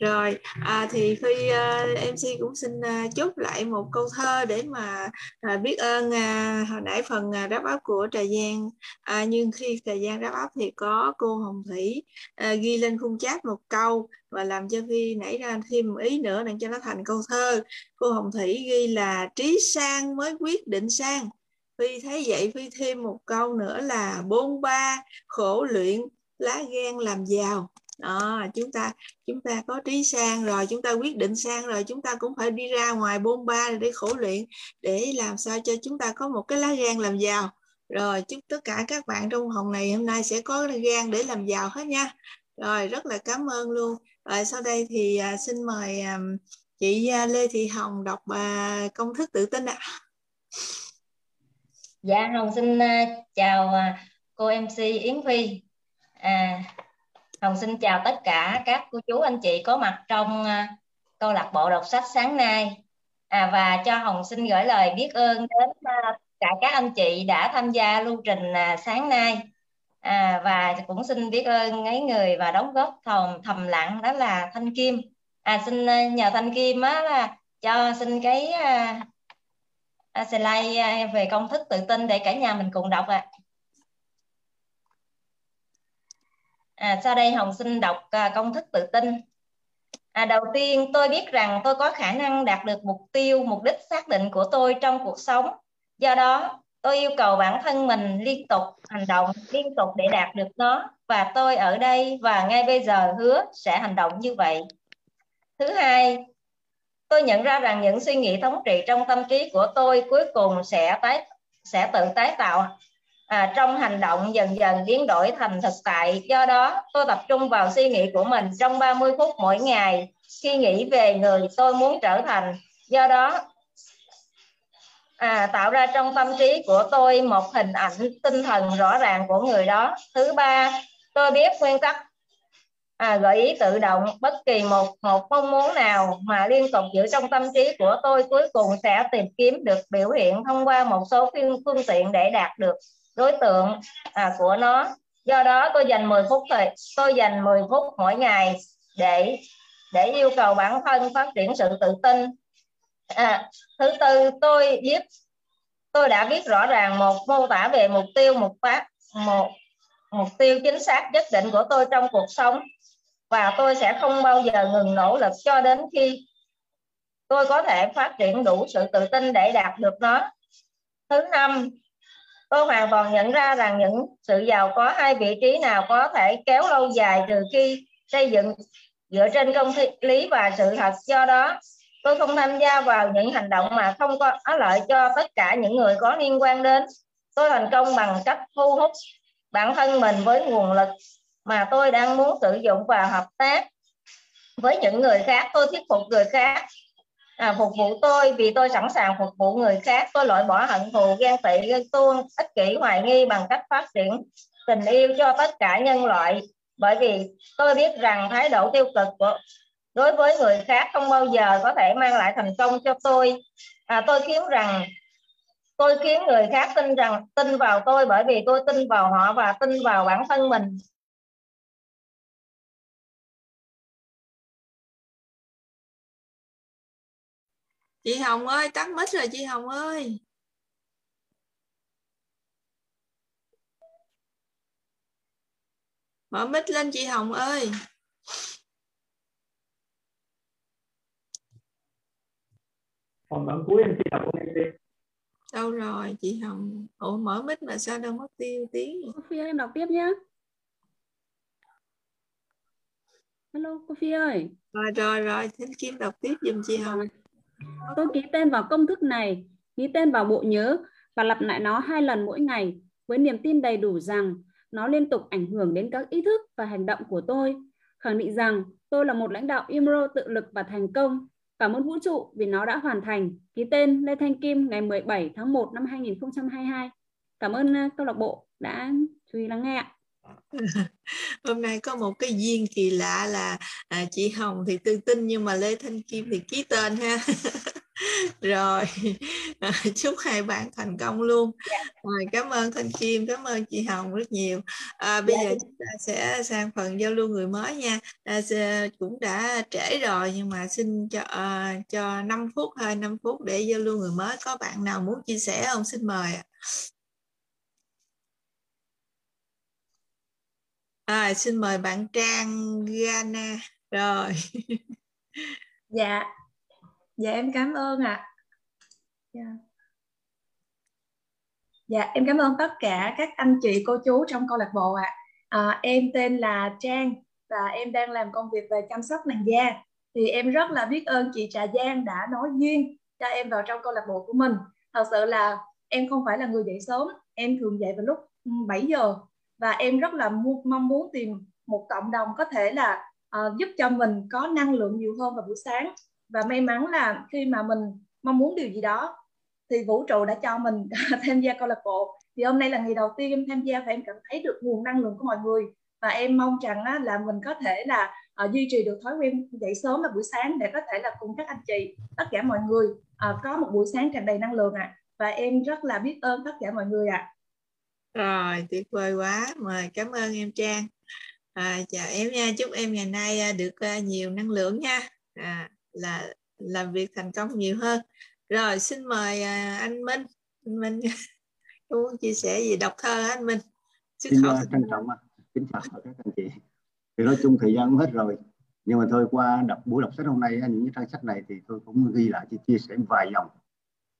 Rồi, à, thì khi uh, MC cũng xin à, uh, chúc lại một câu thơ để mà uh, biết ơn uh, hồi nãy phần uh, đáp áp của Trà Giang. À, nhưng khi Trà Giang đáp áp thì có cô Hồng Thủy uh, ghi lên khung chat một câu và làm cho Vi nảy ra thêm một ý nữa để cho nó thành câu thơ. Cô Hồng Thủy ghi là, trí sang mới quyết định sang. Phi thấy vậy Phi thêm một câu nữa là, bôn ba, khổ luyện, lá gan làm giàu. Đó, chúng ta chúng ta có trí sang rồi, chúng ta quyết định sang rồi, chúng ta cũng phải đi ra ngoài bôn ba để khổ luyện, để làm sao cho chúng ta có một cái lá gan làm giàu. Rồi, chúc tất cả các bạn trong phòng này hôm nay sẽ có gan để làm giàu hết nha. Rồi, rất là cảm ơn luôn rồi sau đây thì à, xin mời à, chị à, Lê Thị Hồng đọc công thức tự tin ạ. À. Dạ Hồng xin chào cô MC Yến Phi. À, Hồng xin chào tất cả các cô chú anh chị có mặt trong câu lạc bộ đọc sách sáng nay. À, và cho Hồng xin gửi lời biết ơn đến cả các anh chị đã tham gia lưu trình sáng nay. À, và cũng xin biết ơn mấy người và đóng góp thầm thầm lặng đó là Thanh Kim. À, xin ờ, nhờ Thanh Kim á, là cho xin cái à, à slide à, về công thức tự tin để cả nhà mình cùng đọc ạ. À. À, sau đây Hồng xin đọc à, công thức tự tin. À, đầu tiên tôi biết rằng tôi có khả năng đạt được mục tiêu, mục đích xác định của tôi trong cuộc sống. Do đó, tôi yêu cầu bản thân mình liên tục hành động, liên tục để đạt được nó. Và tôi ở đây và ngay bây giờ hứa sẽ hành động như vậy. Thứ hai, tôi nhận ra rằng những suy nghĩ thống trị trong tâm trí của tôi cuối cùng sẽ tái sẽ tự tái tạo à, trong hành động dần dần biến đổi thành thực tại. Do đó, tôi tập trung vào suy nghĩ của mình trong 30 phút mỗi ngày khi nghĩ về người tôi muốn trở thành. Do đó, à, tạo ra trong tâm trí của tôi một hình ảnh tinh thần rõ ràng của người đó. Thứ ba, tôi biết nguyên tắc. À, gợi ý tự động bất kỳ một một mong muốn nào mà liên tục giữ trong tâm trí của tôi cuối cùng sẽ tìm kiếm được biểu hiện thông qua một số phương, phương tiện để đạt được đối tượng à, của nó. Do đó tôi dành 10 phút thời tôi dành 10 phút mỗi ngày để để yêu cầu bản thân phát triển sự tự tin à, thứ tư tôi viết tôi đã viết rõ ràng một mô tả về mục tiêu một phát một mục tiêu chính xác nhất định của tôi trong cuộc sống. Và tôi sẽ không bao giờ ngừng nỗ lực cho đến khi tôi có thể phát triển đủ sự tự tin để đạt được nó. Thứ năm tôi hoàn toàn nhận ra rằng những sự giàu có hai vị trí nào có thể kéo lâu dài trừ khi xây dựng dựa trên công lý và sự thật. Do đó tôi không tham gia vào những hành động mà không có lợi cho tất cả những người có liên quan đến. Tôi thành công bằng cách thu hút bản thân mình với nguồn lực mà tôi đang muốn sử dụng và hợp tác với những người khác. Tôi thuyết phục người khác à, phục vụ tôi vì tôi sẵn sàng phục vụ người khác. Tôi loại bỏ hận thù ghen tị ghen tuông ích kỷ hoài nghi bằng cách phát triển tình yêu cho tất cả nhân loại. Bởi vì tôi biết rằng thái độ tiêu cực của đối với người khác không bao giờ có thể mang lại thành công cho tôi. À, tôi kiếm rằng tôi khiến người khác tin rằng tin vào tôi bởi vì tôi tin vào họ và tin vào bản thân mình. Chị Hồng ơi tắt mic rồi chị Hồng ơi. Mở mic lên chị Hồng ơi. Còn đoạn cuối em chị đọc của em đi. Đâu rồi chị Hồng? Ủa mở mic mà sao đâu mất tiêu tiếng cô Phi em đọc tiếp nhé Hello cô Phi ơi. Rồi rồi rồi Thính Kim đọc tiếp giùm chị Hồng. Tôi ký tên vào công thức này, ký tên vào bộ nhớ và lặp lại nó hai lần mỗi ngày với niềm tin đầy đủ rằng nó liên tục ảnh hưởng đến các ý thức và hành động của tôi. Khẳng định rằng tôi là một lãnh đạo IMRO tự lực và thành công. Cảm ơn vũ trụ vì nó đã hoàn thành. Ký tên Lê Thanh Kim ngày 17 tháng 1 năm 2022. Cảm ơn câu lạc bộ đã chú ý lắng nghe ạ. hôm nay có một cái duyên kỳ lạ là à, chị Hồng thì tư tin nhưng mà Lê Thanh Kim thì ký tên ha rồi à, chúc hai bạn thành công luôn. Dạ. à, cảm ơn Thanh Kim cảm ơn chị Hồng rất nhiều à, bây. Dạ. giờ chúng ta sẽ sang phần giao lưu người mới nha à, cũng đã trễ rồi nhưng mà xin cho uh, cho 5 phút thôi 5 phút để giao lưu người mới có bạn nào muốn chia sẻ không xin mời À, xin mời bạn Trang Gana. Rồi. dạ. Dạ em cảm ơn ạ. À. Dạ. dạ em cảm ơn tất cả các anh chị cô chú trong câu lạc bộ ạ. À. À, em tên là Trang và em đang làm công việc về chăm sóc làn da. Thì em rất là biết ơn chị Trà Giang đã nói duyên cho em vào trong câu lạc bộ của mình. Thật sự là em không phải là người dậy sớm, em thường dậy vào lúc ừ, 7 giờ và em rất là mong muốn tìm một cộng đồng có thể là uh, giúp cho mình có năng lượng nhiều hơn vào buổi sáng và may mắn là khi mà mình mong muốn điều gì đó thì vũ trụ đã cho mình tham gia câu lạc bộ. Thì hôm nay là ngày đầu tiên em tham gia và em cảm thấy được nguồn năng lượng của mọi người. Và em mong rằng á, là mình có thể là ờ, duy trì được thói quen dậy sớm vào buổi sáng để có thể là cùng các anh chị tất cả mọi người ờ, có một buổi sáng tràn đầy năng lượng ạ. À. và em rất là biết ơn tất cả mọi người ạ. À. rồi tuyệt vời quá. Mời cảm ơn em Trang. À, chào em nha. Chúc em ngày nay ờ, được nhiều năng lượng nha. À, là làm việc thành công nhiều hơn. Rồi xin mời anh Minh. Anh Minh muốn chia sẻ gì? Đọc thơ anh Minh? Sức xin trân trọng kính chào các anh chị. Thì nói chung thời gian cũng hết rồi. Nhưng mà thôi qua đọc buổi đọc sách hôm nay những cái trang sách này thì tôi cũng ghi lại chia sẻ vài dòng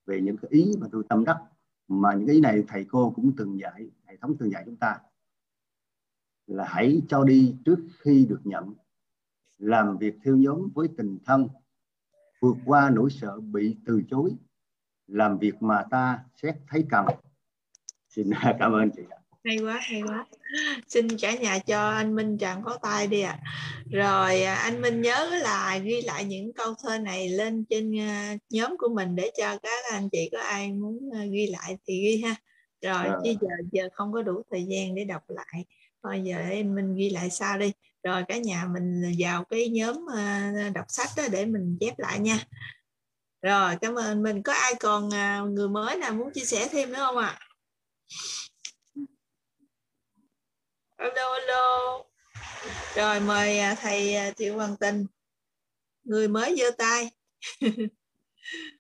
về những cái ý mà tôi tâm đắc. Mà những cái ý này thầy cô cũng từng dạy hệ thống từng dạy chúng ta. Là hãy cho đi trước khi được nhận. Làm việc theo nhóm với tình thân vượt qua nỗi sợ bị từ chối làm việc mà ta xét thấy cần. Xin cảm ơn chị hay quá hay quá. Xin cả nhà cho anh Minh tràng pháo tay đi ạ. À. rồi anh Minh nhớ là ghi lại những câu thơ này lên trên ờ, nhóm của mình để cho các anh chị có ai muốn ờ, ghi lại thì ghi ha. Rồi à. chứ giờ giờ không có đủ thời gian để đọc lại. Bây giờ em mình ghi lại sau đi rồi cả nhà mình vào cái nhóm ờ, đọc sách đó để mình chép lại nha. Rồi, cảm ơn. Mình có ai còn à, người mới nào muốn chia sẻ thêm nữa không ạ? À? alo alo. Rồi, mời à, thầy à, Triệu Hoàng Tình. Người mới giơ tay.